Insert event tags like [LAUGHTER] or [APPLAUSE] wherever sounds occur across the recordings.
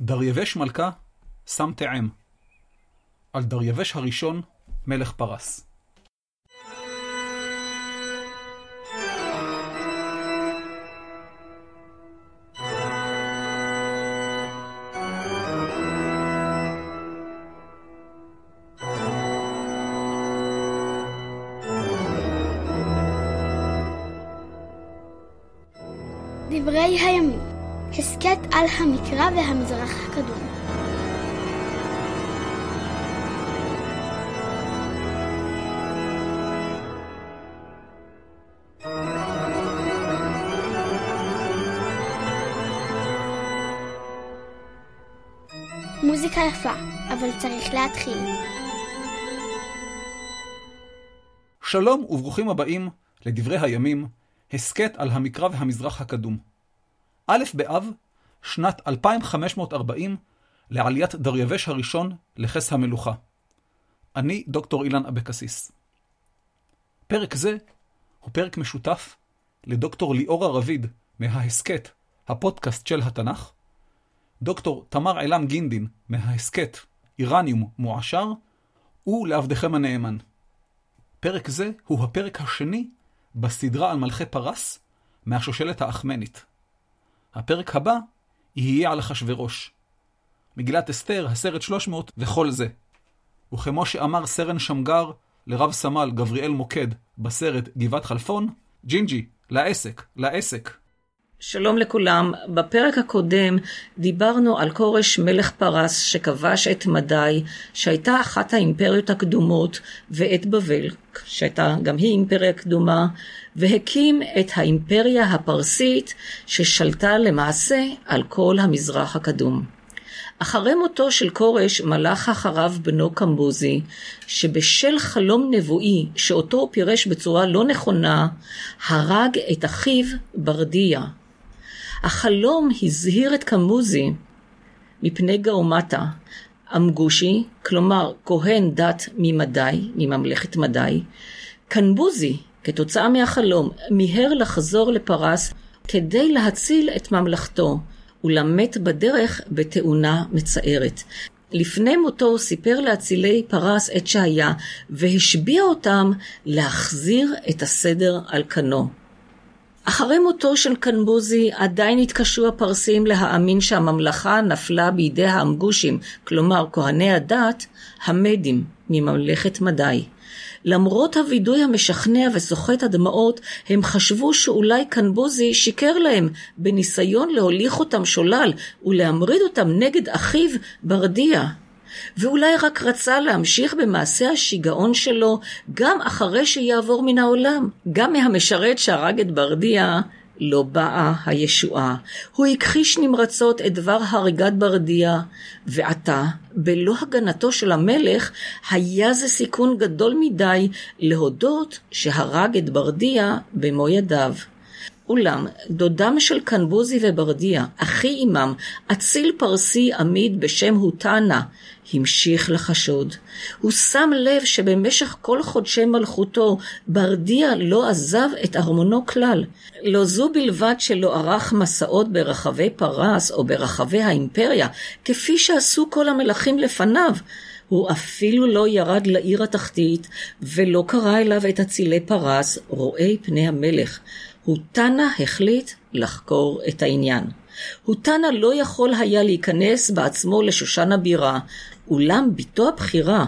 דרייבש מלכה שם תאם. על דרייבש הראשון מלך פרס. המקרא והמזרח הקדום. מוזיקה יפה, אבל צריך להתחיל. שלום וברוכים הבאים לדברי הימים, הסכת על המקרא והמזרח הקדום. א' באב, שנת 2540 לעליית דרייבש הראשון לכס המלוכה. אני דוקטור אילן אבקסיס. פרק זה הוא פרק משותף לדוקטור ליאורה רביד מההסכת, הפודקאסט של התנ"ך, דוקטור תמר עילם גינדין מההסכת איראניום מועשר, ולעבדכם הנאמן. פרק זה הוא הפרק השני בסדרה על מלכי פרס מהשושלת האחמנית. הפרק הבא יהיה על אחשורוש. מגילת אסתר, הסרט 300 וכל זה. וכמו שאמר סרן שמגר לרב סמל גבריאל מוקד בסרט גבעת חלפון, ג'ינג'י, לעסק, לעסק. שלום לכולם, בפרק הקודם דיברנו על כורש מלך פרס שכבש את מדי, שהייתה אחת האימפריות הקדומות, ואת בבל, שהייתה גם היא אימפריה קדומה, והקים את האימפריה הפרסית ששלטה למעשה על כל המזרח הקדום. אחרי מותו של כורש מלך אחריו בנו קמבוזי, שבשל חלום נבואי שאותו פירש בצורה לא נכונה, הרג את אחיו ברדיה. החלום הזהיר את קמוזי מפני גאומטה, אמגושי, כלומר כהן דת ממדי, מממלכת מדי, קנבוזי, כתוצאה מהחלום, מיהר לחזור לפרס כדי להציל את ממלכתו, ולמת בדרך בתאונה מצערת. לפני מותו סיפר לאצילי פרס את שהיה, והשביע אותם להחזיר את הסדר על כנו. אחרי מותו של קנבוזי עדיין התקשו הפרסים להאמין שהממלכה נפלה בידי האמגושים, כלומר כהני הדת, המדים, מממלכת מדי. למרות הווידוי המשכנע וסוחט הדמעות, הם חשבו שאולי קנבוזי שיקר להם, בניסיון להוליך אותם שולל ולהמריד אותם נגד אחיו ברדיה. ואולי רק רצה להמשיך במעשה השיגעון שלו גם אחרי שיעבור מן העולם. גם מהמשרת שהרג את ברדיה לא באה הישועה. הוא הכחיש נמרצות את דבר הריגת ברדיה, ועתה, בלא הגנתו של המלך, היה זה סיכון גדול מדי להודות שהרג את ברדיה במו ידיו. אולם דודם של קנבוזי וברדיה, אחי עמם, אציל פרסי עמיד בשם הוטנה, המשיך לחשוד. הוא שם לב שבמשך כל חודשי מלכותו, ברדיה לא עזב את ארמונו כלל. לא זו בלבד שלא ערך מסעות ברחבי פרס או ברחבי האימפריה, כפי שעשו כל המלכים לפניו, הוא אפילו לא ירד לעיר התחתית, ולא קרא אליו את אצילי פרס, רואי פני המלך. הוטנה החליט לחקור את העניין. הוטנה לא יכול היה להיכנס בעצמו לשושן הבירה, אולם בתו הבכירה,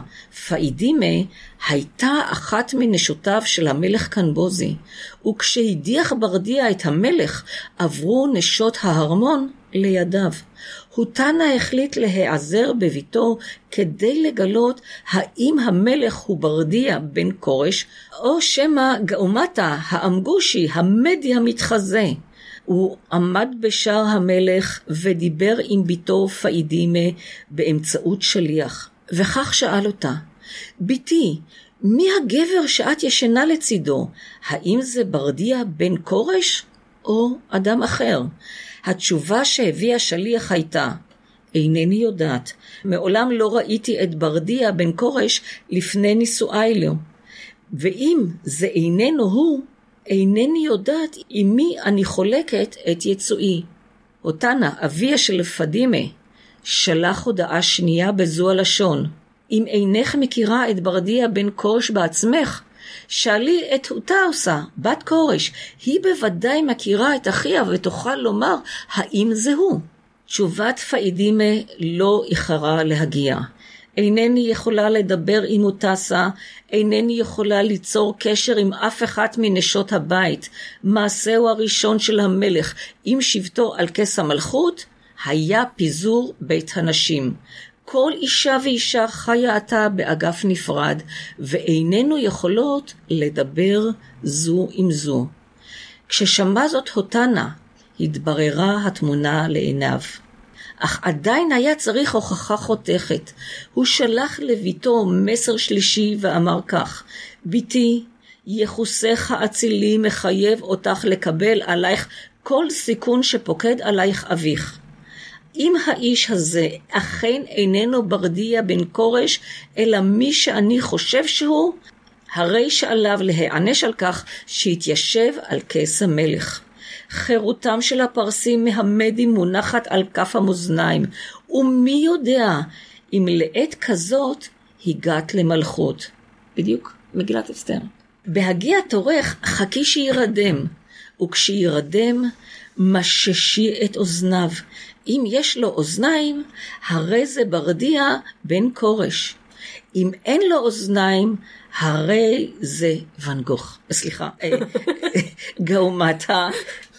פאידימה, הייתה אחת מנשותיו של המלך קנבוזי, וכשהדיח ברדיה את המלך, עברו נשות ההרמון לידיו. הוטנה החליט להיעזר בביתו כדי לגלות האם המלך הוא ברדיה בן כורש, או שמא גאומטה האמגושי, המדי המתחזה. הוא עמד בשער המלך ודיבר עם בתו פאידימה באמצעות שליח, וכך שאל אותה, בתי, מי הגבר שאת ישנה לצידו? האם זה ברדיה בן כורש או אדם אחר? התשובה שהביא השליח הייתה, אינני יודעת. מעולם לא ראיתי את ברדיה בן כורש לפני נישואי לו. ואם זה איננו הוא, אינני יודעת עם מי אני חולקת את יצואי. אותנה, אביה של פדימה, שלח הודעה שנייה בזו הלשון, אם אינך מכירה את ברדיה בן כורש בעצמך, שאלי את עושה, בת כורש, היא בוודאי מכירה את אחיה ותוכל לומר האם זה הוא. תשובת פאידימה לא איחרה להגיע. אינני יכולה לדבר עם מוטסה, אינני יכולה ליצור קשר עם אף אחת מנשות הבית. מעשהו הראשון של המלך עם שבטו על כס המלכות היה פיזור בית הנשים. כל אישה ואישה חיה עתה באגף נפרד, ואיננו יכולות לדבר זו עם זו. כששמע זאת הותנה, התבררה התמונה לעיניו. אך עדיין היה צריך הוכחה חותכת. הוא שלח לביתו מסר שלישי ואמר כך: בתי, יחוסך האצילי מחייב אותך לקבל עלייך כל סיכון שפוקד עלייך אביך. אם האיש הזה אכן איננו ברדיה בן כורש, אלא מי שאני חושב שהוא, הרי שעליו להיענש על כך שהתיישב על כס המלך. חירותם של הפרסים מהמדים מונחת על כף המאזניים, ומי יודע אם לעת כזאת הגעת למלכות. בדיוק, מגילת אסתר. בהגיע תורך חכי שירדם, [LAUGHS] וכשירדם מששי את אוזניו. אם יש לו אוזניים, הרי זה ברדיה בן כורש. אם אין לו אוזניים, הרי זה ואן גוך. [LAUGHS] סליחה, אה, [LAUGHS] גאומטה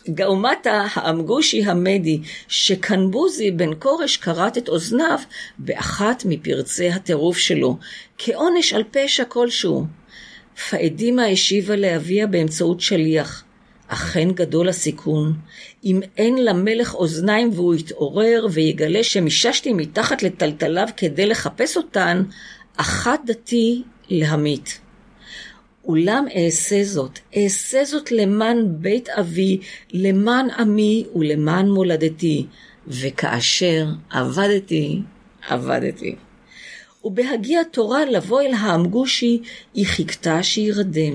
גאומטה האמגושי המדי, שקנבוזי בן כורש כרת את אוזניו באחת מפרצי הטירוף שלו, כעונש על פשע כלשהו. פאדימה השיבה לאביה באמצעות שליח. אכן גדול הסיכון. אם אין למלך אוזניים והוא יתעורר ויגלה שמיששתי מתחת לטלטליו כדי לחפש אותן, אחת דתי להמית. אולם אעשה זאת, אעשה זאת למען בית אבי, למען עמי ולמען מולדתי, וכאשר עבדתי, עבדתי. ובהגיע תורה לבוא אל האמגושי, היא חיכתה שירדם,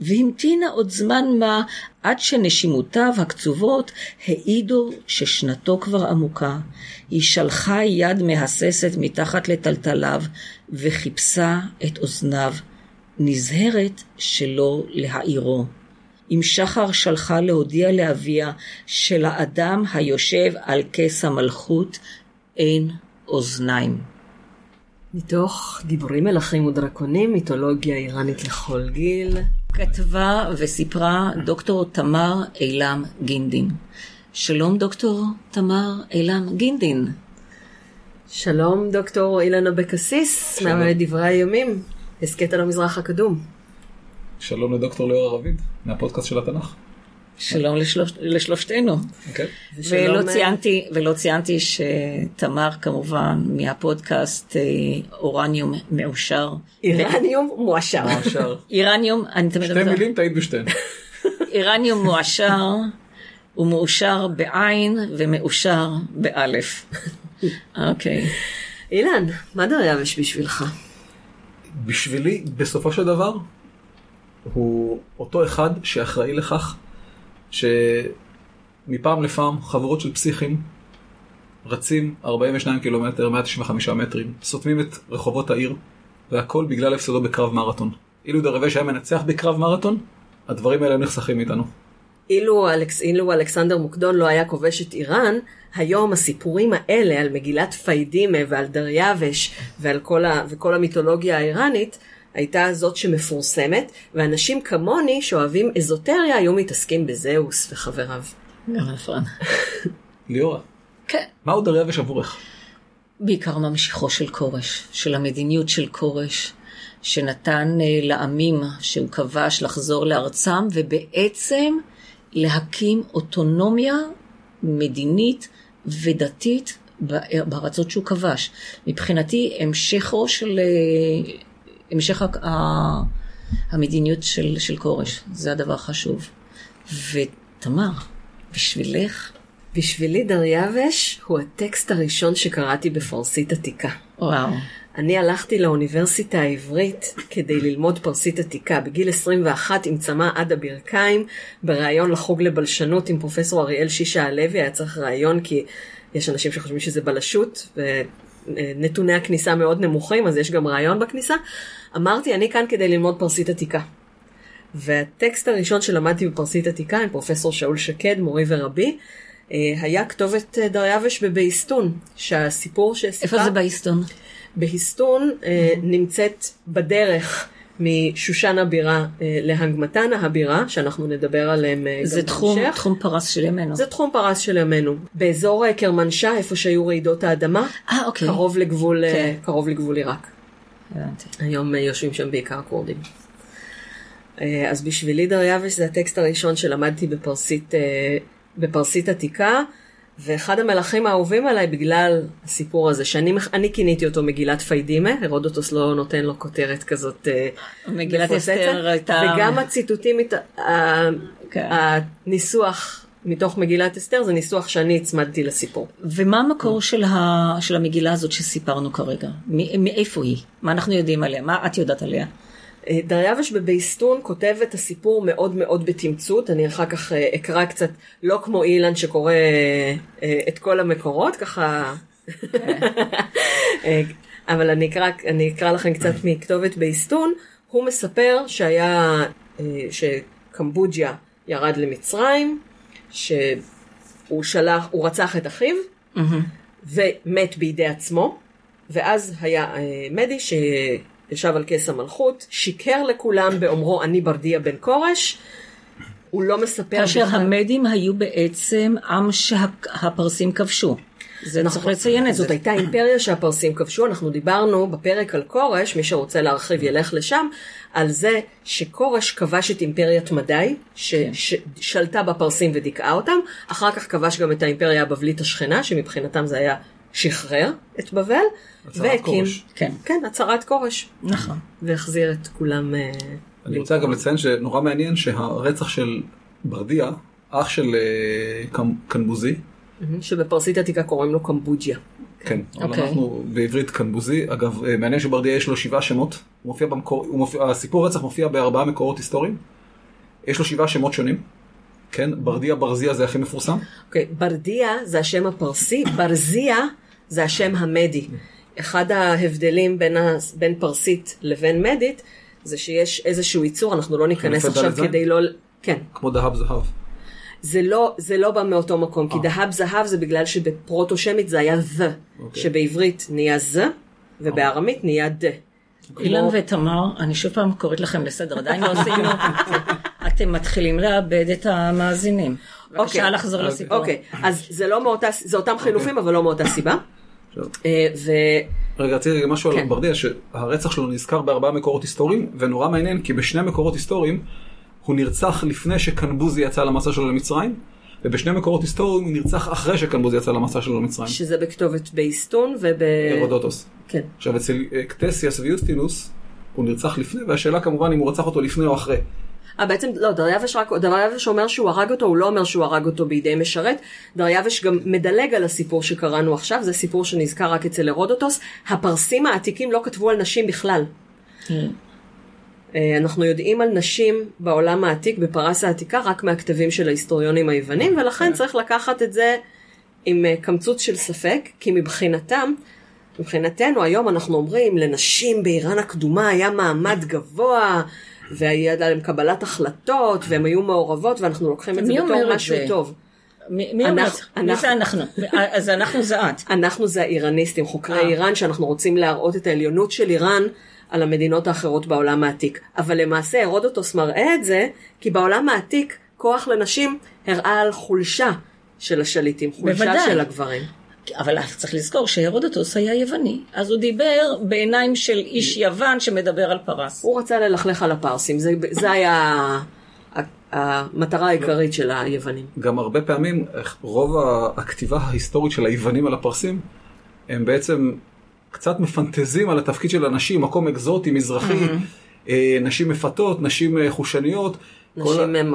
והמתינה עוד זמן מה עד שנשימותיו הקצובות העידו ששנתו כבר עמוקה. היא שלחה יד מהססת מתחת לטלטליו, וחיפשה את אוזניו. נזהרת שלא להעירו. אם שחר שלחה להודיע לאביה שלאדם היושב על כס המלכות אין אוזניים. מתוך דיבורים מלכים ודרקונים, מיתולוגיה איראנית לכל גיל. כתבה וסיפרה דוקטור תמר אילם גינדין. שלום דוקטור תמר אילם גינדין. שלום דוקטור אילנה בקסיס, מדברי הימים. הסכת על המזרח הקדום. שלום לדוקטור ליאור רביד, מהפודקאסט של התנ"ך. שלום לשלוש, לשלושתנו. Okay. אוקיי. ולא, אה, ציינתי, ולא ציינתי שתמר כמובן מהפודקאסט אה, אורניום מאושר. אירניום מואשר. אירניום, אני תמיד... שתי מילים טעית בשתיהן. אירניום מואשר, הוא מאושר בעין ומאושר באלף. [LAUGHS] אוקיי. אילן, מה דריווש בשבילך? בשבילי, בסופו של דבר, הוא אותו אחד שאחראי לכך שמפעם לפעם חבורות של פסיכים רצים 42 קילומטר, 195 מטרים, סותמים את רחובות העיר, והכל בגלל הפסדו בקרב מרתון. אילו דרווש היה מנצח בקרב מרתון, הדברים האלה נחסכים מאיתנו. אילו, אלכס, אילו אלכסנדר מוקדון לא היה כובש את איראן, היום הסיפורים האלה על מגילת פיידימה ועל דריווש ועל כל, ה, וכל המיתולוגיה האיראנית, הייתה זאת שמפורסמת, ואנשים כמוני שאוהבים אזוטריה היו מתעסקים בזהוס וחבריו. גם נכון. ליאורה. כן. מהו דריווש עבורך? בעיקר ממשיכו של כורש, של המדיניות של כורש, שנתן אה, לעמים שהוא כבש לחזור לארצם, ובעצם להקים אוטונומיה מדינית ודתית בארצות שהוא כבש. מבחינתי המשכו של, אה, המשך המדיניות של, של כורש, זה הדבר החשוב. ותמר, בשבילך? בשבילי דריווש הוא הטקסט הראשון שקראתי בפרסית עתיקה. וואו. אני הלכתי לאוניברסיטה העברית כדי ללמוד פרסית עתיקה. בגיל 21 עם צמא עד הברכיים, בריאיון לחוג לבלשנות עם פרופסור אריאל שישה הלוי, היה צריך ראיון כי יש אנשים שחושבים שזה בלשות, ונתוני הכניסה מאוד נמוכים, אז יש גם רעיון בכניסה. אמרתי, אני כאן כדי ללמוד פרסית עתיקה. והטקסט הראשון שלמדתי בפרסית עתיקה עם פרופסור שאול שקד, מורי ורבי, אה, היה כתובת אה, דריווש בבייסטון, שהסיפור שסיפר... איפה זה בהיסטון? בהיסטון אה, נמצאת בדרך משושן הבירה אה, להנגמתנה הבירה, שאנחנו נדבר עליהם אה, גם זה תחום, בהמשך. תחום פרס של ימינו. זה תחום פרס של ימינו. באזור קרמנשה, איפה שהיו רעידות האדמה, אה, אוקיי. קרוב לגבול, כן. קרוב לגבול עיראק. הבנתי. היום יושבים שם בעיקר כורדים. אז בשבילי דריווש זה הטקסט הראשון שלמדתי בפרסית, בפרסית עתיקה, ואחד המלכים האהובים עליי בגלל הסיפור הזה, שאני כיניתי אותו מגילת פיידימה, הרודוטוס לא נותן לו כותרת כזאת אה, מגילת אסתר הייתה... וגם הציטוטים, כן. הניסוח מתוך מגילת אסתר זה ניסוח שאני הצמדתי לסיפור. ומה המקור של, ה... של המגילה הזאת שסיפרנו כרגע? מאיפה היא? מה אנחנו יודעים עליה? מה את יודעת עליה? אה, דריווש בבייסטון כותב את הסיפור מאוד מאוד בתמצות, אני אחר כך אה, אקרא קצת, לא כמו אילן שקורא אה, את כל המקורות, ככה... [LAUGHS] אה, אבל אני אקרא, אני אקרא לכם קצת מכתובת בייסטון. הוא מספר שהיה, שקמבוג'יה ירד למצרים, שהוא שלח, הוא רצח את אחיו, ומת בידי עצמו, ואז היה מדי שישב על כס המלכות, שיקר לכולם באומרו אני ברדיה בן כורש, הוא לא מספר כאשר בכלל- המדים היו בעצם עם שהפרסים כבשו. זה צריך לציין את זה. זאת הייתה אימפריה שהפרסים כבשו, אנחנו דיברנו בפרק על כורש, מי שרוצה להרחיב ילך לשם, על זה שכורש כבש את אימפריית מדי, כן. ששלטה בפרסים ודיכאה אותם, אחר כך כבש גם את האימפריה הבבלית השכנה, שמבחינתם זה היה שחרר את בבל, הצהרת והקים, כורש. כן, כן, הצהרת כורש, נכון. והחזיר את כולם. אה, אני רוצה גם לציין שנורא מעניין שהרצח של ברדיה, אח של אה, קנבוזי, שבפרסית עתיקה קוראים לו קמבוג'יה. כן, אבל אוקיי. אנחנו בעברית קנבוזי, אגב אה, מעניין שברדיה יש לו שבעה שמות, הוא מופיע במקור, הוא מופיע, הסיפור רצח מופיע בארבעה מקורות היסטוריים, יש לו שבעה שמות שונים, כן, ברדיה ברזיה זה הכי מפורסם, אוקיי, ברדיה זה השם הפרסי, ברזיה זה השם המדי. אחד ההבדלים בין, ה... בין פרסית לבין מדית, זה שיש איזשהו ייצור, אנחנו לא ניכנס עכשיו? כדי לא... כן, כמו דהב זהב. זה לא, זה לא בא מאותו מקום, כי אה. דהב זהב זה בגלל שבפרוטו-שמית זה היה ו, אוקיי. שבעברית נהיה ז, ובארמית נהיה ד. אילן כמו- ותמר, אני שוב פעם קוראת לכם לסדר, עדיין לא עשינו, [LAUGHS] אתם מתחילים לאבד את המאזינים. בבקשה אוקיי. לחזור אז- לסיפור. אוקיי, אז זה לא מאותה, זה אותם חילופים, אבל לא מאותה סיבה. אה, ו... רגע, רציתי להגיד משהו על כן. ברדיה, שהרצח שלו נזכר בארבעה מקורות היסטוריים, ונורא מעניין, כי בשני מקורות היסטוריים הוא נרצח לפני שקנבוזי יצא למסע שלו למצרים, ובשני מקורות היסטוריים הוא נרצח אחרי שקנבוזי יצא למסע שלו למצרים. שזה בכתובת באיסטון וב... הרודוטוס. כן. עכשיו אצל אה, קטסיאס ויוסטינוס הוא נרצח לפני, והשאלה כמובן אם הוא רצח אותו לפני או אחרי. אה, בעצם, לא, דריווש רק, דריווש אומר שהוא הרג אותו, הוא לא אומר שהוא הרג אותו בידי משרת. דריווש גם מדלג על הסיפור שקראנו עכשיו, זה סיפור שנזכר רק אצל הרודוטוס. הפרסים העתיקים לא כתבו על נשים בכלל. כן. אה, אנחנו יודעים על נשים בעולם העתיק, בפרס העתיקה, רק מהכתבים של ההיסטוריונים היוונים, ולכן צריך לקחת את זה עם אה, קמצוץ של ספק, כי מבחינתם, מבחינתנו היום אנחנו אומרים, לנשים באיראן הקדומה היה מעמד גבוה, והיה להם קבלת החלטות, והן היו מעורבות, ואנחנו לוקחים את זה בתור משהו זה? טוב. מי מי אומר? אנחנו- מי זה אנחנו? אז אנחנו זה את. [LAUGHS] אנחנו זה האיראניסטים, חוקרי אה. איראן, שאנחנו רוצים להראות את העליונות של איראן על המדינות האחרות בעולם העתיק. אבל למעשה הרודוטוס מראה את זה, כי בעולם העתיק כוח לנשים הראה על חולשה של השליטים, חולשה בוודאי. של הגברים. אבל צריך לזכור שהרודוטוס היה יווני, אז הוא דיבר בעיניים של איש יוון שמדבר על פרס. הוא רצה ללכלך על הפרסים, זה, זה היה המטרה העיקרית של היוונים. גם הרבה פעמים רוב הכתיבה ההיסטורית של היוונים על הפרסים הם בעצם קצת מפנטזים על התפקיד של הנשים, מקום אקזוטי, מזרחי, נשים מפתות, נשים אה, חושניות. נשים הם...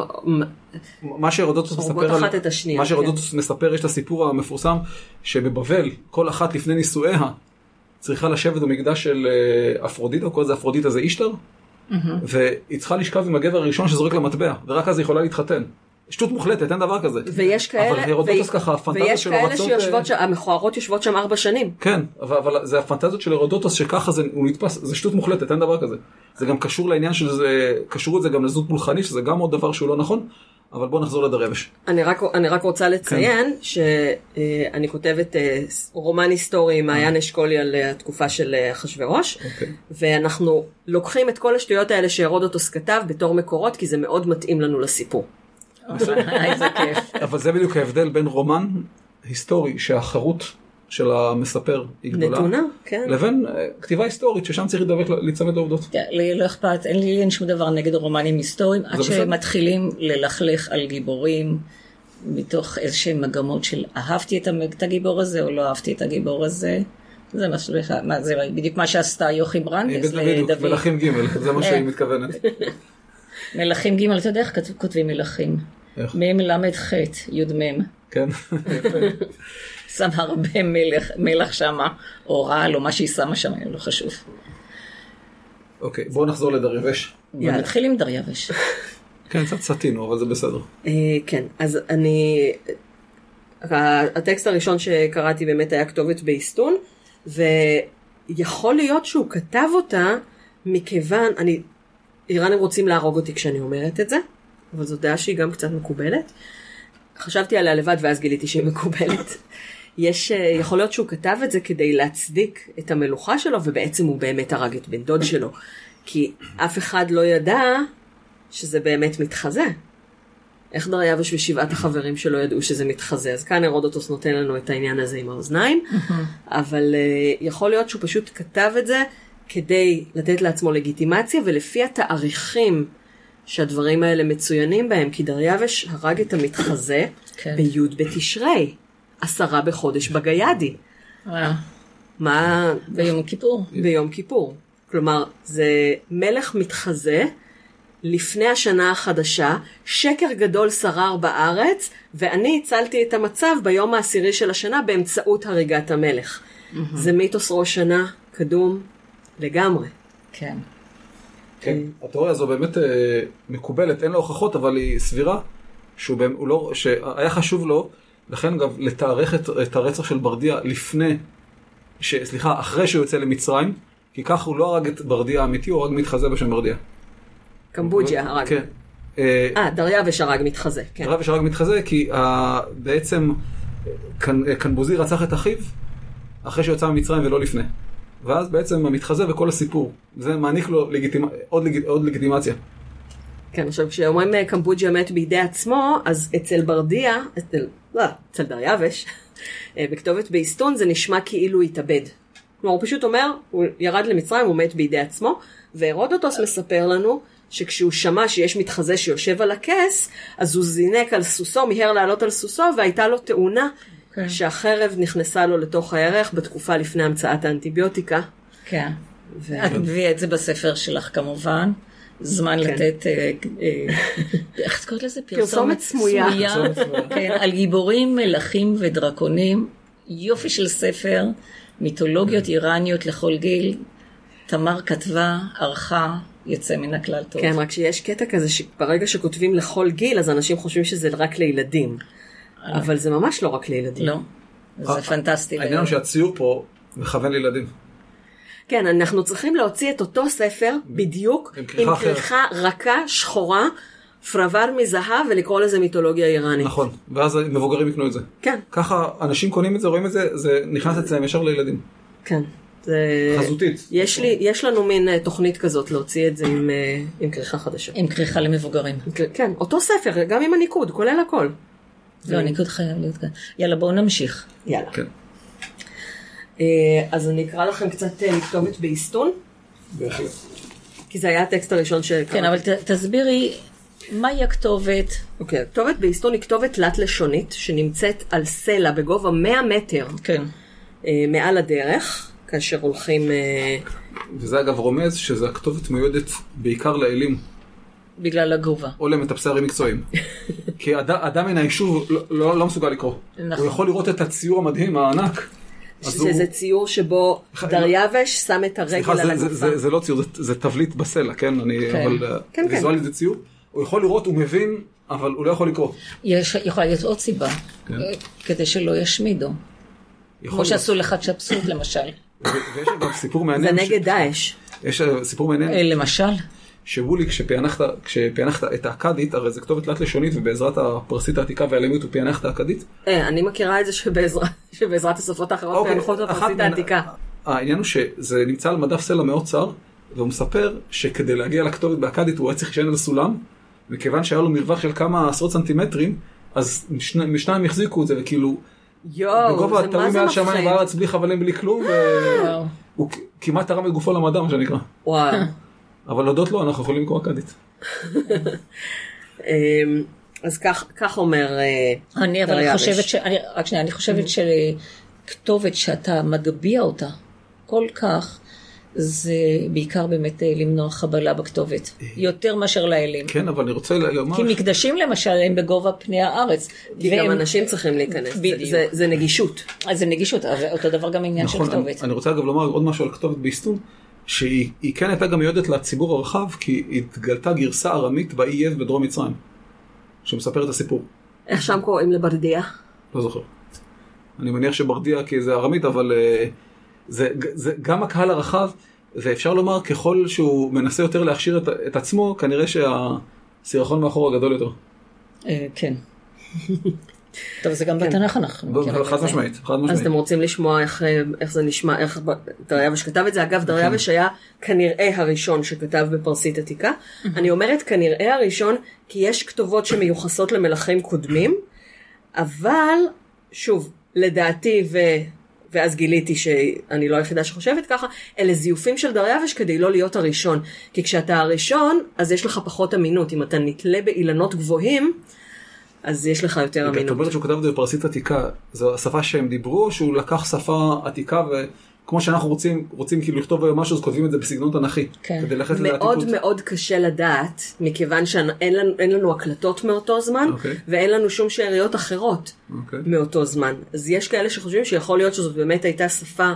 מה שהרודוטוס הורגות מספר, אחת את השנייה, מה כן. שהרודוטוס מספר, יש את הסיפור המפורסם שבבבל כל אחת לפני נישואיה צריכה לשבת במקדש של אה, אפרודיטה, כל זה אפרודיטה זה אישטר, והיא צריכה לשכב עם הגבר הראשון שזורק לה מטבע, ורק אז היא יכולה להתחתן. שטות מוחלטת, אין דבר כזה. ויש כאלה, אבל הרודוטוס ככה, הפנטזיה ויש שלו כאלה רצות... שיושבות אה, שם, המכוערות יושבות שם ארבע שנים. כן, אבל, אבל זה הפנטזיות של הרודוטוס שככה זה, הוא נתפס, זה שטות מוחלטת, אין דבר כזה. זה גם קשור לעניין של זה, קשור את זה גם לזנות פולחני, שזה גם עוד דבר שהוא לא נכון, אבל בוא נחזור לדרבש. אני רק, אני רק רוצה לציין כן. שאני כותבת אה, רומן היסטורי עם מעיין אשכולי על אה, התקופה של אה, אחשוורוש, אוקיי. ואנחנו לוקחים את כל השטויות האלה שהרודוטוס כתב בתור מקורות, כי זה מאוד מתאים לנו לסיפור. [LAUGHS] איזה כיף. אבל זה בדיוק ההבדל בין רומן היסטורי שהחרות של המספר היא גדולה, נתונה, כן. לבין אה, כתיבה היסטורית ששם צריך להיצמד לעובדות. כן, לי לא אכפת, אין לי אין שום דבר נגד רומנים היסטוריים, עד. שמתחילים ללכלך על גיבורים, מתוך איזשהם מגמות של אהבתי את הגיבור הזה או לא אהבתי את הגיבור הזה. זה מה מה זה בדיוק מה שעשתה יוכי ברנדס בדיוק, לדוד. מלכים ג', זה מה שהיא אה. מתכוונת. [LAUGHS] מלכים ג', אתה יודע איך כותבים מלכים? איך? מ' ל' ח' י' מ'. כן, יפה. [LAUGHS] שם הרבה מלח, מלח שמה, או רעל, או מה שהיא שמה שם, לא חשוב. אוקיי, בואו נחזור לדרבש. יאללה. ונתחיל עם דריווש. [LAUGHS] כן, קצת סטינו, אבל זה בסדר. אה, כן, אז אני... הטקסט הראשון שקראתי באמת היה כתובת באיסטון, ויכול להיות שהוא כתב אותה מכיוון, אני... איראנים רוצים להרוג אותי כשאני אומרת את זה, אבל זו דעה שהיא גם קצת מקובלת. חשבתי עליה לבד ואז גיליתי שהיא מקובלת. [LAUGHS] יש, אה, יכול להיות שהוא כתב את זה כדי להצדיק את המלוכה שלו, ובעצם הוא באמת הרג את בן דוד שלו. כי אף אחד לא ידע שזה באמת מתחזה. איך דריווש ושבעת החברים שלו ידעו שזה מתחזה? אז כאן הרודוטוס נותן לנו את העניין הזה עם האוזניים, [LAUGHS] אבל uh, יכול להיות שהוא פשוט כתב את זה כדי לתת לעצמו לגיטימציה, ולפי התאריכים שהדברים האלה מצוינים בהם, כי דריווש הרג את המתחזה כן. בי' בתשרי, עשרה בחודש בגיידי. אה, מה... ביום כיפור. ביום כיפור. כלומר, זה מלך מתחזה לפני השנה החדשה, שקר גדול שרר בארץ, ואני הצלתי את המצב ביום העשירי של השנה באמצעות הריגת המלך. זה מיתוס ראש שנה קדום לגמרי. כן. כן, התיאוריה הזו באמת אה, מקובלת, אין לה הוכחות, אבל היא סבירה, שהוא באמת, לא, שהיה חשוב לו, לכן גם לתארך את, את הרצח של ברדיה לפני, ש, סליחה, אחרי שהוא יוצא למצרים, כי כך הוא לא הרג את ברדיה האמיתי, הוא הרג מתחזה בשם ברדיה. קמבוג'יה הרג. כן. אה, אה, דריווש הרג מתחזה, כן. יש הרג מתחזה, כי אה, בעצם קנ- קנבוזי רצח את אחיו, אחרי שהוא יצא ממצרים ולא לפני. ואז בעצם המתחזה וכל הסיפור, זה מעניק לו לגיטימ... עוד, לג... עוד לגיטימציה. כן, עכשיו כשאומרים אה, קמבוג'יה מת בידי עצמו, אז אצל ברדיה, אצל, לא, אצל דריווש, אה, בכתובת באיסטון זה נשמע כאילו התאבד. כלומר, הוא פשוט אומר, הוא ירד למצרים, הוא מת בידי עצמו, והרודוטוס מספר לנו שכשהוא שמע שיש מתחזה שיושב על הכס, אז הוא זינק על סוסו, מיהר לעלות על סוסו, והייתה לו תאונה כן. שהחרב נכנסה לו לתוך הירך בתקופה לפני המצאת האנטיביוטיקה. כן. ו... את מביאה את זה בספר שלך כמובן. זמן כן. לתת, אה, אה, איך את קוראת לזה? פרסומת סמויה. פרסומת סמויה. כן, על גיבורים, מלכים ודרקונים. יופי של ספר, מיתולוגיות איראניות לכל גיל. תמר כתבה, ערכה, יוצא מן הכלל טוב. כן, רק שיש קטע כזה שברגע שכותבים לכל גיל, אז אנשים חושבים שזה רק לילדים. אבל זה ממש לא רק לילדים. לא, זה פנטסטי. העניין הוא שהציור פה מכוון לילדים. כן, אנחנו צריכים להוציא את אותו ספר בדיוק, עם כריכה רכה, שחורה, פרוור מזהב, ולקרוא לזה מיתולוגיה איראנית. נכון, ואז מבוגרים יקנו את זה. כן, ככה אנשים קונים את זה, רואים את זה, זה נכנס אצלם ישר לילדים. כן. זה... חזותית. יש, לי, יש לנו מין אה, תוכנית כזאת להוציא את זה עם, אה, עם כריכה חדשה. עם כריכה למבוגרים. כן, אותו ספר, גם עם הניקוד, כולל הכל. לא, הניקוד חייב להיות כאן. יאללה, בואו נמשיך. יאללה. כן. אה, אז אני אקרא לכם קצת אה, כתובת באיסטון, בהחלט. כי זה היה הטקסט הראשון שקראתי. כן, אבל ת- תסבירי מהי הכתובת. אוקיי, הכתובת באיסטון היא כתובת תלת-לשונית, שנמצאת על סלע בגובה 100 מטר כן. אה, מעל הדרך, כאשר הולכים... אה, וזה אגב רומז שזה הכתובת מיועדת בעיקר לאלים, בגלל הגובה. או למטפסי ערים מקצועיים. [LAUGHS] כי אד- אדם מן היישוב לא, לא, לא מסוגל לקרוא. נכון. הוא יכול לראות את הציור המדהים, הענק. אז הוא- שזה ציור שבו דריווש שם את הרגל סליחה, על זה, זה, הגופה. זה, זה לא ציור, זה, זה תבליט בסלע, כן? אני, כן. אבל אה, כן, כן. ויזואלית זה ציור. הוא יכול לראות, הוא מבין אבל הוא לא יכול לקרוא. יש, יכולה להיות עוד סיבה, כן. אה, כדי שלא ישמידו. כמו. שעשו לחדשפסות למשל. ויש אגב סיפור זה מעניין. ש- נגד דאעש. יש אה, סיפור מעניין. למשל, שולי כשפענחת, כשפענחת את האכדית, הרי זה כתובת תלת לשונית ובעזרת הפרסית העתיקה והלאומית הוא פענח את האכדית. אה, אני מכירה את זה שבעזרת- [LAUGHS] שבעזרת השפות האחרות אוקיי, פענחות מן- העתיקה. העניין הוא שזה נמצא על מדף סלע מאוד צר, והוא מספר שכדי להגיע לכתובת באכדית הוא היה צריך להישען על סולם, וכיוון שהיה לו מרווח של כמה עשרות סנטימטרים, אז משני- משניים החזיקו את זה, וכאילו, יואו, בגובה זה מעל שמיים. בארץ בלי חבלים בלי כלום. והוא כ- כמעט תרם את גופו למדע מה שנקרא. וואו. אבל להודות לו אנחנו יכולים לקרוא אכדית. אמ, אז כך כך אומר אה, אני אבל דריווש. חושבת ש... אני, רק שנייה, אני חושבת שכתובת שאתה מגביה אותה כל כך, זה בעיקר באמת אה, למנוע חבלה בכתובת. יותר מאשר לאלים. כן, אבל אני רוצה לומר... כי מקדשים למשל הם בגובה פני הארץ. כי גם והם- אנשים צריכים להיכנס. זה- בדיוק. זה- זה נגישות. אז זה נגישות, אותו דבר גם עניין של נכון, אני, כתובת. אני רוצה אגב לומר עוד משהו על כתובת באיסטון, שהיא היא כן הייתה גם מיועדת לציבור הרחב, כי התגלתה גרסה ארמית באי יב בדרום מצרים, שמספר את הסיפור. איך שם קוראים לברדיה? לא זוכר. אני מניח שברדיה כי זה ארמית, אבל אה, זה, זה גם הקהל הרחב, ואפשר לומר ככל שהוא מנסה יותר להכשיר את, את עצמו, כנראה שהסירחון מאחור הגדול יותר. אה, כן. טוב, זה גם בתנ"ך אנחנו מכירים את חד. משמעית, חד אז משמעית. אתם רוצים לשמוע איך, אה, זה נשמע, איך דריווש כתב את זה. אגב, דריווש היה כנראה הראשון שכתב בפרסית עתיקה. אני אומרת כנראה הראשון, כי יש כתובות שמיוחסות למלכים קודמים, אבל, שוב, לדעתי, ו... ואז גיליתי שאני לא היחידה שחושבת ככה, אלה זיופים של דריווש כדי לא להיות הראשון. כי כשאתה הראשון, אז יש לך פחות אמינות. אם אתה נתלה באילנות גבוהים, אז יש לך יותר את אמינות. אומרת שהוא כתב את זה בפרסית עתיקה, זו השפה שהם דיברו, שהוא לקח שפה עתיקה וכמו שאנחנו רוצים, רוצים כאילו לכתוב משהו, אז כותבים את זה בסגנון תנכי. כן. כדי ללכת מאוד לעתיקות. מאוד קשה לדעת, מכיוון שאין לנו, לנו הקלטות מאותו זמן, אוקיי. ואין לנו שום שאריות אחרות אוקיי. מאותו זמן. אז יש כאלה שחושבים שיכול להיות שזאת באמת הייתה שפה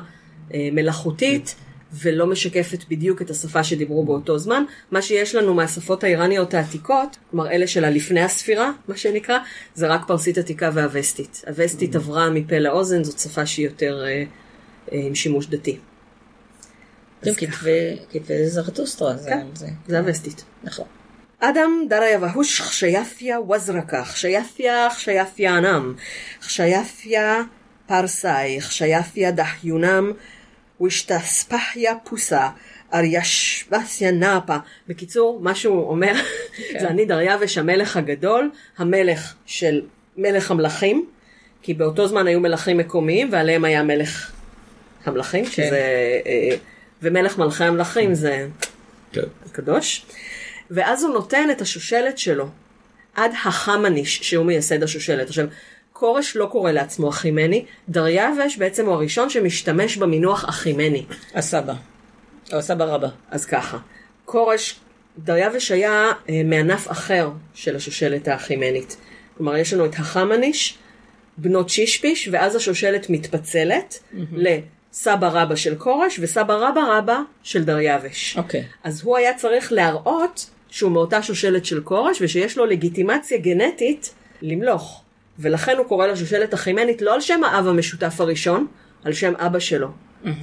אה, מלאכותית, ולא משקפת בדיוק את השפה שדיברו באותו זמן. מה שיש לנו מהשפות האיראניות העתיקות, כלומר אלה של הלפני הספירה, מה שנקרא, זה רק פרסית עתיקה והווסטית. הווסטית עברה מפה לאוזן, זאת שפה שהיא יותר אה, אה, עם שימוש דתי. גם אז. כתבי זרטוסטרה, זה כן. זה. הווסטית. נכון. אדם דריה והוש חשיפיה וזרקה, חשיפיה חשיפיה אנם, חשיפיה פרסאי, חשיפיה דחיונם, ושתספחיה פוסה, ארישבסיה נאפה. בקיצור, מה שהוא אומר, זה אני דריווש המלך הגדול, המלך של מלך המלכים, כי באותו זמן היו מלכים מקומיים, ועליהם היה מלך המלכים, שזה... אה, ומלך מלכי המלכים זה כן. קדוש, ואז הוא נותן את השושלת שלו עד החמניש, שהוא מייסד השושלת. עכשיו, כורש לא קורא לעצמו אחימני, דריווש בעצם הוא הראשון שמשתמש במינוח אחימני. הסבא. או הסבא רבא. אז ככה, כורש, דריווש היה אה, מענף אחר של השושלת האחימנית. כלומר, יש לנו את החמניש, בנות שישפיש, ואז השושלת מתפצלת לסבא רבא של כורש וסבא רבא רבא של דריווש. אוקיי. אז הוא היה צריך להראות שהוא מאותה שושלת של כורש ושיש לו לגיטימציה גנטית למלוך. ולכן הוא קורא לשושלת החימנית לא על שם האב המשותף הראשון, על שם אבא שלו.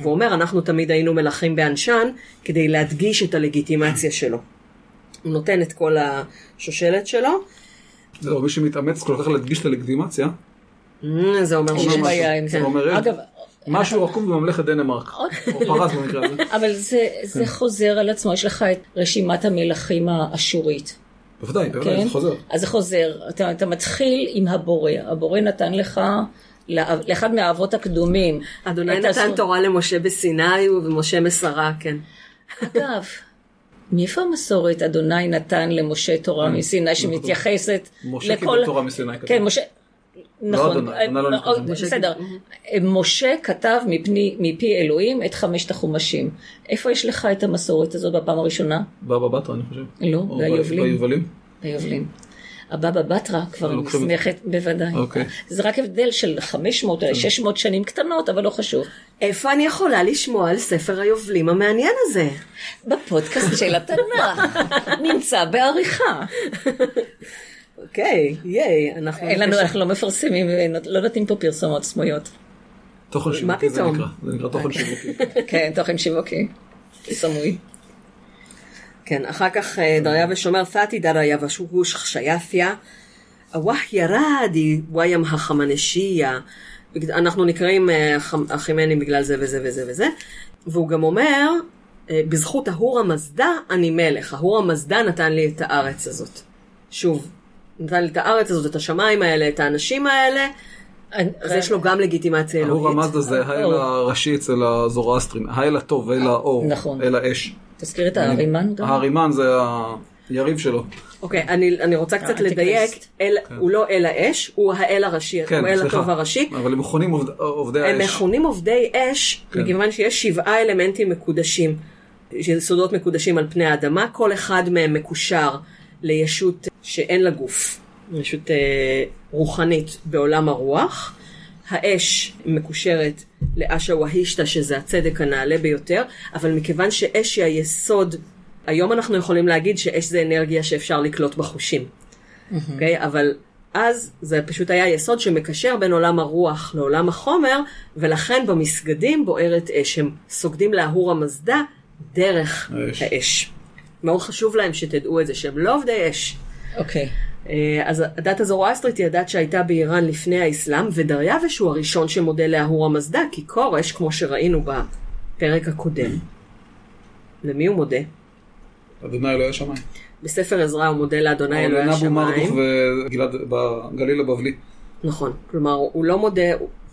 והוא אומר, אנחנו תמיד היינו מלכים באנשן כדי להדגיש את הלגיטימציה שלו. הוא נותן את כל השושלת שלו, זהו, מי שמתאמץ כל כך להדגיש את הלגיטימציה, זה אומר יש שיש בעיה עם זה. כן. אומר, אגב, משהו עקום בממלכת דנמרק, או פרס במקרה הזה. אבל זה, זה חוזר על עצמו, יש לך את רשימת המלכים האשורית. בוודאי, בוודאי, כן? זה חוזר. אז זה חוזר. אתה, אתה מתחיל עם הבורא. הבורא נתן לך, לאחד מהאבות הקדומים. אדוני נתן הזכות- תורה למשה בסיני ומשה מסרה, כן. אגב, מאיפה המסורת אדוני נתן למשה תורה מסיני שמתייחסת משה לכל... קיבל תורה מסיני. כתוב. כן, משה... נכון, אדוני, אדוני לא אה. אה, בסדר. משה כתב מפני, מפי אלוהים את חמשת החומשים. איפה יש לך את המסורת הזאת בפעם הראשונה? בבא בתרא, אני חושב. לא, ביובלים. ביובלים. ביובלים. הבבא בתרא כבר נסמכת, בוודאי. אוקיי. זה רק הבדל של 500 או 600 שנים קטנות, אבל לא חשוב. איפה אני יכולה לשמוע על ספר היובלים המעניין הזה? בפודקאסט של התנ"ך, [LAUGHS] נמצא בעריכה. אוקיי, ייי, אנחנו... אין לנו. אנחנו לא מפרסמים, לא נותנים פה פרסומות סמויות. תוכן שיווקי זה? נקרא, זה נקרא תוכן שיווקי. [LAUGHS] כן, תוכן שיווקי. סמוי. כן, אחר כך אה, דריווש אומר, תתי דריה ושוש חשיאפיה, הווח ירדי וים החמנשיה. אנחנו נקראים אה, החמ- החימנים בגלל זה וזה וזה וזה. והוא גם אומר, אה, בזכות ההור המזדה אני מלך. ההור המזדה נתן לי את הארץ הזאת. שוב, את הארץ הזאת, את השמיים האלה, את האנשים האלה, אז יש לו גם לגיטימציה אלוהית. המזדה זה האל הראשי אצל הזורואסטרים, האל הטוב, אל האור, נכון. אל האש. תזכיר את הארימן גם. הארימן זה היריב שלו. אוקיי, אני, אני רוצה קצת האנטיקריסט. לדייק, אל, הוא לא אל האש, הוא האל הראשי, כן, הוא האל סליחה. הטוב הראשי. אבל הם מכונים עובד- עובדי הם האש. מכונים עובדי אש, כן. מכיוון שיש שבעה אלמנטים מקודשים, יסודות מקודשים על פני האדמה, כל אחד מהם מקושר לישות שאין לה גוף, ישות אה, רוחנית בעולם הרוח. האש מקושרת לאשה והישתא, שזה הצדק הנעלה ביותר, אבל מכיוון שאש היא היסוד, היום אנחנו יכולים להגיד שאש זה אנרגיה שאפשר לקלוט בחושים. אוקיי? אבל אז זה פשוט היה יסוד שמקשר בין עולם הרוח לעולם החומר, ולכן במסגדים בוערת אש. הם סוגדים לאהור המזדה דרך האש. האש. מאוד חשוב להם שתדעו את זה, שהם לא עובדי אש. אוקיי. אה, אז הדת הזורואסטרית היא הדת שהייתה באיראן לפני האסלאם, ודריווש הוא הראשון שמודה לאהור המזדה, כי כורש, כמו שראינו בפרק הקודם, למי הוא מודה? אדוני אלוהי השמיים. בספר עזרא הוא מודה לאדוני אלוהי נבו מרדוך השמיים. וגלעד בגליל הבבלי. נכון, כלומר הוא לא מודה,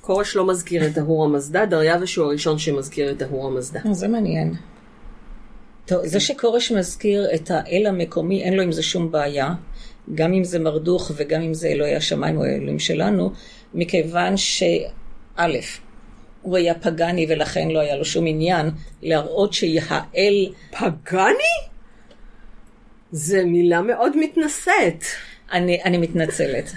כורש לא מזכיר את ההור המזדה, דריווש הוא הראשון שמזכיר את ההור המזדה. זה מעניין. טוב, זה שכורש מזכיר את האל המקומי, אין לו עם זה שום בעיה, גם אם זה מרדוך וגם אם זה אלוהי השמיים או האלוהים שלנו, מכיוון שא', הוא היה פגאני ולכן לא היה לו שום עניין להראות שהאל, פגאני? זה מילה מאוד מתנשאת. אני, אני מתנצלת,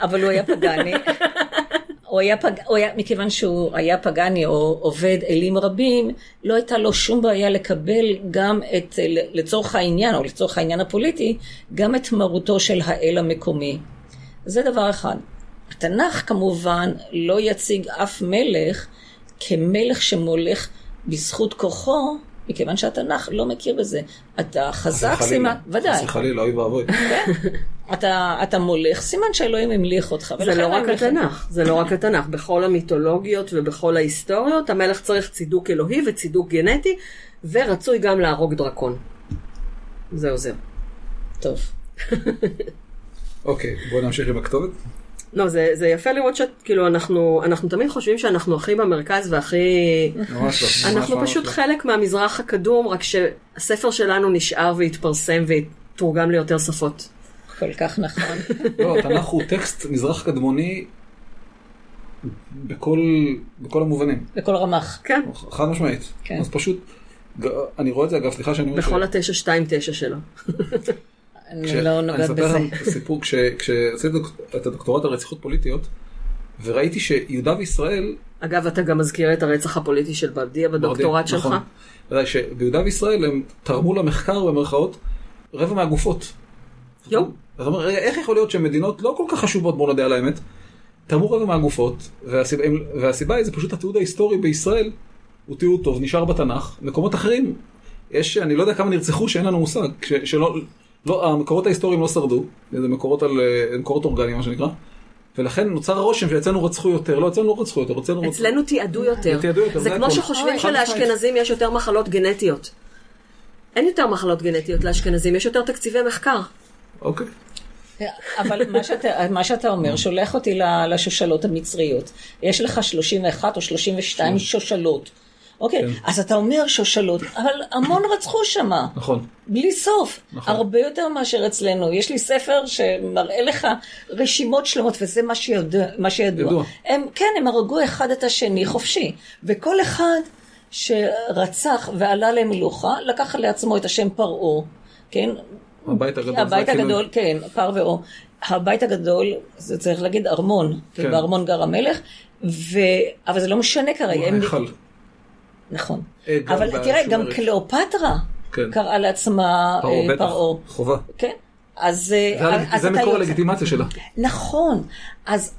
אבל הוא היה פגאני. [LAUGHS] הוא היה, פג... הוא היה, מכיוון שהוא היה פגאני או עובד אלים רבים, לא הייתה לו שום בעיה לקבל גם את, לצורך העניין, או לצורך העניין הפוליטי, גם את מרותו של האל המקומי. זה דבר אחד. התנ"ך כמובן לא יציג אף מלך כמלך שמולך בזכות כוחו, מכיוון שהתנ"ך לא מכיר בזה. אתה חזק, סימן. ודאי. חס וחלילה, אוי ואבוי. אתה, אתה מולך, סימן שאלוהים המליך אותך. זה לא רק התנ"ך, זה לא רק התנ"ך. בכל המיתולוגיות ובכל ההיסטוריות, המלך צריך צידוק אלוהי וצידוק גנטי, ורצוי גם להרוג דרקון. זה עוזר. טוב. אוקיי, בואו נמשיך עם הכתובת. לא, זה, זה יפה לראות שכאילו אנחנו, אנחנו תמיד חושבים שאנחנו הכי במרכז והכי... לא. אנחנו פשוט לא. חלק מהמזרח הקדום, רק שהספר שלנו נשאר והתפרסם והתורגם ליותר שפות. כל כך נכון. [LAUGHS] לא, התנ"ך הוא טקסט מזרח קדמוני בכל בכל המובנים. בכל רמ"ח. כן, חד משמעית. כן. אז פשוט, אני רואה את זה אגב, סליחה שאני אומר בכל התשע שתיים תשע שלו. [LAUGHS] אני לא נוגעת אני בזה. אספר לכם סיפור, כש- כשעשיתי את הדוקטורט על רציחות פוליטיות, וראיתי שיהודה וישראל, אגב, אתה גם מזכיר את הרצח הפוליטי של ברדיה בדוקטורט שלך. נכון, שביהודה וישראל הם תרמו למחקר במרכאות רבע מהגופות. יואו. אז אומר, רגע, איך יכול להיות שמדינות לא כל כך חשובות, בוא נודה על האמת, תרמו רבע מהגופות, והסיבה, והסיבה היא זה פשוט התיעוד ההיסטורי בישראל, הוא תיעוד טוב, נשאר בתנ"ך, מקומות אחרים, יש, אני לא יודע כמה נרצחו שאין לנו מושג, ש, שלא, לא, המקורות ההיסטוריים לא שרדו, זה מקורות, על, אה, מקורות אורגניים מה שנקרא, ולכן נוצר הרושם שאצלנו רצחו יותר, לא אצלנו לא רצחו יותר, אצלנו רצחו, אצלנו תיעדו יותר. תיעדו יותר, זה כמו. שחושבים משמעית. שלאשכנזים יש יותר מחלות גנטיות. אין יותר מחלות גנטיות לאשכנזים, יש יותר תקציבי מחקר. אוקיי, אבל מה שאתה, מה שאתה אומר שולח אותי ל- לשושלות המצריות. יש לך 31 או 32 שושלות. אוקיי, אז אתה אומר שושלות, אבל המון רצחו שמה. נכון, בלי סוף, נכון. הרבה יותר מאשר אצלנו. יש לי ספר שמראה לך רשימות שלמות, וזה מה שידוע. מה שידוע. ידוע. הם, כן, הם הרגו אחד את השני חופשי, וכל אחד שרצח ועלה למלוכה, לקח לעצמו את השם פרעה, כן? הבית הגדול, הבית. הגדול, כן, פר ואור. הבית הגדול, זה צריך להגיד ארמון, כן. ובארמון גר המלך, ו... אבל זה לא משנה כרגע. הוא ההיכל. נכון. אה, אבל תראה, גם. קליאופטרה כן. קראה לעצמה פרעה, אה, פרעה. חובה. כן. אז, אה, זה- מקור. הלגיטימציה שלה. נכון, אז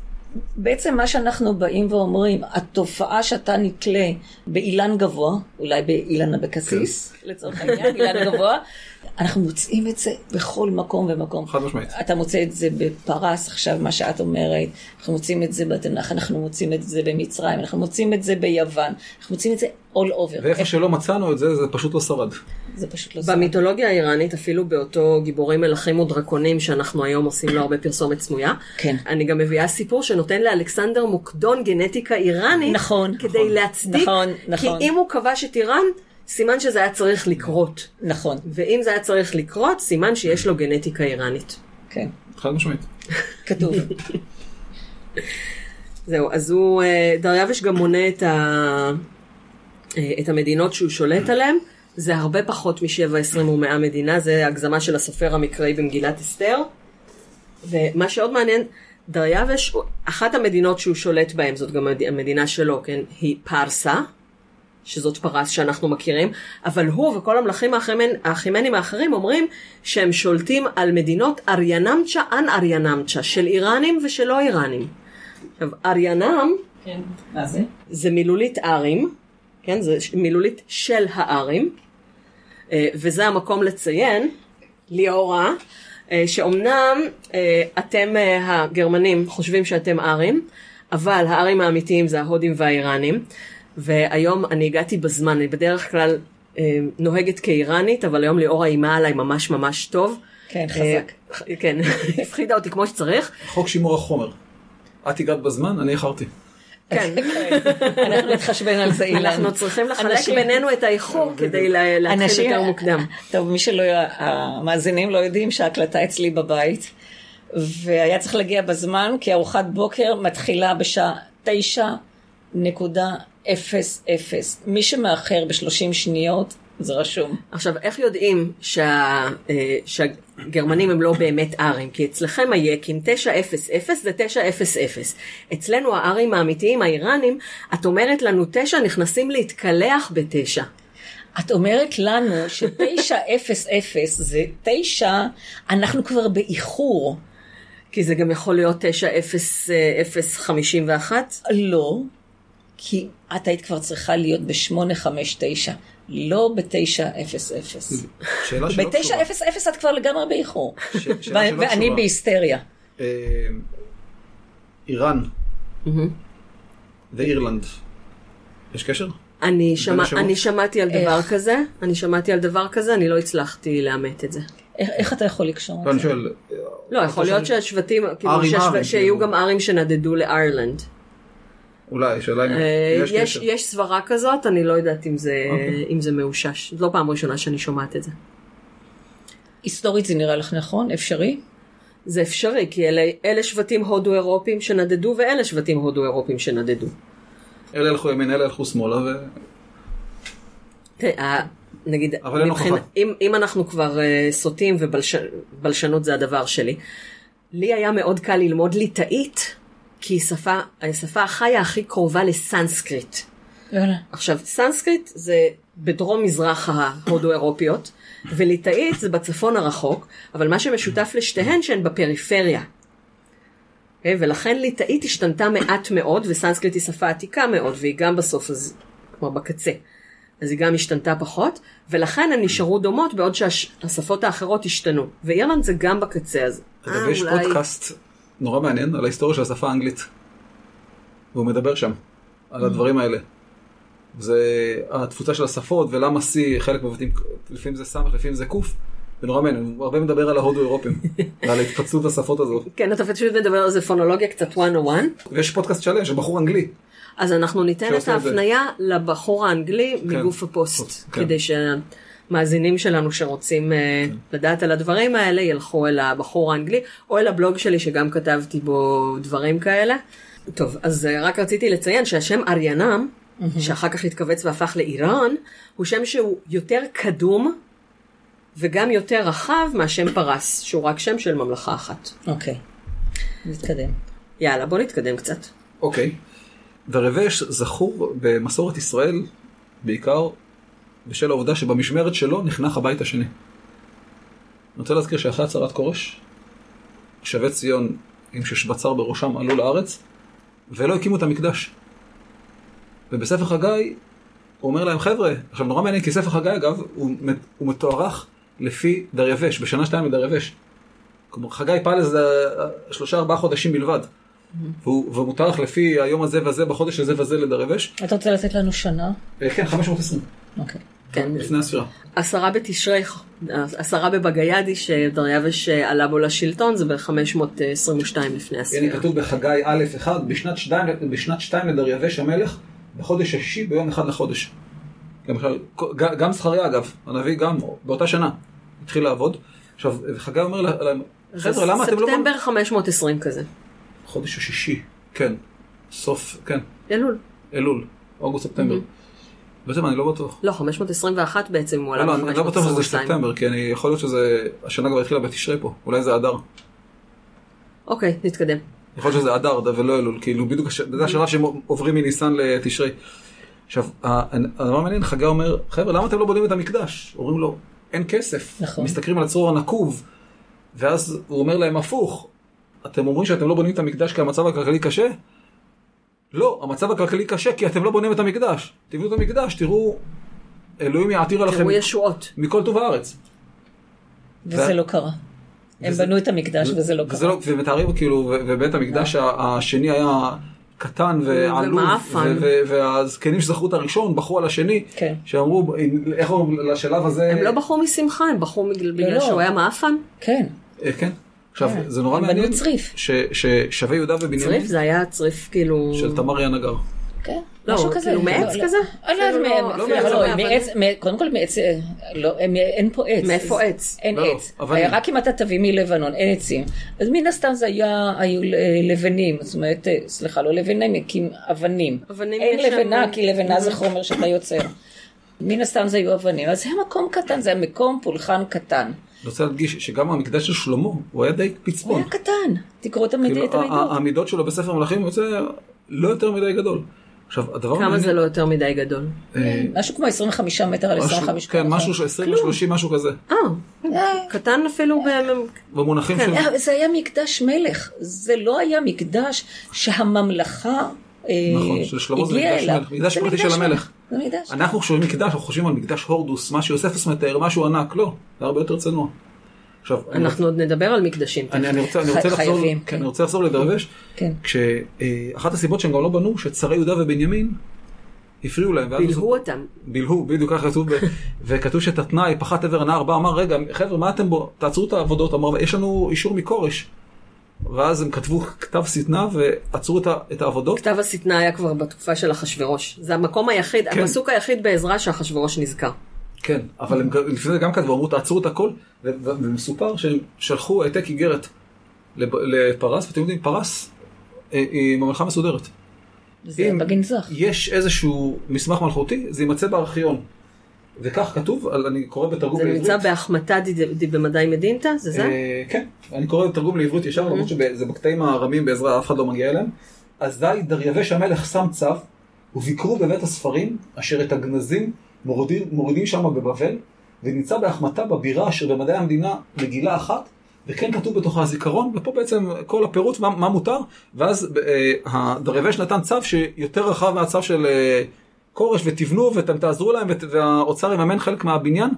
בעצם מה שאנחנו באים ואומרים, התופעה שאתה נתלה באילן גבוה, אולי באילן אבקסיס, כן. לצורך העניין, אילן גבוה, [LAUGHS] אנחנו מוצאים את זה בכל מקום ומקום. חד משמעית. אתה מוצא את זה בפרס, עכשיו מה שאת אומרת, אנחנו מוצאים את זה בתנ"ך, אנחנו מוצאים את זה במצרים, אנחנו מוצאים את זה ביוון, אנחנו מוצאים את זה all over. ואיפה שלא מצאנו את זה, זה פשוט לא שרד. זה פשוט לא סבבה. במיתולוגיה האיראנית, אפילו באותו גיבורים מלכים ודרקונים שאנחנו היום עושים לו הרבה פרסומת סמויה, כן. אני גם מביאה סיפור שנותן לאלכסנדר מוקדון גנטיקה איראנית, נכון, כדי נכון, להצדיק, נכון, כי נכון. אם הוא כבש את איראן, סימן שזה היה צריך לקרות. נכון, ואם זה היה צריך לקרות, סימן שיש לו גנטיקה איראנית. כן, חד משמעית. כתוב. זהו, אז הוא, אה, דריווש גם מונה את, ה, אה, את המדינות שהוא שולט עליהן. זה הרבה פחות משבע, עשרים ומאה מדינה, זה הגזמה של הסופר המקראי במגילת אסתר. ומה שעוד מעניין, דריווש, אחת המדינות שהוא שולט בהן, זאת גם המד- המדינה שלו, כן, היא פרסה, שזאת פרס שאנחנו מכירים, אבל הוא וכל המלכים האחימנ- האחימנים האחרים אומרים שהם שולטים על מדינות אריאנמצ'ה אנ אריאנמצ'ה, של איראנים ושל לא איראנים. עכשיו, אריאנם כן, מה זה? זה מילולית ארים, כן, זה מילולית של הארים, אה, וזה המקום לציין, ליאורה, אה, שאומנם אה, אתם הגרמנים חושבים שאתם ארים, אבל הארים האמיתיים זה ההודים והאיראנים, והיום אני הגעתי בזמן, אני בדרך כלל אה, נוהגת כאיראנית, אבל היום ליאורה אימה עליי ממש ממש טוב. כן, אה, חזק. כן, [LAUGHS] הפחידה אותי כמו שצריך. חוק שימור החומר. את הגעת בזמן, אני איחרתי. כן. [LAUGHS] אנחנו נתחשבן על זה, אילן. אנחנו צריכים לחלק בינינו את האיחור כדי לה- להתחיל יותר מוקדם. טוב, מי שלא, המאזינים לא יודעים שההקלטה אצלי בבית, והיה צריך להגיע בזמן, כי ארוחת בוקר מתחילה בשעה תשע נקודה אפס אפס. מי שמאחר בשלושים שניות, זה רשום. עכשיו, איך יודעים שה, אה, שהגרמנים הם לא באמת ארים? כי אצלכם היקים 900 זה 900. אצלנו הארים האמיתיים, האיראנים, את אומרת לנו תשע, נכנסים להתקלח בתשע. את אומרת לנו שתשע [LAUGHS] אפס אפס זה תשע, אנחנו כבר באיחור. כי זה גם יכול להיות 90051. לא, כי את היית כבר צריכה להיות ב-859, לא ב-900. שאלה שלא קשורה. ב-900 את כבר לגמרי באיחור. ואני. בהיסטריה. אה, איראן ואירלנד. יש קשר? אני, שמע? אני שמעתי על דבר איך? כזה, אני שמעתי על דבר כזה, אני לא הצלחתי לאמת את זה. איך, איך אתה יכול לקשור לא, את זה? שואל. לא, יכול להיות שהשבטים, כאילו, שיהיו כאילו. גם ארים שנדדו לאיירלנד. אולי, שאלה אם אה, יש יש, קשר. יש סברה כזאת, אני לא יודעת אם זה, אוקיי. אם זה מאושש. זו לא פעם ראשונה שאני שומעת את זה. היסטורית זה נראה לך נכון? אפשרי? זה אפשרי, כי אלה, אלה שבטים הודו-אירופים שנדדו, ואלה שבטים הודו-אירופים שנדדו. אלה הלכו ימין, אלה הלכו שמאלה, ו... תראה, ה- נגיד, אבל הוכחה. אם, אם אנחנו כבר uh, סוטים ובלשנות זה הדבר שלי, לי היה מאוד קל ללמוד ליטאית, כי היא שפה, השפה החיה הכי קרובה לסנסקריט. יאללה. עכשיו, סנסקריט זה בדרום מזרח ההודו-אירופיות, וליטאית זה בצפון הרחוק, אבל מה שמשותף לשתיהן שהן בפריפריה. אוקיי? ולכן ליטאית השתנתה מעט מאוד, וסנסקריט היא שפה עתיקה מאוד, והיא גם בסוף, אז, כלומר בקצה. אז היא גם השתנתה פחות, ולכן הן נשארו דומות בעוד שהשפות האחרות השתנו. ואירלנד זה גם בקצה, אז אגב, אה, יש. פודקאסט נורא מעניין על ההיסטוריה של השפה האנגלית. והוא מדבר שם. על הדברים האלה. זה התפוצה של השפות ולמה C, חלק מבטאים, לפעמים זה ס', לפעמים זה ק', זה נורא מעניין, הוא הרבה מדבר על ההודו-אירופים, [LAUGHS] ועל התפצלות השפות הזו. כן, אתה פשוט מדבר על זה פונולוגיה קצת 101. ויש פודקאסט שלם של בחור אנגלי, אז אנחנו ניתן את. ההפניה לבחור האנגלי כן. מגוף הפוסט, כן. כדי שהמאזינים שלנו שרוצים אה, לדעת על הדברים האלה ילכו אל הבחור האנגלי, או אל הבלוג שלי שגם כתבתי בו דברים כאלה. טוב, אז אה, רק רציתי לציין שהשם אריאנם, שאחר כך התכווץ והפך לאיראן, הוא שם שהוא יותר קדום וגם יותר רחב מהשם פרס, שהוא רק שם של ממלכה אחת. אוקיי. נתקדם. יאללה, בוא נתקדם קצת. אוקיי. ורבש זכור במסורת ישראל בעיקר בשל העובדה שבמשמרת שלו נחנך הבית השני. אני רוצה להזכיר שאחרי הצהרת כורש, שבי ציון עם ששבצר בראשם עלו לארץ, ולא הקימו את המקדש. ובספר חגי, הוא אומר להם, חבר'ה, עכשיו נורא מעניין, כי ספר חגי אגב, הוא, הוא מתוארך לפי דריווש, בשנה שתיים לדריווש. כלומר, חגי פעל איזה שלושה ארבעה חודשים בלבד. והוא, והוא מותארך לפי היום הזה והזה, בחודש הזה וזה לדריווש. אתה רוצה לתת לנו שנה? אה, כן, 520, אוקיי. כן, לפני הספירה. עשרה בתשרי, עשרה בבגיידי, שדריווש עלה בו לשלטון, זה ב-522 לפני הנה הספירה. כתוב בחגי א' אחד, בשנת שתיים, בשנת שתיים לדריווש המלך, בחודש השישי ביום אחד לחודש. למשל, ג- גם זכריה אגב, הנביא גם באותה שנה התחיל לעבוד. עכשיו, חגי אומר להם, חבר'ה, למה אתם לא... ספטמבר 520 כזה. חודש השישי, כן. סוף, כן. אלול. אלול, בעצם אני לא בטוח. לא, 521 בעצם, הוא עלה לא, לא, אני לא בטוח שזה ב-522. ספטמבר, כי אני יכול להיות שזה, השנה כבר התחילה בתשרי פה, אולי זה אדר. אוקיי, נתקדם. יכול להיות שזה אדר ולא אלול, כאילו בדיוק, זה השלב שהם עוברים מניסן לתשרי. עכשיו, הדבר המעניין, חגי אומר, חבר'ה, למה אתם לא בונים את המקדש? אומרים לו, אין כסף. נכון. מסתכלים על הצרור הנקוב, ואז הוא אומר להם הפוך, אתם אומרים שאתם לא בונים את המקדש כי המצב הכלכלי קשה? לא, המצב הכלכלי קשה כי אתם לא בונים את המקדש. תבנו את המקדש, תראו, אלוהים יעתיר עליכם תראו ישועות. מכל טוב הארץ. וזה ו- לא קרה. הם וזה- בנו את המקדש וזה לא וזה קרה. לא, ומתארים כאילו, ו- ובית המקדש ה- השני היה קטן ועלוב, והזקנים שזכרו את הראשון בחרו על השני, כן. שאמרו, איך אומרים לשלב הזה, הם לא בחרו משמחה, הם בחרו בגלל בגלל לא. שהוא היה מעפן. כן. אה, כן. עכשיו, כן. זה נורא הם מעניין, בנו צריף. ש- ששבי יהודה ובנימין, צריף, זה היה צריף כאילו... של תמר ינגר. כן. לא, משהו כזה. כאילו מעץ לא, כזה? לא, לא, אפילו לא, מאבנים. מעץ, קודם כל מעץ, אה, הם- אין פה עץ. מאיפה עץ? אין עץ. רק אם אתה תביא מלבנון, אין עצים. אז מן הסתם זה היה, היו אה, לבנים, זאת אומרת, אה, סליחה, לא לבנים, כי אבנים. אבנים אין לבנה, כי לבנה זה חומר שאתה יוצר. מן הסתם זה היו אבנים. אז זה היה מקום קטן, זה היה מקום פולחן קטן. אני רוצה להדגיש שגם המקדש של שלמה, הוא היה די הוא פצפון. היה קטן. תקראו את המידע- כאילו, המידות. המידות שלו בספר מלכים יוצא לא יותר מדי גדול. עכשיו, הדבר כמה זה לא יותר מדי גדול? אה, משהו כמו 25 מטר על משהו- 25 כן, מטר. משהו של 20 או 30, משהו כזה. אה, אה, קטן אפילו ב... במונחים כן, של... זה היה מקדש מלך, זה לא היה מקדש שהממלכה אה, נכון, של שלמה זה הגיעה מקדש אליו. מלך, מקדש פרטי של המלך. מקדש. אנחנו כשאומרים מקדש, אנחנו חושבים על מקדש הורדוס, מה שיוספוס מתאר, משהו ענק, לא, זה הרבה יותר צנוע. עכשיו, אנחנו עוד נדבר על מקדשים. אני אני רוצה אני רוצה לחזור, חייבים, כן, כן. אני רוצה לחזור לדרבש, כן. כשאחת הסיבות שהם גם לא בנו, שצרי יהודה ובנימין הפריעו להם. בילהו אותם. בילהו, בדיוק ככה כתוב, [LAUGHS] וכתוב שאת התנאי, פחת עבר הנהר, בא, אמר, רגע, חבר'ה, מה אתם בו? תעצרו את העבודות, אמר, יש לנו אישור מכורש. ואז הם כתבו כתב שטנה ועצרו את העבודות. כתב השטנה היה כבר בתקופה של אחשורוש. זה המקום היחיד, כן. הפסוק היחיד בעזרה שאחשורוש נזכר. כן, אבל הם לפני זה גם כתבו, אמרו, תעצרו את הכל, ומסופר שהם שלחו העתק איגרת לפרס, ואתם יודעים, פרס אה, היא ממלכה מסודרת. זה אם בגנזך. יש איזשהו מסמך מלכותי, זה יימצא בארכיון. וכך כתוב, אני קורא בתרגום זה לעברית. נמצא בהחמתה די- די במדי מדינתא? זה זה? אה, כן, אני קורא בתרגום לעברית ישר, למרות שזה בקטעים הארמים בעזרה, אף אחד לא מגיע אליהם. אזי דריווש המלך שם צו, וביקרו בבית הספרים, אשר את הגנזים מורידים, מורידים שם בבבל, ונמצא בהחמתה בבירה אשר במדעי המדינה מגילה אחת, וכן כתוב בתוכה הזיכרון, ופה בעצם כל הפירוט מה, מה מותר, ואז אה, הדריווש נתן צו שיותר רחב מהצו של אה, כורש, ותבנו ואתם תעזרו להם, ות- והאוצר יממן חלק מהבניין.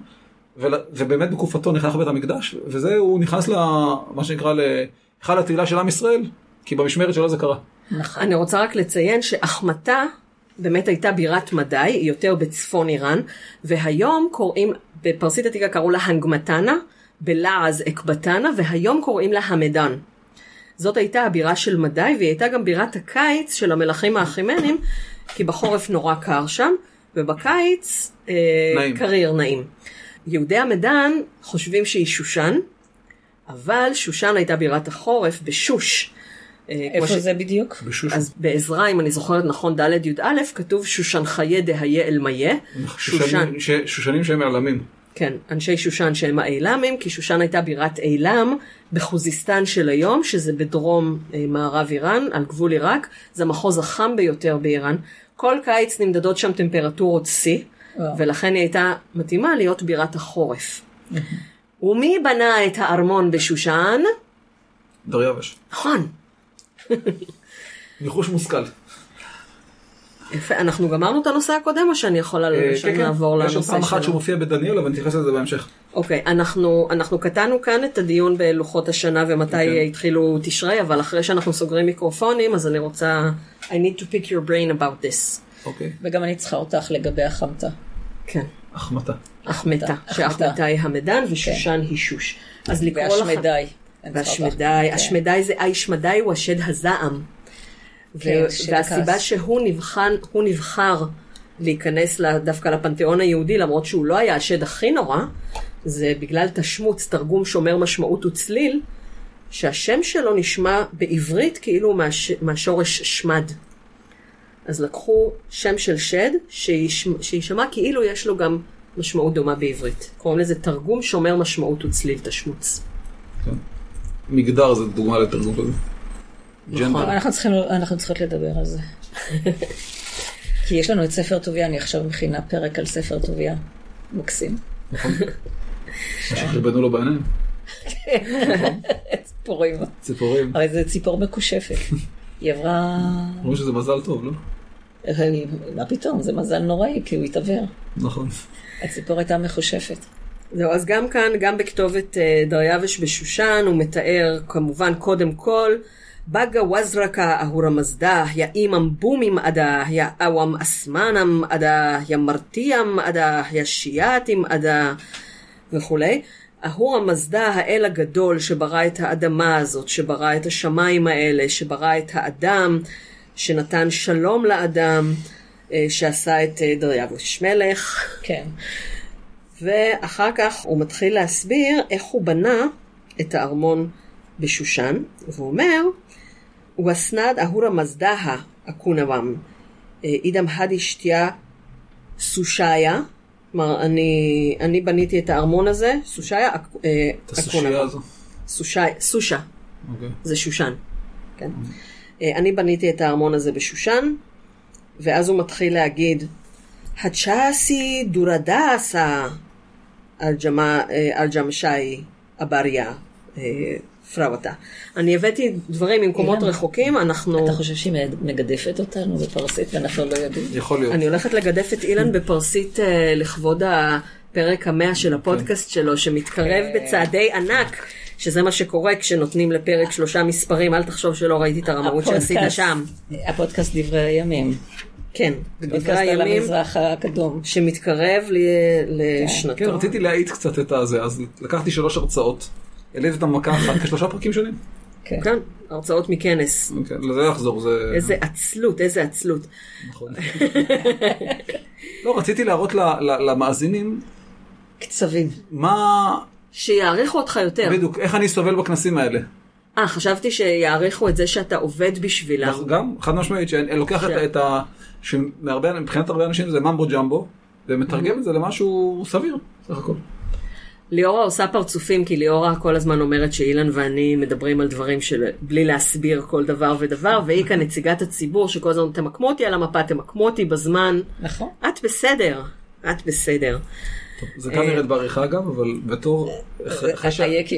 ול, ובאמת בתקופתו נכנס לבית המקדש, וזה הוא נכנס למה שנקרא להיכל התהילה של עם ישראל, כי במשמרת שלו זה קרה. אני רוצה רק לציין שאחמתה באמת הייתה בירת מדי, יותר בצפון איראן, והיום קוראים, בפרסית עתיקה קראו לה הנגמתנה, בלעז אקבתנה, והיום קוראים לה המדן. זאת הייתה הבירה של מדי, והיא הייתה גם בירת הקיץ של המלכים האחימנים, כי בחורף נורא קר שם, ובקיץ אה, נעים. קריר נעים. יהודי המדן חושבים שהיא שושן, אבל שושן הייתה בירת החורף בשוש. אה, איפה ש- זה בדיוק? בשושו. אז בעזרא, אם אני זוכרת נכון, ד' י"א, כתוב שושן חיי דהיה אל מיה. שושנים שהם מעלמים. כן, אנשי שושן שהם האילמים, כי שושן הייתה בירת אילם בחוזיסטן של היום, שזה בדרום אה, מערב איראן, על גבול עיראק, זה המחוז החם ביותר באיראן. כל קיץ נמדדות שם טמפרטורות שיא. ולכן היא הייתה מתאימה להיות בירת החורף. ומי בנה את הארמון בשושן? דריווש. נכון. ניחוש מושכל. יפה, אנחנו גמרנו את הנושא הקודם או שאני יכולה אה, כן, כן. לעבור יש עוד לנושא פעם אחת שהוא שלנו? מופיע בדניאל, אבל נתייחס לזה בהמשך. אוקיי, אנחנו, אנחנו קטענו כאן את הדיון בלוחות השנה ומתי אוקיי. התחילו תשרי, אבל אחרי שאנחנו סוגרים מיקרופונים, אז אני רוצה... I need to pick your brain about this. אוקיי. וגם אני צריכה אותך לגבי החמתה. כן. החמתה. אחמתה, אחמתה. שאחמתה היא המדן ושושן היא שוש. אז לקרוא לך... והשמדי. והשמדי, כן. השמדי זה איישמדי הוא השד הזעם. כן, והסיבה. שהוא נבחן, הוא נבחר להיכנס דווקא לפנתיאון היהודי, למרות שהוא לא היה השד הכי נורא, זה בגלל תשמוץ, תרגום שומר משמעות וצליל, שהשם שלו נשמע בעברית כאילו מהש, מהשורש שמד. אז לקחו שם של שד שישמע כאילו יש לו גם משמעות דומה בעברית. קוראים לזה תרגום שומר משמעות וצליל תשמוץ. כן. מגדר זה דוגמה לתרגום כזה. נכון. ג'נדר. אנחנו צריכים, אנחנו צריכות לדבר על זה. כי יש לנו את ספר טוביה, אני עכשיו מכינה פרק על ספר טוביה. מקסים. נכון. [LAUGHS] שחרבנו לו בעיניים. ציפורים. ציפורים. הרי זה ציפור מקושפת. היא עברה... אומרים שזה מזל טוב, לא? אני- מה פתאום, זה מזל נוראי, כי הוא התעוור. נכון. הציפור הייתה מחושפת. זהו, אז גם כאן, גם בכתובת אה, דריווש בשושן, הוא מתאר כמובן קודם כל, בגה וזרקה אהורה מזדה, יא אימם בומים עדה, יא אוום אסמנם עדה, יא מרתיאם עדה, יא שיאטים עדה, וכולי. אהורה מזדה, האל הגדול שברא את האדמה הזאת, שברא את השמיים האלה, שברא את האדם, שנתן שלום לאדם, אה, שעשה את אה, דריווש מלך. כן. ואחר כך הוא מתחיל להסביר איך הוא בנה את הארמון בשושן, והוא אומר, וסנד אהורה מזדהה אקונבם, אידם הדי שתיה סושיה, כלומר, אני, אני בניתי את הארמון הזה, סושיה, אק- את הסושייה הזו. סושי- סושה, אוקיי. זה שושן, כן? אה, אני בניתי את הארמון הזה בשושן, ואז הוא מתחיל להגיד, הצ'אסי דורדסה על ג'משאי אבריה אה, פראותה. אני הבאתי דברים ממקומות רחוקים, אנחנו... אתה חושב שהיא מגדפת אותנו בפרסית ואנחנו לא יודעים? יכול להיות. אני הולכת לגדף את אילן בפרסית אה, לכבוד הפרק המאה של הפודקאסט שלו, שמתקרב בצעדי ענק, שזה מה שקורה כשנותנים לפרק שלושה מספרים, אל תחשוב שלא ראיתי את הרמאות שעשית הפודקאסט- שם. הפודקאסט דברי הימים. כן, בדברי פודקאסט על הימים, המזרח הקדום. שמתקרב ל- לשנתו. כן, רציתי להאיץ קצת את הזה, אז לקחתי שלוש הרצאות, העליתי אותם מכה אחת כשלושה פרקים שונים. כן. כן, הרצאות מכנס. אוקיי, לזה לא יחזור, זה... איזה עצלות, איזה עצלות. נכון. לא, רציתי להראות למאזינים קצבים. מה... שיעריכו אותך יותר. בדיוק, איך אני סובל בכנסים האלה. אה, חשבתי שיעריכו את זה שאתה עובד בשבילם. אז גם, חד משמעית, שאני לוקח את ש- ה- את ה... שמהרבה- מבחינת הרבה אנשים זה ממבו ג'מבו, ומתרגם את זה למשהו סביר, סך הכל. ליאורה עושה פרצופים, כי ליאורה כל הזמן אומרת שאילן ואני מדברים על דברים של... בלי להסביר כל דבר ודבר, והיא כאן נציגת הציבור שכל הזמן תמקמו אותי על המפה, תמקמו אותי בזמן. נכון. את בסדר, את בסדר. זה גם ירד בעריכה אגב, אבל בתור...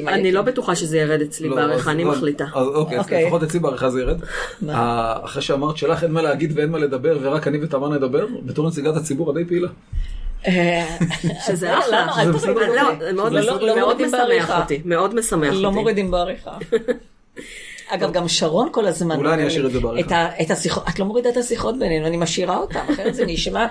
אני. לא בטוחה שזה ירד אצלי לא, בעריכה, אז- אני לא, מחליטה. אז אוקיי, אז אוקיי. לפחות אצלי בעריכה זה ירד. אה, אחרי שאמרת שלך אין מה להגיד ואין מה לדבר ורק אני ותמר נדבר, בתור נציגת הציבור הדי פעילה. אה, שזה לא, אחלה. אותי. לא, מאוד לא, לא, לא משמח. אותי, מאוד משמח לא אותי. מורידים בעריכה. [LAUGHS] אגב, גם שרון כל הזמן... אולי אני אשאיר את זה בעריכה. את השיחות, את לא מורידה את השיחות בינינו, אני משאירה אותן, אחרת זה נשמע,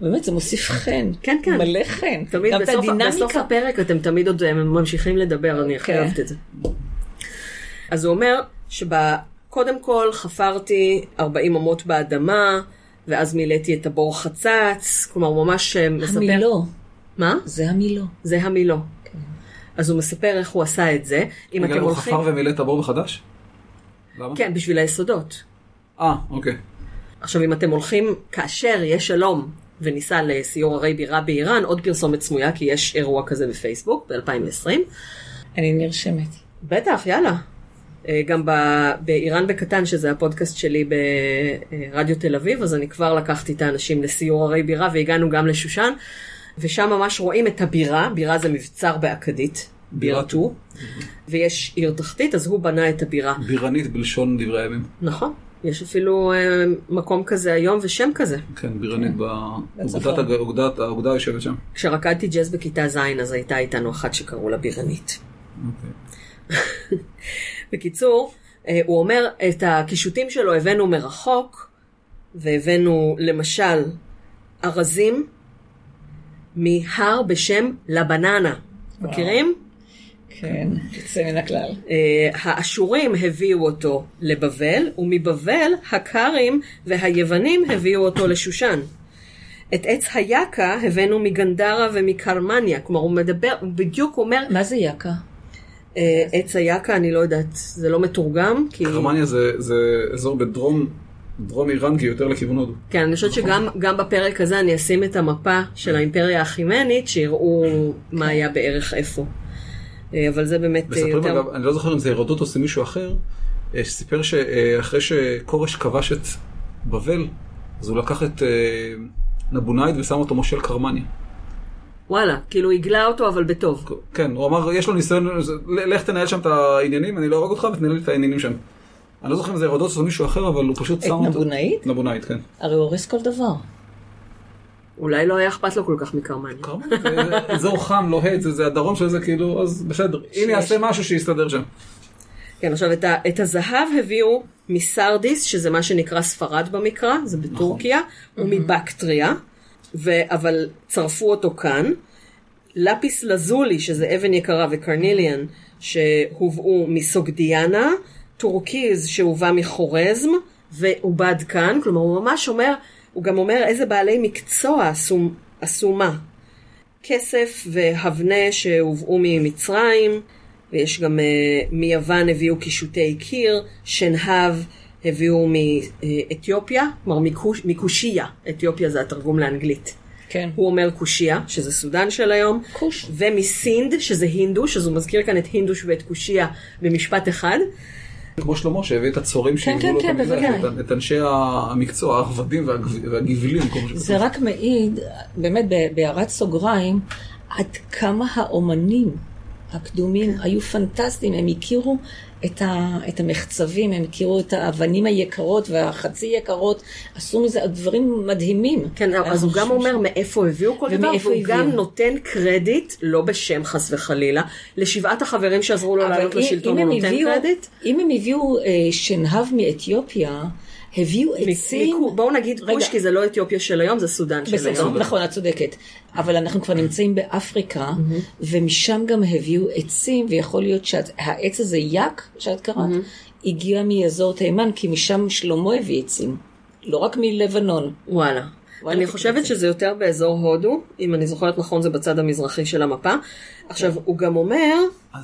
באמת, זה מוסיף חן. כן, כן. מלא חן. תמיד בסוף, בסוף. הפרק אתם תמיד עוד אה, ממשיכים לדבר, אני הכי כן. אוהבת את זה. אז הוא אומר שקודם כל חפרתי 40 אמות באדמה, ואז מילאתי את הבור חצץ, כלומר הוא ממש אה, מספר... המילו, מה? זה המילו. זה המילו. אז הוא מספר איך הוא עשה את זה. אם אתם הוא הולכים... חפר ומילא את הבור מחדש? למה? כן, בשביל היסודות. אה, אוקיי. עכשיו, אם אתם הולכים, כאשר יש שלום וניסע לסיור ערי בירה באיראן, עוד פרסומת סמויה, כי יש אירוע כזה בפייסבוק ב-2020. אני נרשמת. בטח, יאללה. אה, גם ב- באיראן בקטן, שזה הפודקאסט שלי ברדיו תל אביב, אז אני כבר לקחתי את האנשים לסיור ערי בירה והגענו גם לשושן, ושם ממש רואים את הבירה, בירה זה מבצר באכדית, בירתו, ויש עיר תחתית, אז הוא בנה את הבירה. בירנית בלשון דברי הימים. נכון, יש אפילו אה, מקום כזה היום ושם כזה. כן, בירנית אוגדת- האוגדה יושבת שם. כשרקדתי ג'אז בכיתה ז', אז הייתה איתנו אחת שקראו לה בירנית. אוקיי. [LAUGHS] בקיצור, אה, הוא אומר, את הקישוטים שלו הבאנו מרחוק, והבאנו למשל ארזים מהר בשם לבננה. מכירים? כן, יוצא מן הכלל. אה, האשורים הביאו אותו לבבל, ומבבל הקרים והיוונים הביאו אותו לשושן. את עץ היקה הבאנו מגנדרה ומקרמניה, כלומר הוא מדבר, הוא בדיוק אומר, מה זה יקה? אה, עץ היקה, אני לא יודעת, זה לא מתורגם, כי... קרמניה זה זה אזור בדרום דרום איראן, כי יותר לכיוון הודו. כן, אני חושבת שגם גם בפרק הזה אני אשים את המפה של האימפריה האחימנית, שיראו מה היה בערך איפה. אה, אבל זה באמת אה, מספרים יותר... אגב, אני לא זוכר אם זה הרודוטוס או מישהו אחר, שסיפר שאחרי שכורש כבש את בבל, אז הוא לקח את נבונייד ושם אותו מושל קרמניה. וואלה, כאילו הגלה אותו אבל בטוב. כן, הוא אמר, יש לו ניסיון, לך תנהל שם את העניינים, אני לא ארוג אותך ותנהל לי את העניינים שם. אני לא זוכר אם זה הרודוטוס או מישהו אחר, אבל הוא פשוט את שם אותו. נבונאית? נבונייד, כן. הרי הוא הורס כל דבר. אולי לא היה אכפת לו כל כך מקרמניה. קרמניה, זה אזור חם, לוהט, זה- זה הדרום של זה, כאילו, אז בסדר. אם יעשה משהו שיסתדר שם. כן, עכשיו את, ה, את הזהב הביאו מסרדיס, שזה מה שנקרא ספרד במקרא, זה בטורקיה, ומבקטריה, ו, אבל צרפו אותו כאן. לפיס לזולי, שזה אבן יקרה, וקרניליאן, שהובאו מסוגדיאנה, טורקיז שהובא מחורזם, ועובד כאן, כלומר הוא ממש אומר, הוא גם אומר איזה בעלי מקצוע עשו, עשו מה. כסף והבנה שהובאו ממצרים, ויש גם אה, מיוון הביאו קישוטי קיר, שנהב הביאו מאתיופיה, כלומר מקוש, מקושיה, אתיופיה זה התרגום לאנגלית. כן. הוא אומר קושיה, שזה סודן של היום, כוש. ומסינד, שזה הינדוש, אז הוא מזכיר כאן את הינדוש ואת קושיה במשפט אחד. כמו שלמה שהביא את הצורים כן, שהביאו כן, לו כן, את המקדש. את- את אנשי המקצוע, הערבדים והגב- והגבלים. זה רק מעיד, באמת ב- בהערת סוגריים, עד כמה האומנים הקדומים היו פנטסטיים, הם הכירו את, ה, את המחצבים, הם הכירו את האבנים היקרות והחצי יקרות, עשו מזה דברים מדהימים. כן, אז הוא גם אומר מאיפה הביאו כל דבר, והוא גם הביאו. נותן קרדיט, לא בשם חס וחלילה, לשבעת החברים שעזרו לו לעלות לשלטון, הוא נותן הביאו- קרדיט. אם הם הביאו אה, שנהב מאתיופיה, הביאו עצים... בואו נגיד רגע. כי זה לא אתיופיה של היום, זה סודן של בסדר, היום. נכון, את צודקת. אבל אנחנו כבר נמצאים באפריקה, ומשם גם הביאו עצים, ויכול להיות שהעץ הזה, יק, שאת קראת, הגיע מאזור תימן, כי משם שלמה הביא עצים. לא רק מלבנון. וואלה. אני חושבת. שזה יותר באזור הודו, אם אני זוכרת נכון זה בצד המזרחי של המפה. עכשיו, הוא גם אומר,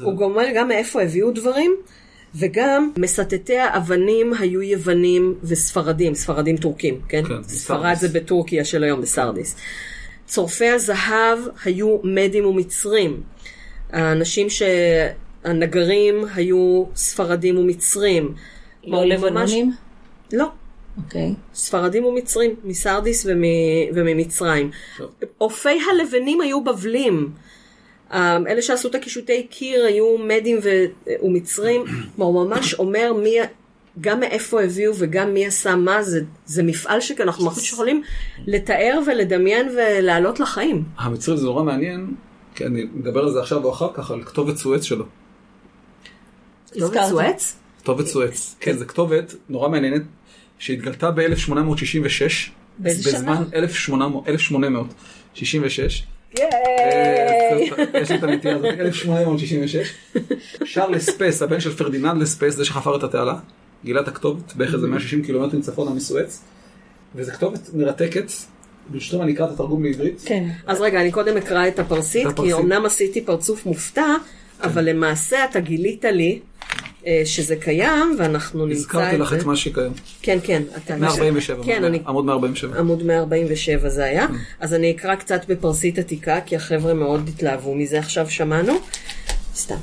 הוא גם אומר גם מאיפה הביאו דברים, וגם מסטטי האבנים היו יוונים וספרדים, ספרדים טורקים, כן? כן, ספרד בסרדיס. זה בטורקיה של היום, בסרדיס. צורפי הזהב היו מדים ומצרים. האנשים ש... הנגרים היו ספרדים ומצרים. לא ממש- לבנונים? לא. אוקיי. ספרדים ומצרים, מסרדיס ומ... וממצרים. אופי הלבנים היו בבלים. אה, אלה שעשו את הקישוטי קיר היו מדים ו... ומצרים. [CLEARS THROAT] כלומר, הוא ממש אומר מי... גם מאיפה הביאו וגם מי עשה מה, זה, זה מפעל שאנחנו ממש יכולים לתאר ולדמיין ולהעלות לחיים. המצרים זה נורא מעניין, כי אני מדבר על זה עכשיו או אחר כך, על כתובת סואץ שלו. כתובת. סואץ? כתובת סואץ. כן, זו כתובת נורא מעניינת, שהתגלתה ב-1866. באיזה שנה? בזמן 1800, 1866. אה, יש את הנטייה הזאת, 1866. שארל דה לספס, הבן של פרדיננד דה לספס, זה שחפר את התעלה, גילה את הכתובת בערך איזה 160 קילומטרים צפונה מסואץ. וזו כתובת מרתקת, ברשותכם אני אקרא את התרגום לעברית. כן. אז רגע, אני קודם אקרא את הפרסית, כי. אמנם עשיתי פרצוף מופתע, אבל למעשה אתה גילית לי שזה קיים, ואנחנו נמצא הזכרתי את לך זה. את מה שקיים. כן, כן. אתה- 147, כן, אני... עמוד 147. עמוד 147 זה היה. אז אני אקרא קצת בפרסית עתיקה, כי החבר'ה מאוד התלהבו מזה עכשיו שמענו. סתם.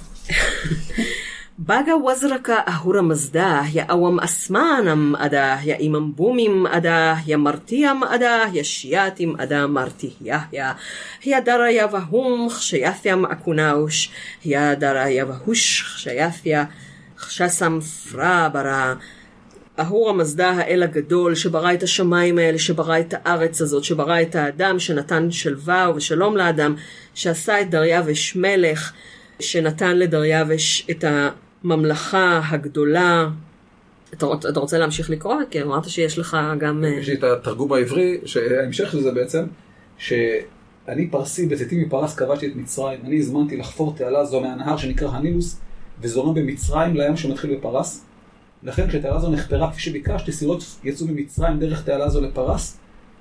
Baga wazraka ahura mazdah, ya awam asmanam adah, ya imam bumim adah, ya martiam adah, ya shiatim adah marti yahya, ya dara yavahum כשיפיה מעקונאוש, ya dara yavahush כשיפיה חשסם פרה ברא. אהור המזדה האל הגדול שברא את השמיים האלה, שברא את הארץ הזאת, שברא את האדם, שנתן שלווה ושלום לאדם, שעשה את דריווש מלך, שנתן לדריווש את הממלכה הגדולה. אתה, רוצ, אתה רוצה להמשיך לקרוא? כי אמרת שיש לך גם... אה, יש לי את התרגום העברי, שההמשך של זה בעצם, שאני פרסי בצאתי מפרס כבשתי את מצרים, אני הזמנתי לחפור תעלה זו מהנהר שנקרא הנילוס, וזורם במצרים לים שמתחיל בפרס. לכן כשתעלה זו נחפרה כפי שביקשתי, סירות יצאו ממצרים דרך תעלה זו לפרס,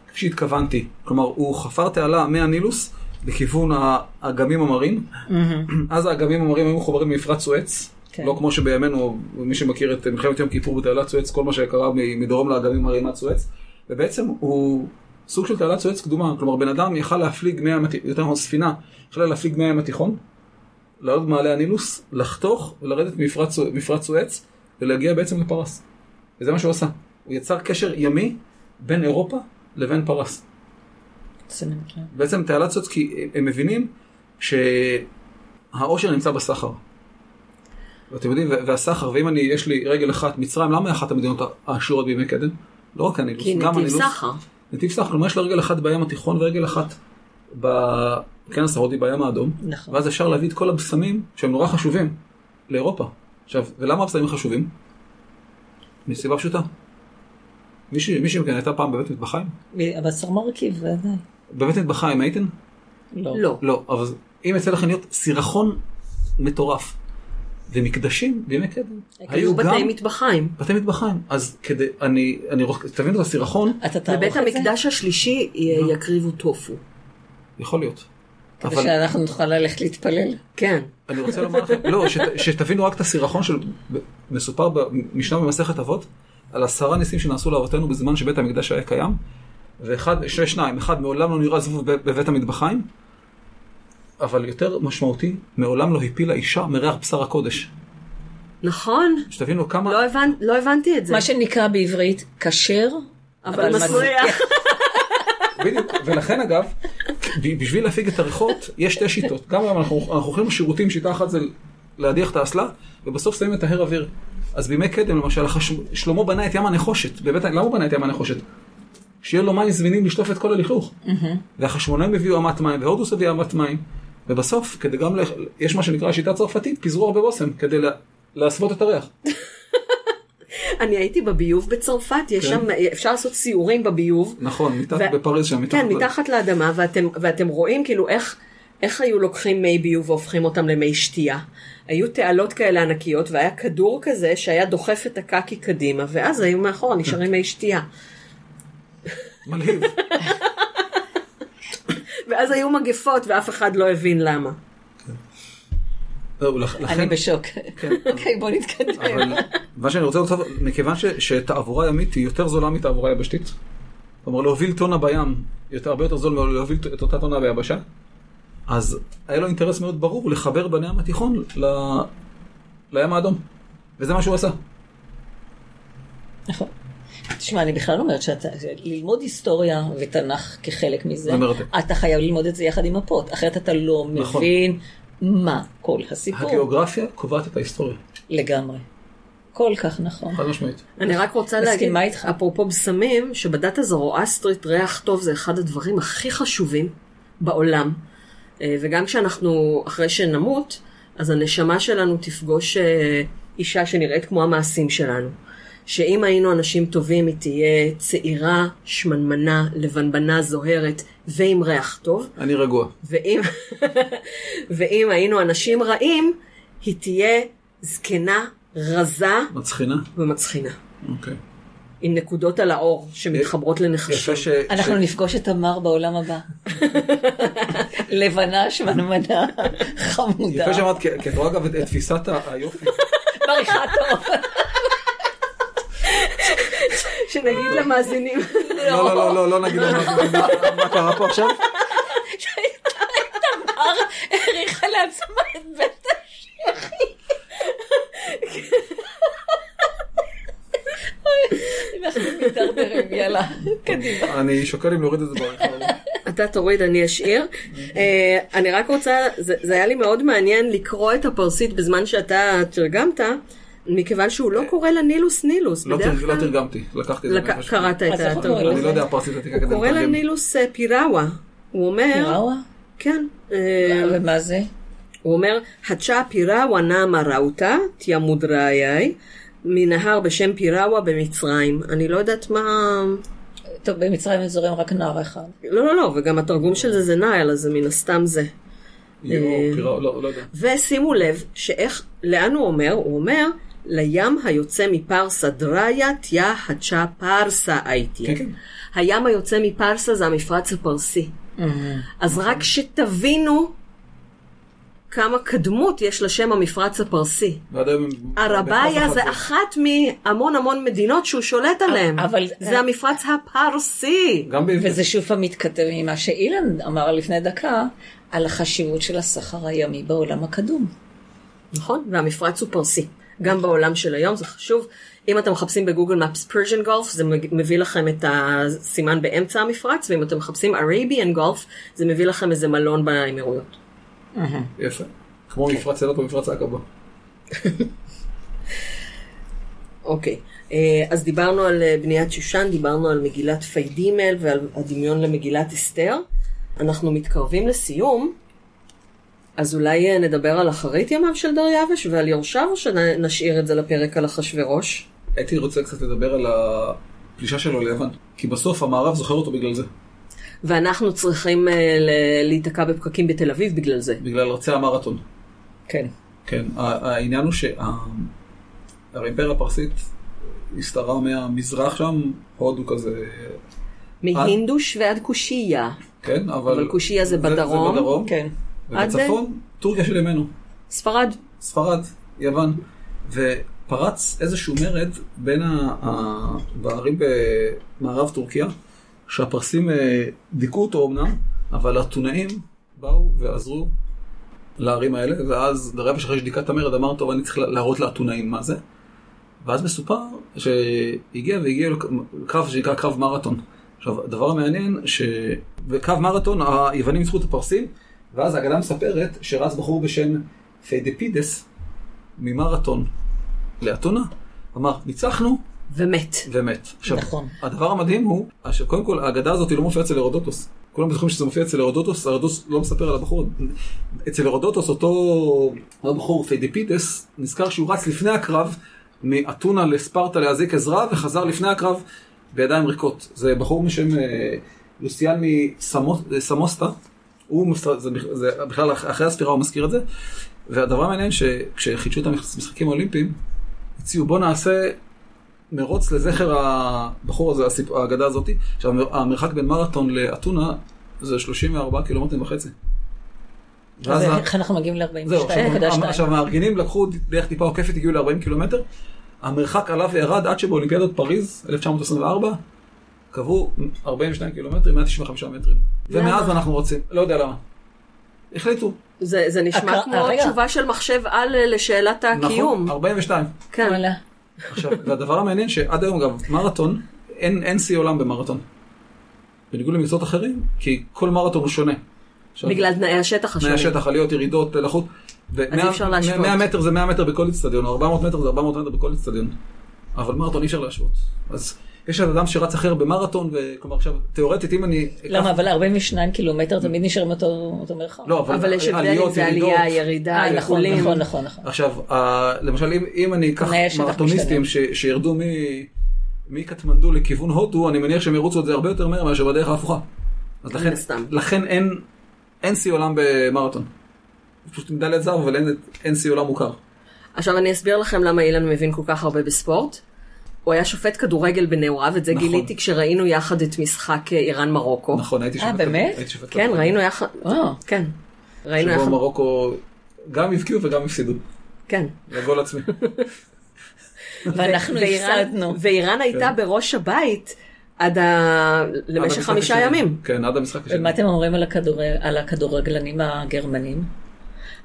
כפי שהתכוונתי. כלומר, הוא חפר תעלה מהנילוס לכיוון האגמים המרים. אז האגמים המרים היו מחוברים ממפרץ סואץ. כן. לא כמו שבימינו, מי שמכיר את מלחמת יום כיפור בתעלת סואץ, כל מה שקרה מדרום לאגמים המרים עד סואץ. ובעצם הוא סוג של תעלת סואץ קדומה. כלומר, בן אדם יכל להפליג מהים התיכון, יותר נכון ספינה, יכלה להפליג מהים התיכון, לעלות במעלה הנילוס, לחתוך ולרדת מפרץ סואץ, ולהגיע בעצם לפרס. וזה מה שהוא עשה. הוא יצר קשר ימי בין אירופה לבין פרס. נקרא. בעצם תעלת סואץ, כי הם מבינים שהאושר נמצא בסחר. ואתם יודעים, והסחר, ואם אני, יש לי רגל אחת, מצרים, למה אחת המדינות העשירות בימי קדם? לא רק הנילוס, כי גם נתיב הנילוס. סחר. נתיב סחר, כלומר יש לה רגל אחת בים התיכון ורגל אחת בכנס ההודי בים האדום. נכון. ואז אפשר להביא את כל הבשמים שהם נורא חשובים לאירופה. עכשיו, ולמה הבשמים חשובים? מסיבה פשוטה. מישהו, מישהו מכן הייתה פעם בבית מטבחיים? הבשר מרכיב, ודאי. בבית מטבחיים הייתם? לא. לא. לא, אבל אם יצא לכם להיות סירחון מטורף ומקדשים בימי קדם, היו בתי מטבחיים. בתי מטבחיים. אז כדי, אני, אני רוצה, תבינו את הסירחון, אתה תערוך בבית את זה? המקדש השלישי י- יקריבו טופו. יכול להיות. כדי אבל שאנחנו נוכל ללכת להתפלל. כן. אני רוצה לומר לכם, לא, שת, שתבינו רק את הסירחון של, מסופר במשנה במסכת אבות, על עשרה ניסים שנעשו לאבותינו בזמן שבית המקדש היה קיים, ואחד, שני שניים, אחד מעולם לא נראה זבוב בב- בבית המטבחיים, אבל יותר משמעותי, מעולם לא הפילה אישה מריח בשר הקודש. נכון. שתבינו כמה... לא הבנ- לא הבנתי את זה. מה שנקרא בעברית כשר, אבל מסריח. בדיוק, ולכן אגב, בשביל להפיג את הריחות, יש שתי שיטות. גם היום אנחנו, אנחנו הולכים לשירותים, שיטה אחת זה להדיח את האסלה, ובסוף שמים את ההר אוויר. אז בימי קדם, למשל, החש... שלמה בנה את ים הנחושת. בבית... למה הוא בנה את ים הנחושת? שיהיה לו מים זמינים לשטוף את כל הלכלוך. והחשמונאים הביאו אמת מים, והודוס הביא אמת מים. ובסוף, כדי גם, ל... יש מה שנקרא שיטה צרפתית, פיזרו הרבה בושם, כדי לה... להסוות את הריח. אני הייתי בביוב בצרפת, יש כן. שם, אפשר לעשות סיורים בביוב. נכון, מתחת ו- בפריז שם, מתחת. כן, מתחת לאדמה, ואתם, ואתם רואים כאילו איך, איך היו לוקחים מי ביוב והופכים אותם למי שתייה. היו תעלות כאלה ענקיות, והיה כדור כזה שהיה דוחף את הקקי קדימה, ואז היו מאחורה נשארים מי שתייה. מלהיב. [LAUGHS] ואז היו מגפות, ואף אחד לא הבין למה. לכ- אני. בשוק. כן. אוקיי, בוא נתקדם. מה שאני רוצה לומר, מכיוון שתעבורה ימית היא יותר זולה מתעבורה יבשתית, כלומר להוביל טונה בים, יותר, הרבה יותר זול מלהוביל את אותה טונה ביבשה, אז היה לו אינטרס מאוד ברור לחבר בין הים התיכון לים האדום. וזה מה שהוא עשה. נכון. תשמע, אני בכלל אומרת שאתה, ללמוד היסטוריה ותנ"ך כחלק מזה. אתה חייב ללמוד את זה יחד עם מפות, אחרת אתה לא נכון. מבין מה כל הסיפור. הגיאוגרפיה קובעת את ההיסטוריה, לגמרי. כל כך נכון. חד משמעית. אני רק רוצה להגיד, איתך. אפרופו בשמים, שבדת הזרואסטרית ריח טוב זה אחד הדברים הכי חשובים בעולם. אה, וגם כשאנחנו, אחרי שנמות, אז הנשמה שלנו תפגוש אה, אישה שנראית כמו המעשים שלנו. שאם היינו אנשים טובים, היא תהיה צעירה, שמנמנה, לבנבנה, זוהרת ועם ריח טוב. אני רגוע. ואם, [LAUGHS] ואם היינו אנשים רעים, היא תהיה זקנה, רזה מצחינה? ומצחינה. אוקיי. עם נקודות על האור שמתחברות לנחשים. ש... אנחנו ש... נפגוש את תמר בעולם הבא. [LAUGHS] לבנה, שמנמנה, חמודה. יפה שאמרת, כי את רואה אגב את תפיסת היופי. [LAUGHS] מריחה טוב. שנגיד למאזינים. לא, לא, לא, לא, לא נגיד למאזינים. מה קרה פה עכשיו? תמר האריכה לעצמה את בית השחי. אנחנו מידרדרים, יאללה, קדימה. אני שוקל אם להוריד את זה בעריכה. אתה תוריד, אני אשאיר. אה, אני רק רוצה, זה היה לי מאוד מעניין לקרוא את הפרסית בזמן שאתה תרגמת. מכיוון שהוא לא קורא לה נילוס נילוס. לא בדרך לא כלל- תרגמתי, לקחתי את זה. לק-. קראת את הוא התרגום. אני לא יודע פרסית עתיקה הוא כדי קורא לה לתרגם. נילוס אה, פיראווה. הוא אומר, פיראווה? כן, אה, ומה זה? הוא אומר, הצ'ה פיראווה נאמה ראותה, תיה מודראיי, מנהר בשם פיראווה במצרים. אני לא יודעת מה... טוב, במצרים זורם רק נער אחד. לא, לא, לא, וגם התרגום של זה זה נייל, אז זה מן הסתם זה. אה, לא לא יודע. ושימו לב, שאיך, לאן הוא אומר? הוא אומר, לים היוצא מפרסה דריה תיה הצ'ה פרסה הייתי. כן, כן. הים היוצא מפרסה זה המפרץ הפרסי. אז רק שתבינו כמה קדמות יש לשם המפרץ הפרסי. בכף זה אחת מהמון המון מדינות שהוא שולט עליהן. אבל- זה המפרץ הפרסי. גם בעברית. וזה שוב פעם מתכתב עם מה שאילן אמר לפני דקה, על החשיבות של הסחר הימי בעולם הקדום. נכון, והמפרץ הוא פרסי. גם בעולם של היום זה חשוב. אם אתם מחפשים בגוגל maps Persian Gulf, זה מביא לכם את הסימן באמצע המפרץ, ואם אתם מחפשים Arabian Gulf, זה מביא לכם איזה מלון באמירויות. יפה. כמו מפרץ אילת ומפרץ העקבה. [LAUGHS] אוקיי, אה, אז דיברנו על אה, בניית שושן, דיברנו על מגילת פיידימה ועל הדמיון למגילת אסתר. אנחנו מתקרבים לסיום, אז אולי אה, נדבר על אחרית ימיו של דריווש ועל יורשיו, או שנשאיר את זה לפרק על אחשורוש? הייתי רוצה קצת לדבר על הפלישה שלו ליוון. כי בסוף המערב זוכר אותו בגלל זה. ואנחנו צריכים ל- להיתקע בפקקים בתל אביב בגלל זה. בגלל רצי המרתון. כן. כן, העניין הוא שהאימפריה הפרסית הסתערה מהמזרח שם, הודו כזה, מהינדוש ועד קושייה. כן, אבל... אבל קושייה זה בדרום. זה בדרום, כן. ובצפון, טורקיה של ימינו, ספרד. ספרד, יוון, ופרץ איזשהו מרד בין ה... ה... בערים במערב טורקיה, שהפרסים אה, דיכאו אותו אמנם, אבל האתונאים באו ועזרו לערים האלה, ואז דרייבש אחרי שדיכא את המרד אמר, טוב, אני צריך להראות לאתונאים מה זה. ואז מסופר שהגיע והגיע לקרב שנקרא קרב מרתון. עכשיו, הדבר המעניין, שבקרב מרתון היוונים ניצחו את הפרסים, ואז האגדה מספרת שרץ בחור בשם פיידיפידס ממרתון לאתונה, אמר, ניצחנו ומת. ומת. עכשיו, נכון. הדבר המדהים הוא, שקודם כל האגדה הזאת לא מופיעה אצל הרודוטוס. כולם זוכרים שזה מופיע אצל הרודוטוס, הרודוטוס לא מספר על הבחור. אצל הרודוטוס אותו אותו בחור פיידיפידס נזכר שהוא רץ לפני הקרב מאתונה לספרטה להזעיק עזרה וחזר לפני הקרב בידיים ריקות. זה בחור בשם אה, לוקיאן מסמוסטה. הוא, מס- זה, בכ- זה בכלל אחרי הספירה הוא מזכיר את זה. והדבר המעניין שכשחידשו את המשחקים האולימפיים, הציעו בוא נעשה מרוץ לזכר הבחור הזה, הסיפ- האגדה הזאת. עכשיו המרחק בין מרתון לאתונה זה 34 קילומטרים וחצי. אז איך אנחנו מגיעים זהו, עכשיו, ל-42.2? עכשיו המארגנים לקחו דרך טיפה עוקפת, הגיעו ל-40 קילומטר. המרחק עלה וירד עד שבאולימפיאדת פריז, 1924, קבעו 42 קילומטרים, 195 מטרים. ומאז אנחנו רוצים, לא יודע למה. החליטו. זה, זה נשמע הקר- כמו רגע. תשובה של מחשב על אה, לשאלת הקיום. נכון, 42. כן. עכשיו, והדבר המעניין שעד היום אגב, מרתון, אין, אין שיא עולם במרתון. בניגוד למקצועות אחרים, כי כל מרתון הוא שונה. עכשיו, בגלל תנאי השטח תנאי השונים. השטח, עליות, ירידות, לחות. אי אפשר להשוות. 100 מטר זה 100 מטר בכל אצטדיון, 400 מטר זה 400 מטר בכל אצטדיון. אבל מרתון אי אפשר להשוות. אז יש אדם שרץ אחר במרתון, וכלומר עכשיו, תיאורטית אם אני... אקח- למה? אבל 42 קילומטר תמיד נשארים אותו אותו מרחק. לא, אבל, אבל יש הבדל אם זה. עלייה, ירידה, אה, נכון. נכון, נכון, נכון. עכשיו, ה- למשל, אם, אם אני אקח מרתוניסטים ש, שירדו מ, מקטמנדו לכיוון הודו, אני מניח שהם ירוצו את זה הרבה יותר מהר מאשר בדרך ההפוכה. אז לכן. לכן אין, אין שיא עולם במרתון. פשוט מדליית זהב, אבל אין, אין שיא עולם מוכר. עכשיו אני אסביר לכם למה אילן מבין כל כך הרבה בספורט. הוא היה שופט כדורגל בנעוריו, את זה נכון. גיליתי כשראינו יחד את משחק אה, איראן מרוקו. נכון, הייתי אה, שופט באמת? כדור- הייתי שופט כן, כדורגל. ראינו יחד, אה, כן. ראינו שבו יחד, מרוקו גם הבקיעו וגם הפסידו. כן. לגול עצמי. [LAUGHS] ואנחנו הפסדנו. ואיראן הייתה כן. בראש הבית עד ה... למשך חמישה. ימים. כן, עד המשחק השני. ומה אתם אומרים על הכדור- על הכדורגלנים הגרמנים?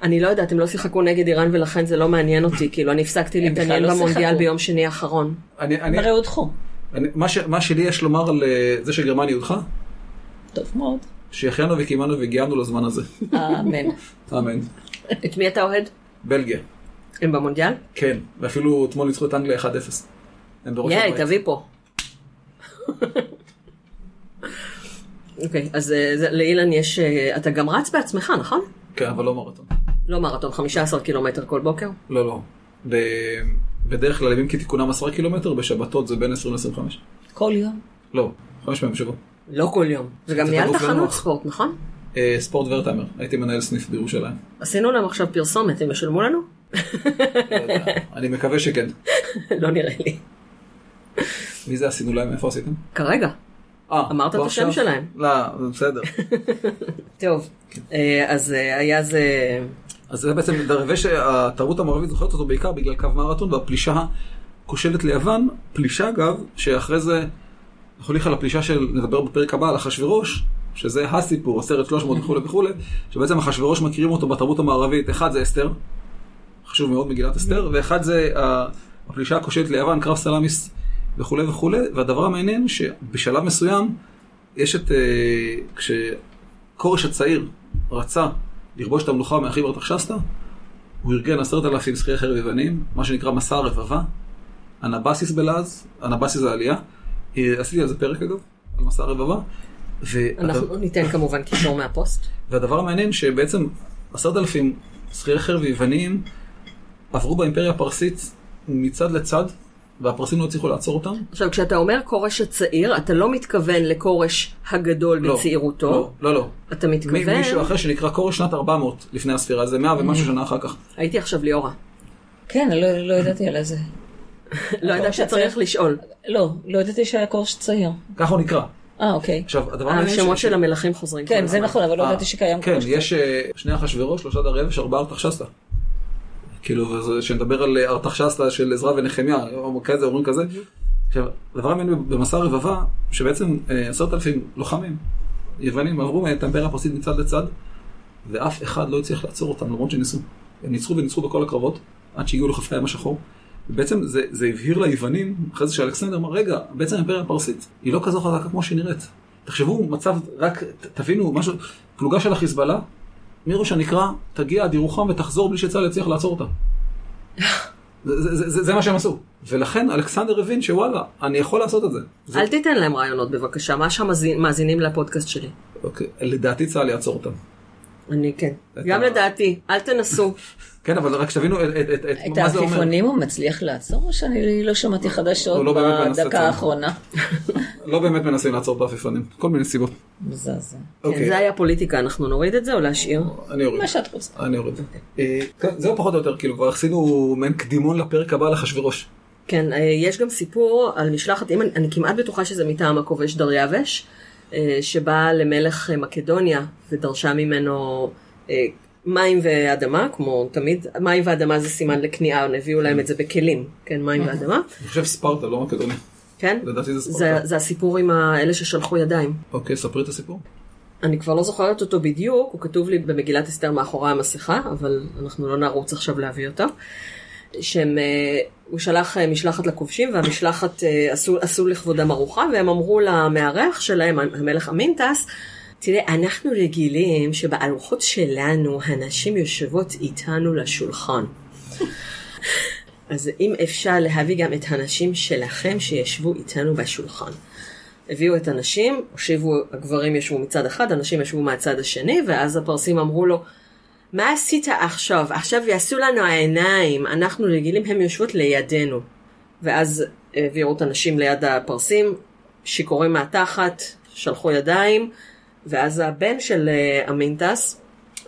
אני לא יודעת, הם לא שיחקו נגד איראן ולכן זה לא מעניין אותי, כאילו אני הפסקתי להתעניין לא במונדיאל שיחקו. ביום שני האחרון. אני, אני, הרי הודחו. אני- מה ש- מה שלי יש לומר על אה, זה שגרמניה הודחה, טוב מאוד. שהחיינו וקיימנו והגיענו לזמן הזה. אמן. אמן. את מי אתה אוהד? בלגיה. הם במונדיאל? כן, ואפילו אתמול ניצחו את אנגליה 1-0. הם בראש ייי, הבית. תביא פה. אוקיי, אז אה, לאילן יש... אה, אתה גם רץ בעצמך, נכון? כן, אבל לא מרתון. לא מרתון, 15 קילומטר כל בוקר? לא, לא. ב- בדרך כלל ימים כתיקונם 10 קילומטר, בשבתות זה בין 20 ל-25. כל יום. לא, חמש פעמים בשבוע. לא כל יום. זה ניהלת בגוף חנות. ספורט, נכון? אה, ספורט ורטהיימר, הייתי מנהל סניף בירושלים. עשינו להם עכשיו פרסומת, הם ישלמו לנו? לא אני מקווה שכן. [LAUGHS] לא נראה לי. מי זה עשינו להם? איפה עשיתם? כרגע. אה, אמרת לא את השם עכשיו? שלהם. לא, זה בסדר. [LAUGHS] טוב, אה, אז היה זה... אז זה בעצם דרווה שהתרבות המערבית זוכרת אותו בעיקר בגלל קו מרתון והפלישה הכושלת ליוון. פלישה אגב, שאחרי זה, אנחנו נלך על הפלישה של, נדבר בפרק הבא על אחשוורוש, שזה הסיפור, הסרט 300 וכולי וכולי, שבעצם אחשוורוש מכירים אותו בתרבות המערבית, אחד זה אסתר, חשוב מאוד מגילת אסתר, ואחד זה הפלישה הכושלת ליוון, קרב סלאמיס וכולי וכולי, והדבר המעניין שבשלב מסוים יש את, אה, כשכורש הצעיר רצה לכבוש את המלוכה מאחיו ארתחשסתא, הוא ארגן עשרת אלפים שכירי חרב יוונים, מה שנקרא מסע הרבבה, אנבסיס בלעז, אנבסיס זה העלייה, אה, עשיתי על זה פרק אגב, על מסע הרבבה, והד- אנחנו ניתן כמובן קישור מהפוסט. והדבר המעניין שבעצם עשרת אלפים שכירי חרב יווניים עברו באימפריה הפרסית מצד לצד, והפרסים לא הצליחו לעצור אותם. עכשיו, כשאתה אומר כורש הצעיר, אתה לא מתכוון לכורש הגדול לא, בצעירותו. לא, לא, לא. אתה מ- מתכוון... מישהו אחר שנקרא כורש שנת 400 לפני הספירה, זה 100 ומשהו שנה אחר כך. הייתי עכשיו ליאורה. כן, לא, לא ידעתי על זה. לא ידעת שצריך לשאול. לא, לא ידעתי שהיה קורש צעיר. ככה הוא נקרא. אה, אוקיי. עכשיו, הדבר המעניין... השמות של המלכים חוזרים. כן, זה. נכון, אבל לא אה, ידעתי שקיים כן, קורש צעיר. יש אה, שני אחשוורוש, שלושה דריווש, ארבעה ארתחשסתא. כאילו, וזה- שנדבר על אה, ארתחשסתא של עזרא ונחמיה, או כזה, אומרים כזה. עכשיו, הדבר המעניין במסע הרבבה, שבעצם אה, עשרת אלפים לוחמים יוונים עברו את האימפריה הפרסית מצד לצד, ואף אחד לא הצליח לעצור אותם, למרות שניסו. הם ניצחו וניצחו בכל הקרבות, עד שהגיעו לחופי הים השחור. ובעצם זה, זה הבהיר ליוונים, אחרי זה שאלכסנדר אמר, רגע, בעצם האימפריה הפרסית היא לא כזו חזקה כמו שהיא נראית. תחשבו, מצב, רק תבינו, משהו, פלוגה של החיזבאללה, מראש הנקרא, תגיע עד ירוחם ותחזור בלי שצה"ל יצליח לעצור אותה. זה, זה, זה, זה, מה שהם עשו. ולכן אלכסנדר הבין שוואלה, אני יכול לעשות את זה. זה אל תיתן להם רעיונות בבקשה, מה שמאזינים לפודקאסט שלי. אוקיי, לדעתי צה"ל יעצור אותם. אני כן. גם לדעתי, אל תנסו. כן, אבל רק שתבינו את, את, את, את את מה זה אומר. העפיפונים הוא מצליח לעצור, או שאני לא שמעתי חדשות לא באמת מנסה בדקה. האחרונה? [LAUGHS] לא באמת מנסים לעצור את העפיפונים, כל מיני סיבות. מזעזע. כן, אוקיי, זה היה פוליטיקה, אנחנו נוריד את זה או להשאיר? אני אוריד. מה שאת רוצה. אני אוריד. אה, כן, זהו פחות או יותר, כאילו כבר עשינו מעין קדימון לפרק הבא לאחשוורוש. כן, אה, יש גם סיפור על משלחת, אם אני, אני כמעט בטוחה שזה מטעם הכובש דריווש, אה, שבאה למלך מקדוניה ודרשה ממנו מים ואדמה, כמו תמיד, מים ואדמה זה סימן לכניעה, הביאו להם את זה בכלים, כן, מים ואדמה, אני חושב ספרטה, לא מקדוניה. כן? לדעתי זה זה, ספרטה. זה הסיפור עם האלה ששלחו ידיים. אוקיי, ספרי את הסיפור. אני כבר לא זוכרת אותו בדיוק, הוא כתוב לי במגילת אסתר מאחורי המסכה, אבל אנחנו לא נרוץ עכשיו להביא אותו. שהם, אה, הוא שלח אה, משלחת לכובשים והמשלחת אה, עשו, עשו לכבודם ארוחה והם אמרו למארח שלהם, המלך אמינטס, תראה, אנחנו רגילים שבארוחות שלנו הנשים יושבות איתנו לשולחן. אז אם אפשר להביא גם את הנשים שלכם שישבו איתנו בשולחן. הביאו את הנשים, הושיבו, הגברים ישבו מצד אחד, הנשים ישבו מהצד השני, ואז הפרסים אמרו לו, מה עשית עכשיו? עכשיו יעשו לנו העיניים, אנחנו רגילים, הן יושבות לידינו. ואז העבירו את הנשים ליד הפרסים, שיכורים מהתחת, שלחו ידיים, ואז הבן של אה, אמינטס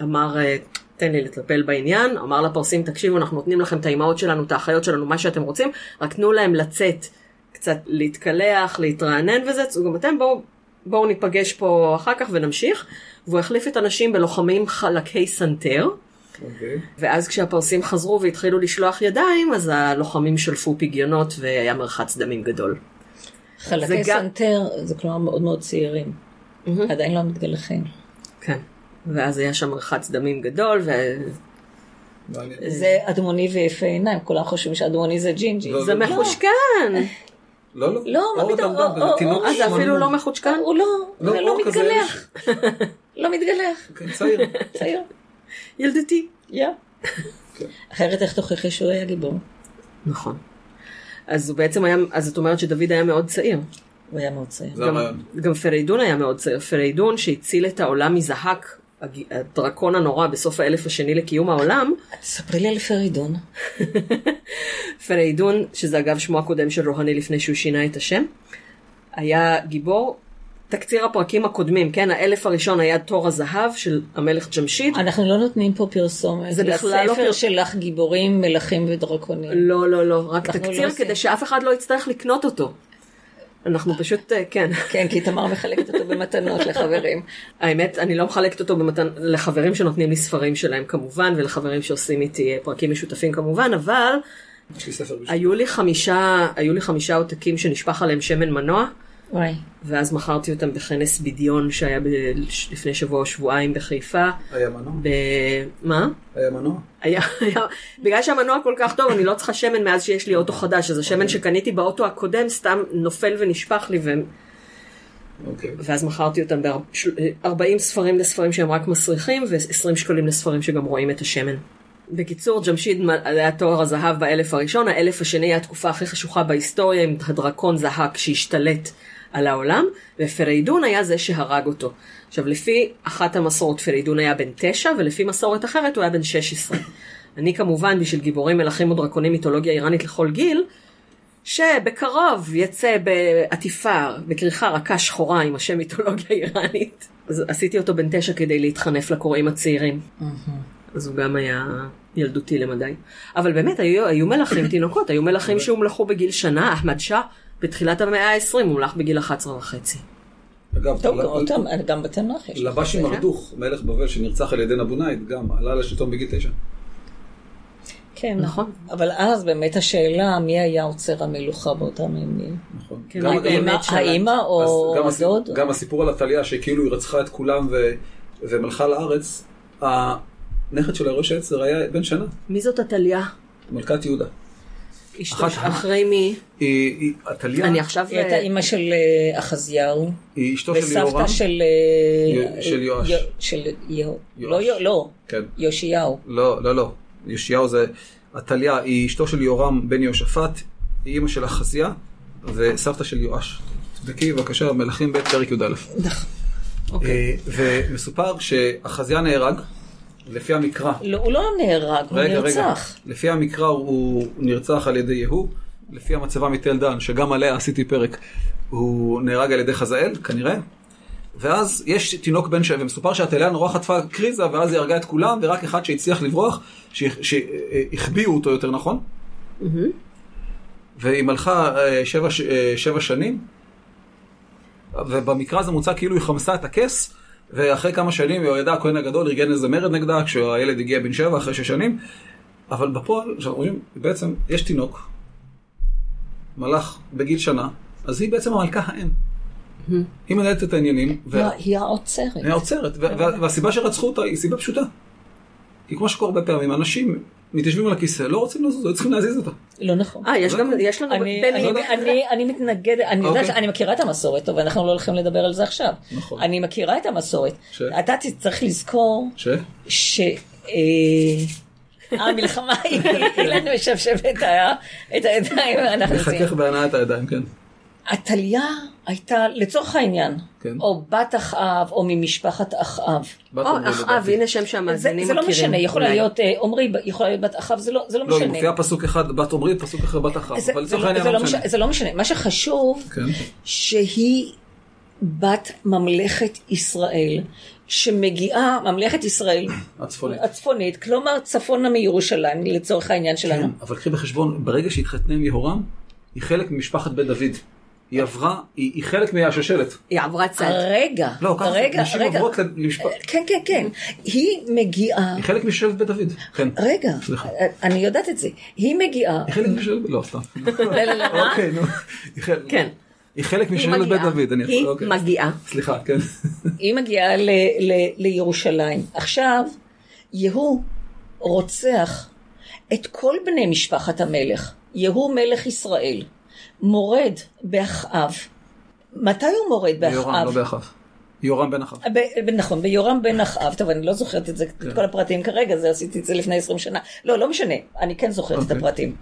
אמר, אה, תן לי לטפל בעניין, אמר לפרסים, תקשיבו, אנחנו נותנים לכם את האימהות שלנו, את האחיות שלנו, מה שאתם רוצים, רק תנו להם לצאת, קצת להתקלח, להתרענן וזה, צאו גם אתם, בואו בואו ניפגש פה אחר כך ונמשיך. והוא החליף את הנשים בלוחמים חלקי סנטר, אוקיי. ואז כשהפרסים חזרו והתחילו לשלוח ידיים, אז הלוחמים שלפו פגיונות והיה מרחץ דמים גדול. חלקי זה גם- סנטר זה כלומר מאוד מאוד צעירים. עדיין לא מתגלחים. כן. ואז היה שם מרחץ דמים גדול, וזה מעניין. זה אדמוני ויפה עיניים, כולם חושבים שאדמוני זה ג'ינג'י. לא, זה לא. מחוצ'קן. לא, לא. לא, מה פתאום, אה, זה אפילו. לא מחוצ'קן? הוא לא, לא, זה לא מתגלח. [LAUGHS] לא מתגלח. כן, צעיר. [LAUGHS] צעיר. ילדתי. יא. אחרת איך תוכיחי שהוא היה גיבור? נכון. אז הוא בעצם היה, אז זאת אומרת שדוד היה מאוד צעיר. הוא היה מאוד צעיר. זה גם, הרעיון. גם פריידון היה מאוד צעיר. פריידון שהציל את העולם מזהק, הדרקון הנורא בסוף האלף השני לקיום העולם, תספרי לי על פרידון. [LAUGHS] פריידון, שזה אגב שמו הקודם של רוהני לפני שהוא שינה את השם, היה גיבור. תקציר הפרקים הקודמים, כן, האלף הראשון היה תור הזהב של המלך ג'משיד. אנחנו לא נותנים פה פרסומת. זה בכלל לא לספר פר- שלך גיבורים, מלכים ודרקונים. לא, לא, לא, רק לא תקציר עושים. כדי שאף אחד לא יצטרך לקנות אותו. אנחנו פשוט, אה, כן. כן, כי תמר מחלקת אותו במתנות לחברים. האמת, אני לא מחלקת אותו במתן, לחברים שנותנים לי ספרים שלהם כמובן, ולחברים שעושים איתי אה, פרקים משותפים כמובן, אבל. היו לי חמישה, היו לי חמישה עותקים שנשפך עליהם שמן מנוע, וואי. ואז מכרתי אותם בכנס בדיון שהיה ב- לפני שבוע או שבועיים בחיפה. היה מנוע? ב... מה? היה מנוע? היה, היה, בגלל שהמנוע כל כך טוב, אני לא צריכה שמן מאז שיש לי אוטו חדש, אז השמן שקניתי באוטו הקודם סתם נופל ונשפך לי, ו... אוקיי. ואז מכרתי אותם ב-40 ספרים לספרים שהם רק מסריחים, ו-20 שקלים לספרים שגם רואים את השמן. בקיצור, ג'משיד מ- היה תואר הזהב באלף הראשון, האלף השני היה התקופה הכי חשוכה בהיסטוריה עם הדרקון זהק שהשתלט על העולם, ופריידון היה זה שהרג אותו. עכשיו, לפי אחת המסורות פריידון היה בן תשע, ולפי מסורת אחרת הוא היה בן 16. אני כמובן, בשביל גיבורים, מלכים ודרקונים, מיתולוגיה איראנית לכל גיל, שבקרוב יצא בעטיפה, בכריכה רכה שחורה עם השם מיתולוגיה איראנית. אז עשיתי אותו בן תשע כדי להתחנף לקוראים הצעירים. אז הוא גם היה ילדותי למדי. אבל באמת, היו, היו מלכים תינוקות, היו מלכים שהומלכו בגיל שנה, אחמד שאה, בתחילת המאה ה-20 הומלך בגיל 11 וחצי. אגב, טוב, ל- גם אותם, גם בתנ"ך יש. לבשי מרדוך, מלך בבל שנרצח על ידי נבונייד, גם עלה לשלטון בגיל תשע. כן, נכון. אבל אז באמת השאלה, מי היה עוצר המלוכה באותם ימים? נכון. כן, גם- באמת. האימא או הדוד? גם הסיפור על עתליה, שכאילו היא רצחה את כולם ו- ומלכה לארץ, הנכד של הראש העצר היה בן שנה, מי זאת עתליה? מלכת יהודה. אחרי מי? עתליה אני עכשיו... היא הייתה אה, אימא של אה, אחזיהו, היא אשתו של יהורם. וסבתא של... אה, של יואש. של יהו. יואש. לא, לא, כן. יאשיהו. לא, לא, לא. יאשיהו זה... עתליה היא אשתו של יהורם בן יהושפט, היא אימא של אחזיה, וסבתא של יואש. תבדקי בבקשה, מלכים ב' פרק י"א. אוקיי. אה, ומסופר שאחזיה נהרג, לפי המקרא. לא, הוא לא נהרג, הוא רגע, רגע. נרצח. לפי המקרא הוא נרצח על ידי יהוא, לפי המצבה מתל דן, שגם עליה עשיתי פרק, הוא נהרג על ידי חזאל, כנראה. ואז יש תינוק בן שבע, ומסופר שהתליה נורא חטפה קריזה, ואז היא הרגה את כולם, ורק אחד שהצליח לברוח, שהחביאו אותו יותר נכון. והיא מלכה אה, שבע, אה, שבע שנים, ובמקרא הזה מוצא כאילו היא חמסה את הכס, ואחרי כמה שנים יהוידע הכהן הגדול ארגן איזה מרד נגדה, כשהילד הגיע בן שבע אחרי שש שנים, אבל בפועל, כשאנחנו רואים, בעצם יש תינוק, מלאך בגיל שנה, אז היא בעצם המלכה האם. היא מנהלת את העניינים, היא- היא עוצרת, ו- וה- והסיבה שרצחו אותה היא סיבה פשוטה. כי כמו שקורה הרבה פעמים, אנשים מתיישבים על הכיסא, לא רוצים לזוז, היו צריכים להזיז אותה. לא נכון. אה, יש גם, יש לנו אני, אני, אימא. אני, אני מתנגדת, אני יודעת, אוקיי. אני מכירה את המסורת, אבל אנחנו לא הולכים לדבר על זה עכשיו. נכון. אני מכירה את המסורת. ש? אתה צריך לזכור ש? ש... אה, המלחמה היא, אילן משפשף את הידיים, אנחנו. מחכך בהנעת הידיים, כן. עתליה הייתה, לצורך העניין, כן. או בת אחאב, או ממשפחת אחאב. או, אחאב. הנה שם שהמאזינים זה לא מכירים. משנה, יכולה אולי. להיות אה, עמרי, יכולה להיות בת אחאב, זה לא, זה לא לא, משנה. מופיעה פסוק אחד בת עמרי, פסוק אחר בת אחאב, אבל לצורך לא- העניין זה, לא לא משנה. משנה, זה לא משנה. מה שחשוב, כן. שהיא בת ממלכת ישראל, שמגיעה, ממלכת ישראל [CLEARS THROAT] הצפונית. הצפונית, כלומר צפונה מירושלים, לצורך העניין שלנו. כן, אבל קחי בחשבון, ברגע שהתחתנה עם יהורם, היא חלק ממשפחת בית דוד. היא עברה, היא היא חלק מהשושלת. היא עברה צד. רגע, לא, ככה, רגע, נשים רגע. עוברות למשפחת... כן, כן, כן. היא מגיעה, היא חלק משושלת בית דוד. כן. רגע, סליחה. אני יודעת את זה. היא מגיעה, היא חלק משושלת... לא, סתם. [LAUGHS] לא, לא, לא? [LAUGHS] אוקיי, נו. כן. היא חלק משושלת בית. דוד. אני היא אוקיי. מגיעה. סליחה, כן. [LAUGHS] היא מגיעה ל- ל- לירושלים. עכשיו, יהוא רוצח את כל בני משפחת המלך. יהוא מלך ישראל. מורד באחאב. מתי הוא מורד ביורם, לא באחאב? באחאב. יורם בן אחאב. ב- נכון, ביורם בן אחאב, טוב, אני לא זוכרת את זה, את כל הפרטים כרגע, זה עשיתי את זה לפני 20 שנה. לא, לא משנה, אני כן זוכרת את אוקיי. הפרטים.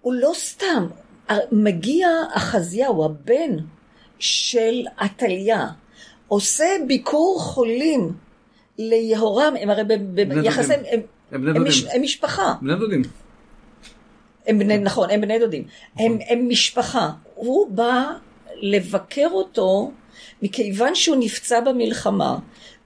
הוא לא סתם, הר- מגיע אחזיהו, הבן של עתליה, עושה ביקור חולים ליהורם, הם הרי ב- ב- בני ביחס דודים. הם, הם, הם הם. מש, הם משפחה, בני דודים. הם בני, נכון, הם בני דודים, הם, הם משפחה. הוא בא לבקר אותו מכיוון שהוא נפצע במלחמה,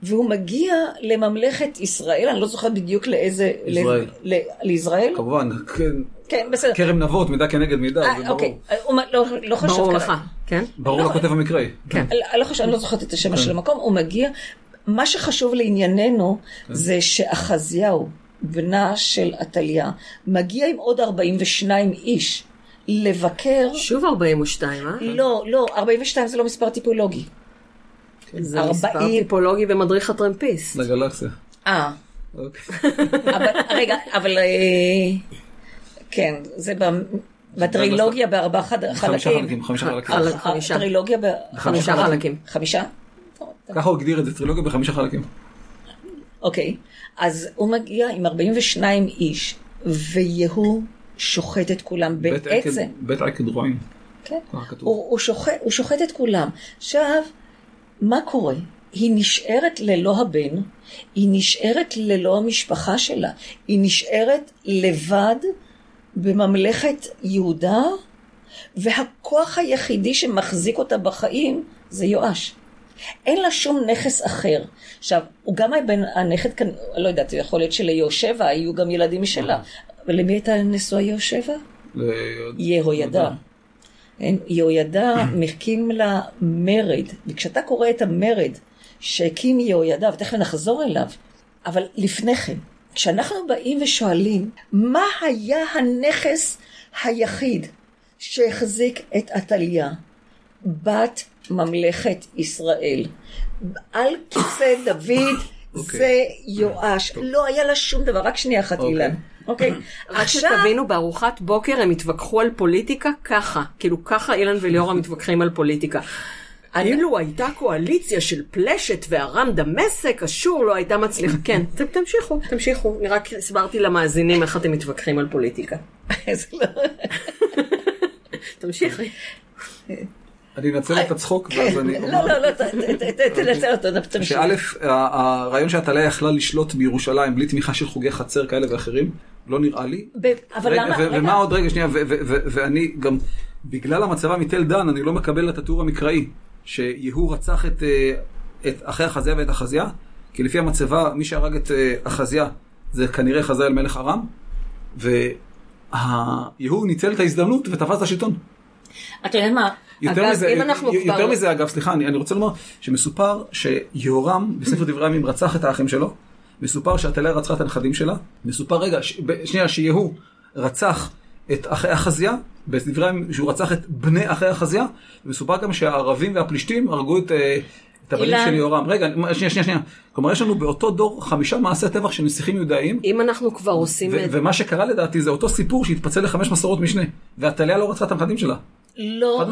והוא מגיע לממלכת ישראל, אני לא זוכרת בדיוק לאיזה... ישראל. ל, ל, לישראל? כמובן, כן, כן, בסדר. כרם נבות, מידה כנגד מידה, זה אה, ברור. אוקיי, הוא מ- לא, לא חשוב. ברור כרגע. לך, כן? ברור לא, לכותב המקראי. כן. אני לא חושב, אני לא זוכרת את השם של המקום, הוא מגיע, מה שחשוב לענייננו זה שאחזיהו, בנה של עתליה, מגיע עם עוד 42 איש לבקר, שוב 42, אה? לא, לא, 42 זה לא מספר טיפולוגי. זה מספר 40. טיפולוגי במדריך הטרמפיסט. לגלקסיה. אה, אוקיי. אבל, רגע, אבל, אה, כן, זה ב- בטרילוגיה בארבעה חד- חמישה חלקים. חמישה חלקים. חלק. חמישה. הטרילוגיה ב... חמישה חלקים. חמישה? ככה הוא הגדיר את זה, טרילוגיה בחמישה חלקים. אוקיי, אז הוא מגיע עם 42 איש, ויהוא שוחט את כולם בעצם. בית עקד רועים. כן. הוא, הוא, שוחט, הוא שוחט את כולם. עכשיו, מה קורה? היא נשארת ללא הבן, היא נשארת ללא המשפחה שלה, היא נשארת לבד בממלכת יהודה, והכוח היחידי שמחזיק אותה בחיים זה יואש. אין לה שום נכס אחר. עכשיו, הוא גם הבן, הנכד כאן, לא יודעת, יכול להיות שליהושבע היו גם ילדים משלה. אבל למי הייתה נשואה יהושבע? ל- יהוידע. כן, יהוידע [CLEARS THROAT] מקים לה מרד, וכשאתה קורא את המרד שהקים יהוידע, ותכף נחזור אליו, אבל לפני כן, כשאנחנו באים ושואלים, מה היה הנכס היחיד שהחזיק את עתליה, בת ממלכת ישראל? על כיסא דוד אוקיי. זה יואש. לא היה לה שום דבר, רק שנייה אחת, אוקיי. אילן. אוקיי? רק שתבינו, בארוחת בוקר הם התווכחו על פוליטיקה ככה. כאילו ככה אילן וליאורה [LAUGHS] מתווכחים על פוליטיקה. אילו הייתה קואליציה של פלשת וארם דמשק, אשור לא הייתה מצליחה. כן, תמשיכו, תמשיכו. אני רק הסברתי למאזינים איך אתם מתווכחים על פוליטיקה. [LAUGHS] לא- [LAUGHS] תמשיכי. אני אנצל את הצחוק, ואז אני... לא, לא, לא, תנצל אותו, תמשיך. שא', הרעיון שעטליה יכלה לשלוט בירושלים בלי תמיכה של חוגי חצר כאלה ואחרים, לא נראה לי. אבל למה? ומה עוד רגע, שנייה, ואני גם, בגלל המצבה מתל דן, אני לא מקבל את התיאור המקראי, שיהוא רצח את, אה, את אחי אחזיה ואת אחזיה, כי לפי המצבה, מי שהרג את אה, אחזיה זה כנראה חזאל מלך ארם, ויהוא ניצל את ההזדמנות ותפס את השלטון. אתה יודע מה? יותר אגב, מזה, אנחנו יותר כבר- מזה אגב, סליחה, אני, אני רוצה לומר שמסופר שיהורם בספר דברי הימים רצח את האחים שלו, מסופר שעטליה רצחה את הנכדים שלה, מסופר רגע, ש, שנייה, שיהוא רצח את אחי אחזיה, בדברי הימים שהוא רצח את בני אחי אחזיה, ומסופר גם שהערבים והפלישתים הרגו את, אה, את הבנים. של יהורם. רגע, שנייה, שנייה, שנייה. כלומר, יש לנו באותו דור חמישה מעשי טבח של נסיכים יהודאים, אם אנחנו כבר עושים את... ומה שקרה לדעתי זה אותו סיפור שהתפצל לחמש מסורות משנה, ועטליה לא רצחה את הנכדים שלה. לא.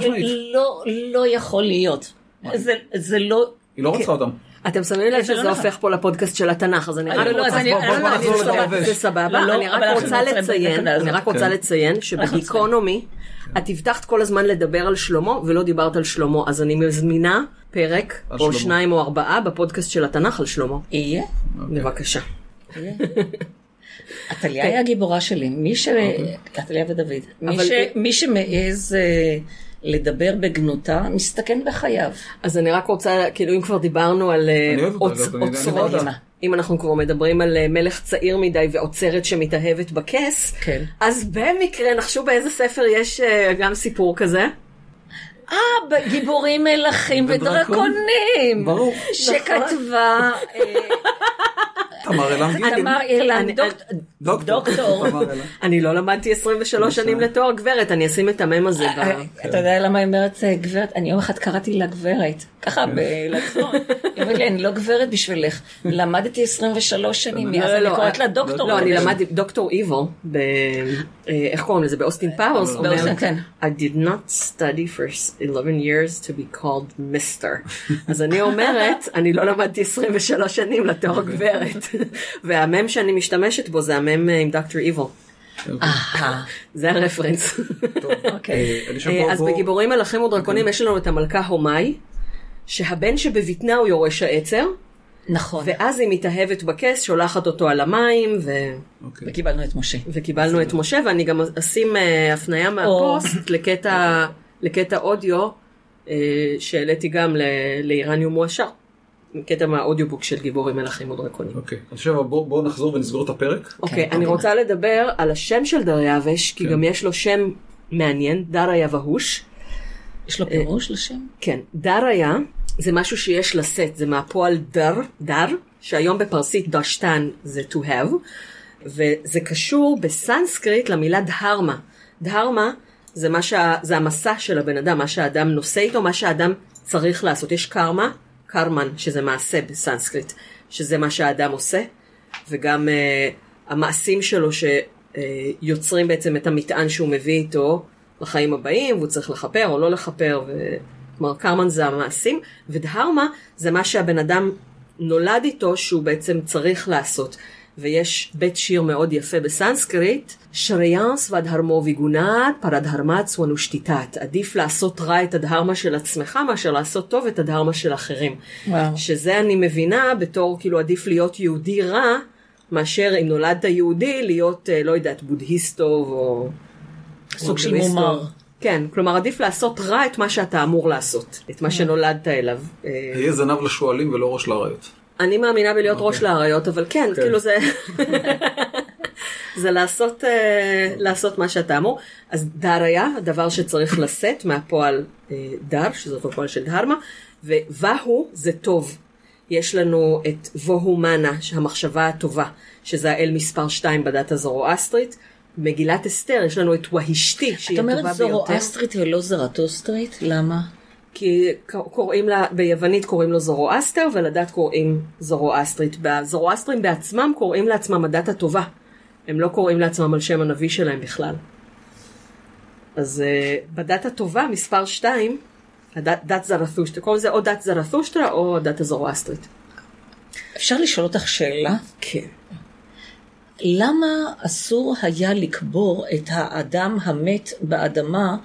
לא, לא יכול להיות. זה- זה לא... היא לא. רצחה אותם. אתם שמים לב זה לא שזה. הופך פה לפודקאסט של התנ"ך, אז אני רק לא, אז רוצה... זה סבבה, אני רק רוצה לציין. אני רק רוצה כן. לציין שבגיקונומי, את הבטחת כל הזמן לדבר על שלמה ולא דיברת על שלמה, אז אני מזמינה פרק, או. שניים או ארבעה, בפודקאסט של התנ"ך על שלמה. יהיה. בבקשה. עתליה היא הגיבורה שלי. מי ש... עתליה ודוד. מי אבל- ש- מי שמעז אה, לדבר בגנותה, מסתכן בחייו. אז אני רק רוצה, כאילו אם כבר דיברנו על אה, אוצרות, מדהימה. אם אנחנו כבר מדברים על אה, מלך צעיר מדי ועוצרת שמתאהבת בכס, כן. אז במקרה, נחשו באיזה ספר יש אה, גם סיפור כזה? אה, גיבורים מלכים. ודרקונים. ברור. שכתבה אה, תמר אלמגי. תמר דוקט- דוקטור. אני לא למדתי 23 שנים לתואר גברת, אני אשים את המם הזה ב... אה, אתה יודע למה היא אומרת אה, גברת? אני יום אחד קראתי לה גברת, ככה בלצון. היא אומרת לי, אני לא גברת בשבילך, למדתי 23 שנים, לא, אני לא, קוראת לה אה, דוקטור. לא, אני למדתי, דוקטור Evil. אה, איך קוראים לזה? באוסטין פאוורס, אומר, באוסטין, כן. I did not study for 11 years to be called Mr. [LAUGHS] אז אני אומרת, אני לא למדתי 23 שנים לתואר גברת. [LAUGHS] והמם שאני משתמשת בו זה המם אה, עם דוקטור איבו. אהה, [LAUGHS] זה הרפרנס. אוקיי. אה, אה, אז בגיבורים מלאכים ודרקונים יש לנו את המלכה הומאי, שהבן שבבטנה הוא יורש העצר, נכון. ואז היא מתאהבת בכס, שולחת אותו על המים, ו... אוקיי. וקיבלנו את משה. וקיבלנו את משה, ואני גם אשים אה, הפניה מהפוסט לקטע, לקטע אודיו אה, שהעליתי גם ל- לאיראניום מואשר. קטע מהאודיובוק של גיבורים מלכים ודרקונים. אוקיי. אני חושב בוא בוא נחזור ונסגור את הפרק. אוקיי, כן, אני קדימה. רוצה לדבר על השם של דריווש, כי כן. גם יש לו שם מעניין, דריה והוש. יש לו פירוש לשם? כן, דריה זה משהו שיש לשאת, זה מהפועל דר, דר, שהיום בפרסית דשתן זה to have, וזה קשור בסנסקריט למילה דהרמה. דהרמה זה, מה שה, זה המסע של הבן אדם, מה שהאדם נושא איתו, מה שהאדם צריך לעשות. יש קרמה, קרמן, שזה מעשה בסנסקריט, שזה מה שהאדם עושה, וגם uh, המעשים שלו שיוצרים בעצם את המטען שהוא מביא איתו לחיים הבאים, והוא צריך לכפר או לא לכפר, ו... כלומר קרמן זה המעשים, ודהרמה זה מה שהבן אדם נולד איתו שהוא בעצם צריך לעשות. ויש בית שיר מאוד יפה בסנסקריט, שריאנס והדהרמו ויגונת, פרדהרמץ ונושתיתת. עדיף לעשות רע את הדהרמה של עצמך מאשר לעשות טוב את הדהרמה של אחרים. וואו. שזה אני מבינה בתור כאילו עדיף להיות יהודי רע, מאשר אם נולדת יהודי להיות, אה, לא יודעת, בודהיסט טוב או... סוג של מומר. כן, כלומר עדיף לעשות רע את מה שאתה אמור לעשות, את מה שנולדת אליו. היה זנב לשועלים ולא ראש לאריות. אני מאמינה בלהיות ראש לאריות, אבל כן, כן. כאילו זה... [LAUGHS] זה לעשות, אה, לעשות מה שאתה אמור. אז דריה, הדבר שצריך לשאת מהפועל אה, דר, שזאת הפועל של דהרמה, ווהו זה טוב. יש לנו את ווהו מנה, המחשבה הטובה, שזה האל מספר 2 בדת הזורואסטרית. מגילת אסתר, יש לנו את והשתי, שהיא את הטובה אומרת ביותר. זורואסטרית ולא זרטוסטרית? למה? כי קוראים לה, ביוונית קוראים לו זורואסטר ולדת קוראים זורואסטרית. הזורואסטרים בעצמם קוראים לעצמם הדת הטובה. הם לא קוראים לעצמם על שם הנביא שלהם בכלל. אז uh, בדת הטובה, מספר 2, הדת, דת זרתושטרה, קוראים לזה או דת זרתושטרה או דת הזורואסטרית. אפשר לשאול אותך שאלה? כן. למה אסור היה לקבור את האדם המת באדמה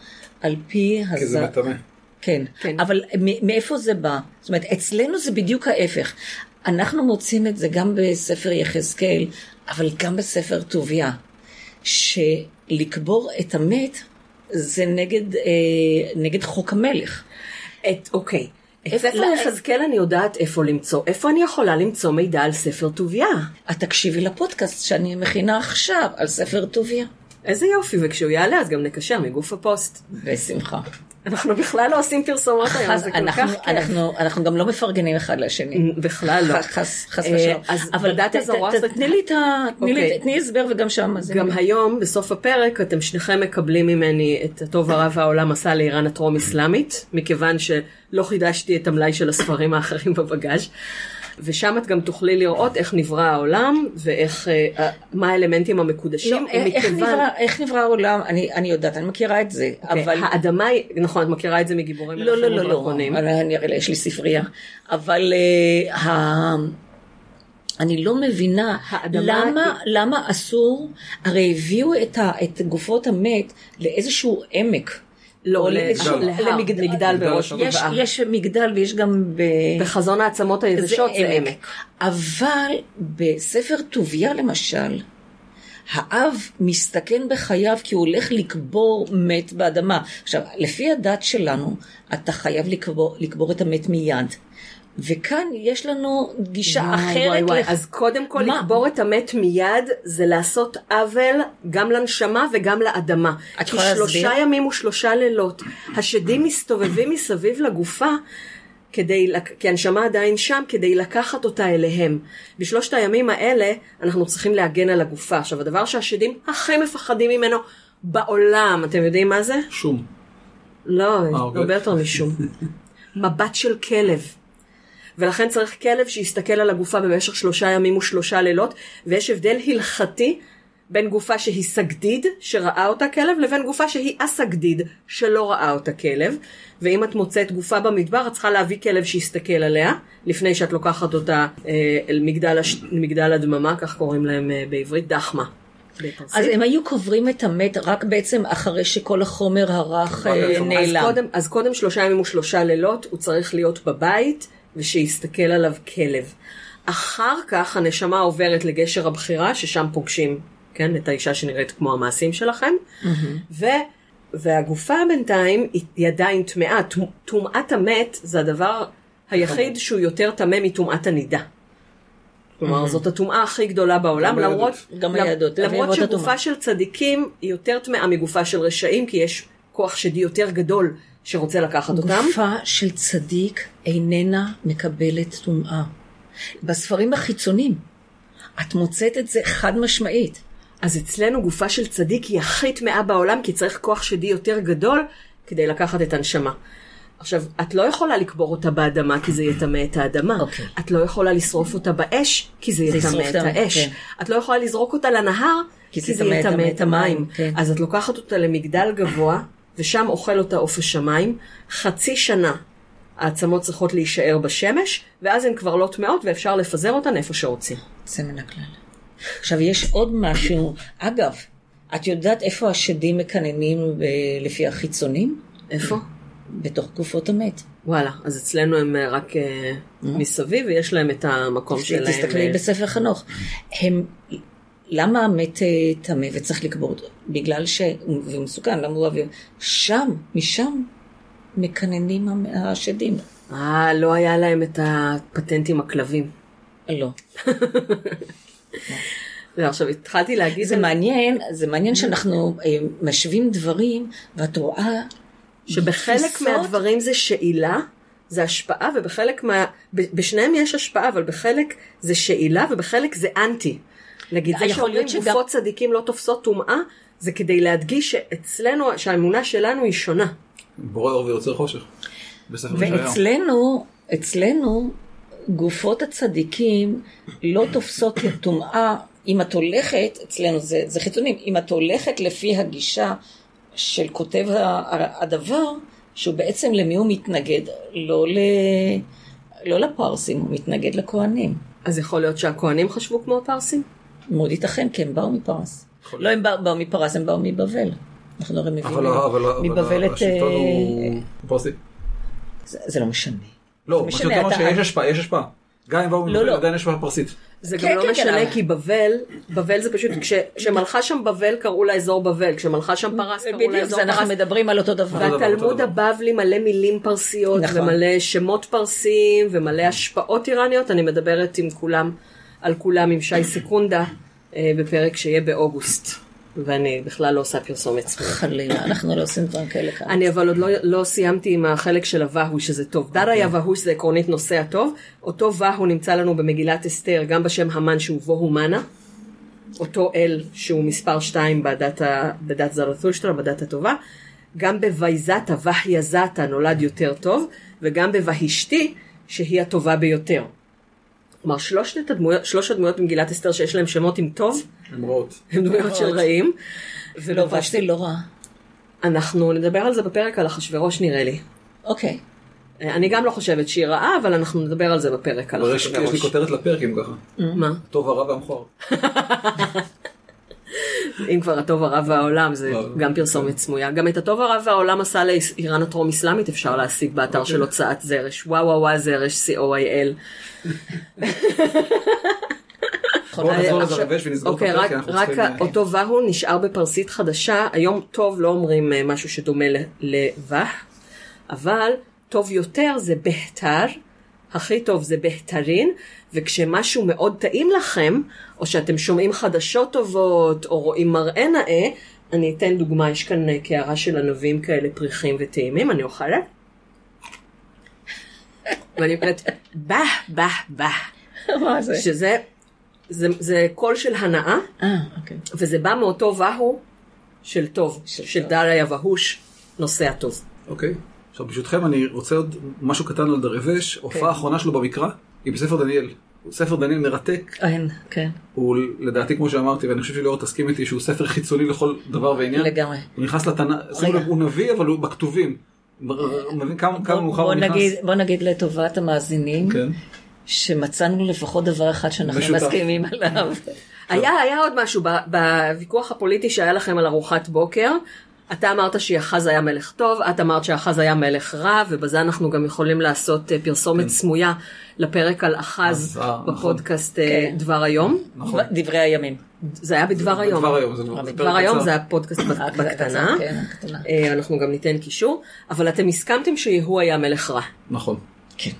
על פי כי זה הז... מטמא. כן, כן. אבל מאיפה זה בא? זאת אומרת, אצלנו זה בדיוק ההפך. אנחנו מוצאים את זה גם בספר יחזקאל, אבל גם בספר טוביה, שלקבור את המת זה נגד, אה, נגד חוק המלך. את, אוקיי. את ספר לא- יחזקאל אני יודעת איפה למצוא. איפה אני יכולה למצוא מידע על ספר טוביה? את תקשיבי לפודקאסט שאני מכינה עכשיו על ספר טוביה. איזה יופי, וכשהוא יעלה אז גם נקשר מגוף הפוסט. בשמחה. אנחנו בכלל לא עושים פרסומות היום, זה כל כך כיף. אנחנו, אנחנו גם לא מפרגנים אחד לשני. בכלל לא. חס, אה, ושלום. אבל ת- הזורואסטרית- תני לי את ה... תני לי- אוקיי. הסבר וגם שם. גם. היום, בסוף הפרק, אתם שניכם מקבלים ממני את הטוב הרע והעולם עשה לאיראן הטרום אסלאמית, מכיוון שלא חידשתי את המלאי של הספרים האחרים בבגאז'. ושם את גם תוכלי לראות איך נברא העולם ואיך, אה, מה האלמנטים המקודשים. לא, איך, מכיוון- נברא, איך נברא העולם? אני, אני יודעת, אני מכירה את זה, אוקיי, אבל... האדמה היא, נכון, את מכירה את זה מגיבורים לא, לא, לא, לא, ודרקונים. אני, הרי יש לי ספרייה, אבל uh, ה... אני לא מבינה למה, היא- למה אסור, הרי הביאו את, ה, את גופות המת לאיזשהו עמק. לא, למגדל- מגדל בראש יש, גבעה. יש מגדל ויש גם ב... בחזון העצמות היבשות זה עמק. אבל בספר טוביה למשל, האב מסתכן בחייו כי הוא הולך לקבור מת באדמה. עכשיו, לפי הדת שלנו, אתה חייב לקבור, לקבור את המת מיד. וכאן יש לנו גישה וואי, אחרת. וואי, וואי. לח- אז קודם כל מה? לקבור את המת מיד זה לעשות עוול גם לנשמה וגם לאדמה. את כי יכולה שלושה להסביר? ימים ושלושה לילות השדים מסתובבים מסביב לגופה כדי, כי הנשמה עדיין שם, כדי לקחת אותה אליהם. בשלושת הימים האלה אנחנו צריכים להגן על הגופה. עכשיו, הדבר שהשדים הכי מפחדים ממנו בעולם, אתם יודעים מה זה? שום. לא, אוקיי. הרבה יותר משום. [LAUGHS] מבט של כלב. ולכן צריך כלב שיסתכל על הגופה במשך שלושה ימים ושלושה לילות, ויש הבדל הלכתי בין גופה שהיא סגדיד, שראה אותה כלב, לבין גופה שהיא אסגדיד, שלא ראה אותה כלב. ואם את מוצאת גופה במדבר, את צריכה להביא כלב שיסתכל עליה, לפני שאת לוקחת אותה אה, אל מגדל, הש... מגדל הדממה, כך קוראים להם אה, בעברית, דחמה. בפרסית. אז הם היו קוברים את המת רק בעצם אחרי שכל החומר הרך אה, אז אז נעלם. קודם, אז קודם שלושה ימים ושלושה לילות הוא צריך להיות בבית ושיסתכל עליו כלב. אחר כך הנשמה עוברת לגשר הבחירה ששם פוגשים כן, את האישה שנראית כמו המעשים שלכם ו, והגופה בינתיים היא עדיין טמאה. טומ- טומאת המת זה הדבר היחיד שהוא יותר טמא מטומאת הנידה. כלומר, זאת הטומאה הכי גדולה בעולם, למרות. גם ביהדות, למרות שגופה. של צדיקים היא יותר טמאה מגופה של רשעים, כי יש כוח שדי יותר גדול שרוצה לקחת אותם. גופה של צדיק איננה מקבלת טומאה. בספרים החיצוניים, את מוצאת את זה חד משמעית. אז אצלנו גופה של צדיק היא הכי טמאה בעולם, כי צריך כוח שדי יותר גדול כדי לקחת את הנשמה. עכשיו, את לא יכולה לקבור אותה באדמה כי זה יטמא את האדמה. אוקיי. את לא יכולה לשרוף אותה באש כי זה יטמא את האש. כן. את לא יכולה לזרוק אותה לנהר כי כי זה יטמא- יטמא את המים. כן. אז את לוקחת אותה למגדל גבוה, ושם אוכל אותה עוף השמיים. חצי שנה העצמות צריכות להישאר בשמש, ואז הן כבר לא טמאות ואפשר לפזר אותן איפה שרוצים. זה מן הכלל. עכשיו, יש עוד משהו. אגב, את יודעת איפה השדים מקננים ב- לפי החיצונים? איפה? בתוך גופות המת. וואלה, אז אצלנו הם אה, רק אה, מסביב, ויש להם את המקום שלהם. תסתכלי אה, בספר חנוך. הם, למה המת אה, טמא וצריך לקבור אותו? בגלל ש... והוא מסוכן, למה הוא אוויר? שם, משם, מקננים השדים. אה, לא היה להם את הפטנט עם הכלבים. לא. [LAUGHS] לא, עכשיו התחלתי להגיד... זה מעניין, זה מעניין שאנחנו אה, משווים דברים, ואת רואה... שבחלק מהדברים זה שאילה, זה השפעה, ובחלק מה... בשניהם יש השפעה, אבל בחלק זה שאילה, ובחלק זה אנטי. נגיד, זה יכול שאומרים להיות שגם- גופות צדיקים לא תופסות טומאה, זה כדי להדגיש שאצלנו, שהאמונה שלנו היא שונה. בורא אור ויוצר חושך. ואצלנו, אצלנו, גופות הצדיקים לא תופסות טומאה. אם את הולכת, אצלנו זה, זה חיצונים, אם את הולכת לפי הגישה של כותב הדבר, שהוא בעצם למי הוא מתנגד? לא, ל... לא לפרסים, הוא מתנגד לכהנים. אז יכול להיות שהכוהנים חשבו כמו הפרסים? מאוד ייתכן, כי הם באו מפרס. לא הם באו, באו מפרס, הם באו מבבל. אנחנו הרי מבינים. אבל אבל- אבל מבבל את... השלטון אה, הוא פרסי. זה, זה לא משנה. לא, מה משנה, שאתה אומר שיש השפעה, יש השפעה. גם אם באו לא, מבבל, לא. עדיין יש השפעה פרסית. זה כן, גם לא כן, כן, משנה, אבל- כי בבל, בבל זה פשוט, כש- כשמלכה שם בבל קראו לה אזור בבל, כשמלכה שם פרס קראו לה בדיוק, אזור זה אנחנו פרס. מדברים על אותו דבר. והתלמוד. הבבלי מלא מילים פרסיות, נכון. ומלא שמות פרסיים, ומלא השפעות איראניות, אני מדברת עם כולם, על כולם עם שי סקונדה, אה, בפרק שיהיה באוגוסט. ואני בכלל לא עושה פרסומת. חלילה, אנחנו לא עושים דברים כאלה כאן. אני אבל עוד לא, לא סיימתי עם החלק של הווהו שזה טוב. אוקיי. יא והוש זה עקרונית נושא הטוב. אותו והו נמצא לנו במגילת אסתר, גם בשם המן שהוא בוהו מנה. אותו אל שהוא מספר 2 בדת, בדת זרתושטרה, בדת הטובה. גם בוויזתה, והיזתה נולד יותר טוב, וגם בוהשתי, שהיא הטובה ביותר. כלומר, שלושת הדמויות, שלוש הדמויות במגילת אסתר שיש להם שמות עם טוב, הן רעות. הם דמויות של רעים. לא, ושתי לא רע. אנחנו נדבר על זה בפרק על אחשוורוש נראה לי. אוקיי. אני גם לא חושבת שהיא רעה, אבל אנחנו נדבר על זה בפרק על אבל יש לי אחשוורוש. כותרת לפרק אם ככה. מה? טוב הרע והמכוער. [LAUGHS] אם כבר הטוב הרע והעולם, זה גם. פרסומת סמויה. גם את הטוב הרע והעולם עשה לאיראן הטרום אסלאמית, אפשר להשיג באתר של הוצאת זרש. וואו וואו וואו זרש, co.il. בואו נחזור לזה עכשיו- רבש ונסגור את אוקיי, הפרק, רק- אנחנו צריכים... אה, אותו והו נשאר בפרסית חדשה, היום טוב לא אומרים אה, משהו שדומה לוה, אבל טוב יותר זה בהתר, הכי טוב זה בהתרין, וכשמשהו מאוד טעים לכם, או שאתם שומעים חדשות טובות, או רואים מראה נאה, אני אתן דוגמה, יש כאן אה, קערה של ענבים כאלה פריחים וטעימים, אני אוכלת. ואני אומרת, בה, בה, בה. מה זה? שזה, זה, זה קול של הנאה, אה, אוקיי. וזה בא מאותו והו של טוב, של של. דליה והוש, נוסע טוב. אוקיי. עכשיו ברשותכם אני רוצה עוד משהו קטן על דרבש. הופעה האחרונה שלו במקרא היא בספר דניאל. ספר דניאל מרתק. אין, כן, הוא לדעתי כמו שאמרתי ואני חושב שליאור תסכים איתי שהוא ספר חיצוני לכל דבר ועניין. לגמרי. הוא נכנס לתנ"ך, שימו רגע. לב, הוא נביא אבל הוא בכתובים. מבין כמה כמה בוא, מאוחר הוא נכנס. נגיד, בוא נגיד לטובת המאזינים, כן. שמצאנו לפחות דבר אחד שאנחנו משותף. מסכימים עליו. [LAUGHS] היה, היה עוד משהו ב- בוויכוח הפוליטי שהיה לכם על ארוחת בוקר. אתה אמרת שיחז היה מלך טוב, את אמרת שאחז היה מלך רע, ובזה אנחנו גם יכולים לעשות אה, פרסומת סמויה לפרק על אחז אה, נכון. בפודקאסט כן. דבר היום. נכון. דברי הימים. זה היה בדבר היום. דבר היום. זה זה פרק דבר היום. זה הפודקאסט אה, בקטנה. כן, אנחנו גם ניתן קישור, אבל אתם הסכמתם שיהוא היה מלך רע. נכון. כן.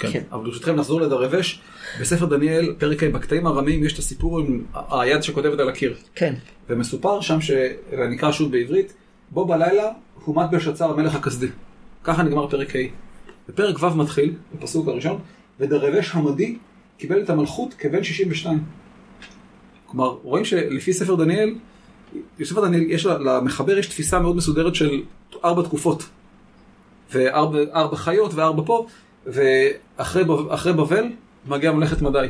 כן. כן. אבל ברשותכם נחזור לדרבש. בספר דניאל, פרק ה', בקטעים הארמיים יש את הסיפור עם היד שכותבת על הקיר. כן. ומסופר שם, שאני אקרא שוב בעברית, בו בלילה הומת בלשצר המלך הכסדי. ככה נגמר פרק ה'. ופרק ו' מתחיל, בפסוק הראשון, ודרבש המדי קיבל את המלכות כבן 62. כלומר, רואים שלפי ספר דניאל, בספר דניאל יש לה- למחבר יש תפיסה מאוד מסודרת של ארבע תקופות. וארבע ארבע חיות וארבע פה, ואחרי בב- אחרי בבל מגיע ממלכת מדי.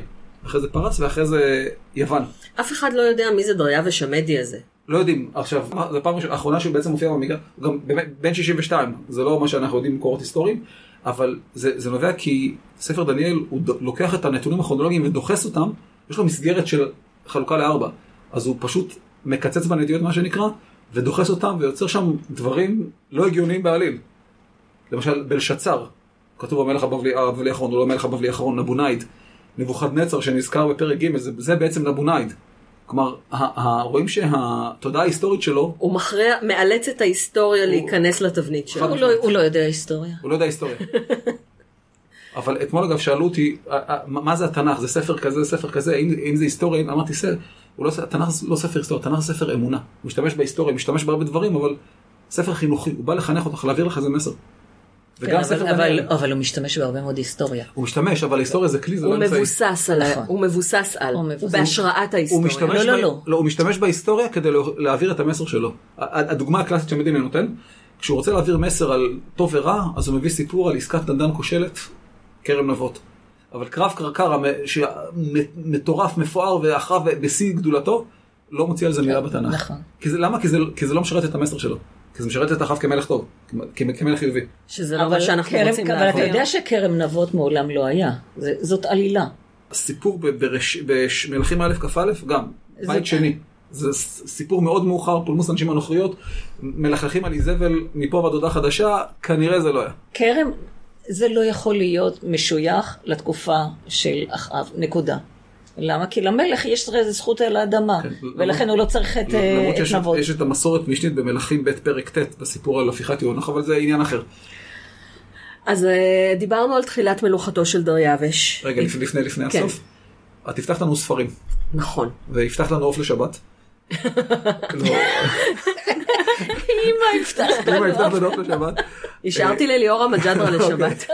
אחרי זה פרס ואחרי זה יוון. אף אחד לא יודע מי זה דריווש המדי הזה. לא יודעים, עכשיו, זו הראשונה- האחרונה שהוא בעצם מופיע הוא גם בן 62, זה לא מה שאנחנו יודעים ממקורות היסטוריים, אבל זה, זה נובע כי ספר דניאל, הוא ד- לוקח את הנתונים הכרונולוגיים ודוחס אותם, יש לו מסגרת של חלוקה לארבע, אז הוא פשוט מקצץ בנטיות מה שנקרא, ודוחס אותם ויוצר שם דברים לא הגיוניים בעליל. למשל, בלשצר, כתוב המלך הבבלי הבבלי האחרון, הוא לא המלך הבבלי האחרון, נבונייד. נבוכדנצר שנזכר בפרק ג', זה, זה בעצם נבונייד. כלומר, ה- ה- רואים שהתודעה ההיסטורית שלו, הוא מכריע, מאלץ את ההיסטוריה הוא- להיכנס לתבנית שלו. הוא לא- הוא לא יודע היסטוריה. הוא לא יודע היסטוריה. [LAUGHS] אבל אתמול אגב שאלו אותי, "אה, אה, מה זה התנ"ך? זה ספר כזה, ספר כזה, אם, אם זה היסטוריה, אמרתי, "סר, הוא לא, התנ"ך זה לא ספר היסטוריה, התנ"ך זה ספר אמונה. הוא משתמש בהיסטוריה, משתמש בהרבה דברים, אבל ספר חינוכי, הוא בא לחנך אותך, להעביר לך איזה מסר. כן, וגם אבל- ספר אבל- דניאל, אבל הוא משתמש בהרבה מאוד היסטוריה. הוא משתמש, אבל היסטוריה זה כלי, זה לא אמצעי. מבוסס על, נכון. הוא מבוסס על, הוא מבוסס. בהשראת ההיסטוריה. לא, לא, ב... לא. לא, הוא משתמש בהיסטוריה כדי לה- להעביר את המסר שלו. הדוגמה הקלאסית שמדינה נותן, כשהוא רוצה להעביר מסר על טוב ורע, אז הוא מביא סיפור על עסקת נדן כושלת, כרם נבות. אבל קרב קרקר המ- שמטורף, מפואר ואחריו בשיא גדולתו, לא מוציא על זה מילה בתנ"ך. נכון. כי זה, למה? כי זה, כי זה לא משרת את המסר שלו. כי זה משרת את אחאב כמלך טוב, כמלך חיובי. שזה לא אבל מה שאנחנו כרם- רוצים אבל אתה. יודע שכרם נבות מעולם לא היה. זה- זאת עלילה. הסיפור במלכים א' כ"א גם, זה- בית שני. זה סיפור מאוד מאוחר, פולמוס אנשים הנוכריות, מלכלכים על איזבל מפה ועד הודעה חדשה, כנראה זה לא היה. כרם, זה לא יכול להיות משוייך לתקופה של אחאב, נקודה. למה? כי למלך יש איזה זכות על האדמה, כן, ולכן הוא לא צריך את אה, למרות את שיש נבות. יש את המסורת משנית במלכים ב' פרק ט' בסיפור על הפיכת יונח, אבל זה עניין אחר. אז אה, דיברנו על תחילת מלוכתו של דריווש. רגע, לפני לפני, לפני כן. הסוף. את תפתח לנו ספרים, נכון. ויפתח לנו עוף לשבת. לא, אמא יפתח אמא יפתח לנו לשבת. השארתי לליאורה מג'דרה [LAUGHS] לשבת.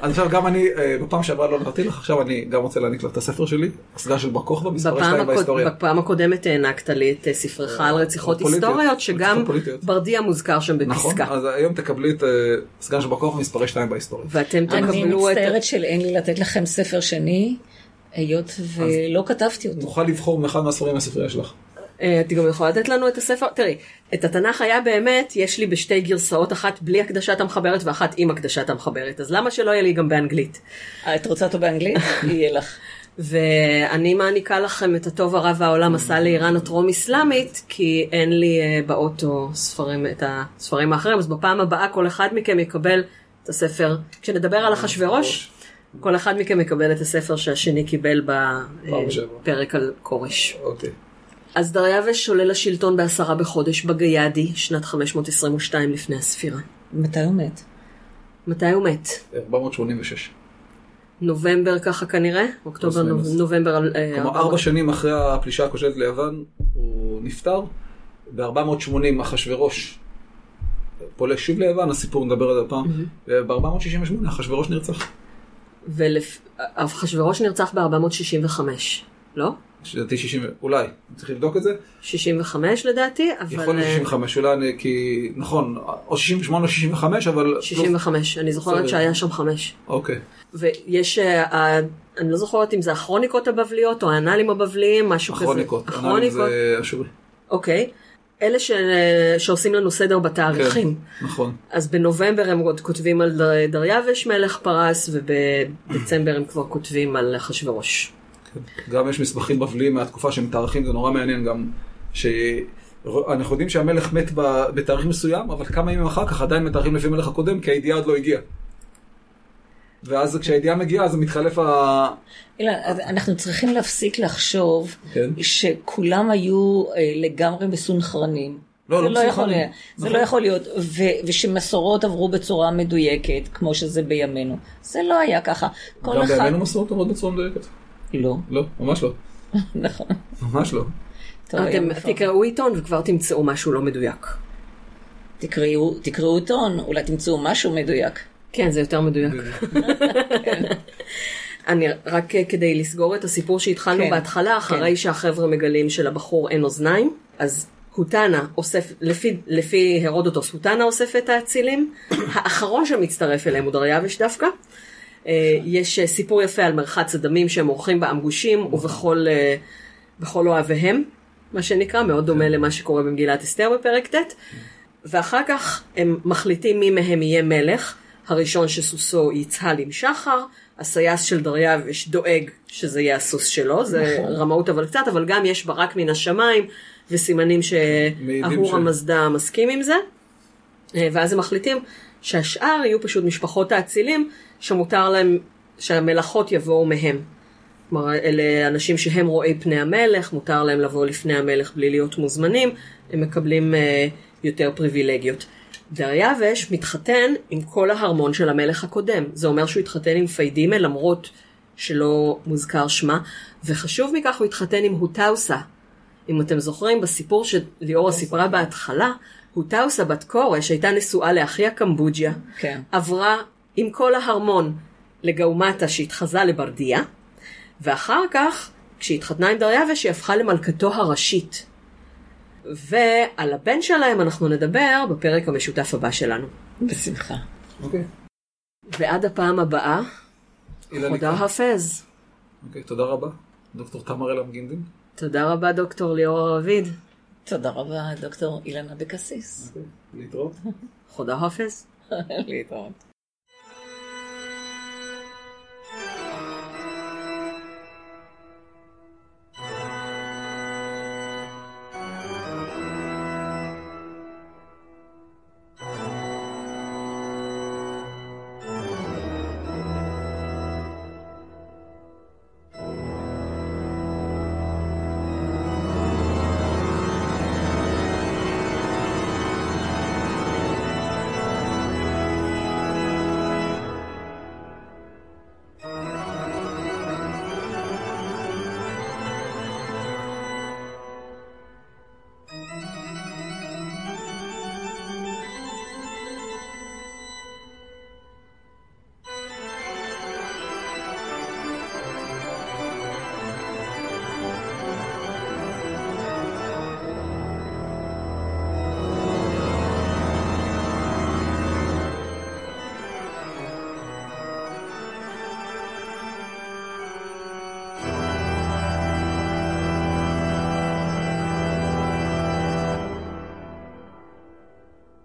אז עכשיו גם אני, אה, בפעם שעברה לא נתתי לך, עכשיו אני גם רוצה להעניק לך את הספר שלי, הסגן של בר כוכבא, שתיים הקוד- בהיסטוריה. בפעם הקודמת הענקת לי את אה, ספרך על רציחות. היסטוריות, שגם. ברדיה מוזכר שם נכון, בפסקה. אז היום תקבלי את אה, סגן של בר כוכבא, מספרי שתיים בהיסטוריה. ואתם אני תקבלו את... מצטערת שאין לי לתת לכם ספר שני, היות ולא כתבתי אותו. נוכל לבחור מאחד מהספרים מהספרייה שלך. אה, את גם יכולה לתת לנו את הספר, תראי, את התנ"ך היה באמת, יש לי בשתי גרסאות, אחת בלי הקדשת המחברת ואחת עם הקדשת המחברת, אז למה שלא יהיה לי גם באנגלית? אה, את רוצה אותו באנגלית? [LAUGHS] יהיה לך. ואני מעניקה לכם את הטוב הרע והעולם עשה לאיראן הטרום אסלאמית, כי אין לי אה, באוטו ספרים, את הספרים האחרים, אז בפעם הבאה כל אחד מכם יקבל את הספר, כשנדבר על אחשוורוש, כל אחד מכם יקבל את הספר שהשני קיבל. בפרק על כורש. אוקיי. אז דריווש עולה לשלטון בעשרה בחודש בגיידי, שנת 522 לפני הספירה. מתי הוא מת? מתי הוא מת? 486. נובמבר ככה כנראה? אוקטובר. נוב- נובמבר. אה, כלומר, 400. ארבע שנים אחרי הפלישה הכושלת ליוון, הוא נפטר. ב-480 אחשוורוש, פולש שוב ליוון, הסיפור נדבר על זה הפעם. וב-468 אחשוורוש נרצח. ואחשוורוש נרצח ב-465, לא? לדעתי 60, אולי, צריך לבדוק את זה. 65 לדעתי, אבל... יכול להיות אה, 65, אולי, אני- כי, נכון, או 68 או 65, אבל... 65, אני זוכרת. שהיה שם חמש. אוקיי. ויש, אה, ה- אני לא זוכרת אם זה הכרוניקות הבבליות או האנאלים הבבליים, משהו כזה. הכרוניקות. הכרוניקות, זה אשורי. אוקיי. אלה ש... שעושים לנו סדר בתאריכים. כן, נכון. אז בנובמבר הם עוד כותבים על דר... דריווש מלך פרס, ובדצמבר הם כבר כותבים על אחשוורוש. גם יש מסמכים בבליים מהתקופה שמתארכים, זה נורא מעניין גם, שאנחנו יודעים שהמלך מת בתאריך מסוים, אבל כמה ימים אחר כך עדיין מתארכים לפי המלך הקודם, כי הידיעה עוד לא הגיעה. ואז כשהידיעה מגיעה, אז מתחלף ה... אילן, אנחנו צריכים להפסיק לחשוב כן. שכולם היו אה, לגמרי מסונכרנים. לא, זה לא לא יכול. להיות, זה נכון. לא יכול להיות, ו- ושמסורות עברו בצורה מדויקת, כמו שזה בימינו. זה לא היה ככה. גם אחד... בימינו מסורות עוברות בצורה מדויקת. לא, לא, ממש לא. [LAUGHS] נכון. ממש לא. אתם. תקראו עיתון וכבר תמצאו משהו לא מדויק. תקראו, תקראו עיתון, אולי תמצאו משהו מדויק. כן, זה יותר מדויק. [LAUGHS] אני רק כדי לסגור את הסיפור שהתחלנו כן, בהתחלה, אחרי שהחבר'ה מגלים שלבחור אין אוזניים, אז הוטנה אוסף, לפי, לפי הרודוטוס, הוטנה אוסף את האצילים, [COUGHS] האחרון שמצטרף אליהם הוא דריווש דווקא. אה, יש אה, סיפור יפה על מרחץ הדמים שהם עורכים באמגושים ובכל אה, בכל אוהביהם, מה שנקרא, מאוד דומה למה שקורה במגילת אסתר בפרק ט'. ואחר כך הם מחליטים מי מהם יהיה מלך. הראשון שסוסו יצהל עם שחר, הסייס של דריווש דואג שזה יהיה הסוס שלו, זה נכון. רמאות אבל קצת, אבל גם יש ברק מן השמיים וסימנים שאהור ש- המזדה מסכים עם זה. ואז הם מחליטים שהשאר יהיו פשוט משפחות האצילים, שמותר להם שהמלאכות יבואו מהם. כלומר, אלה אנשים שהם רואי פני המלך, מותר להם לבוא לפני המלך בלי להיות מוזמנים, הם מקבלים אה, יותר פריבילגיות. דריווש מתחתן עם כל ההרמון של המלך הקודם. זה אומר שהוא התחתן עם פיידימה למרות שלא מוזכר שמה, וחשוב מכך הוא התחתן עם הוטאוסה. אם אתם זוכרים, בסיפור שליאורה סיפרה בהתחלה, הוטאוסה בת כורש הייתה נשואה לאחיה קמבוג'יה, כן. עברה עם כל ההרמון לגאומטה שהתחזה לברדיה, ואחר כך, כשהיא התחתנה עם דריווש, היא הפכה למלכתו הראשית. ועל הבן שלהם אנחנו נדבר בפרק המשותף הבא שלנו. בשמחה. אוקיי. ועד הפעם הבאה, חודה. חפז. אוקיי, תודה רבה. דוקטור תמר אלעם גינדין. תודה רבה דוקטור ליאור רביד. תודה רבה, דוקטור אילנה אבקסיס. להתראות. חודה חפז. [LAUGHS] להתראות.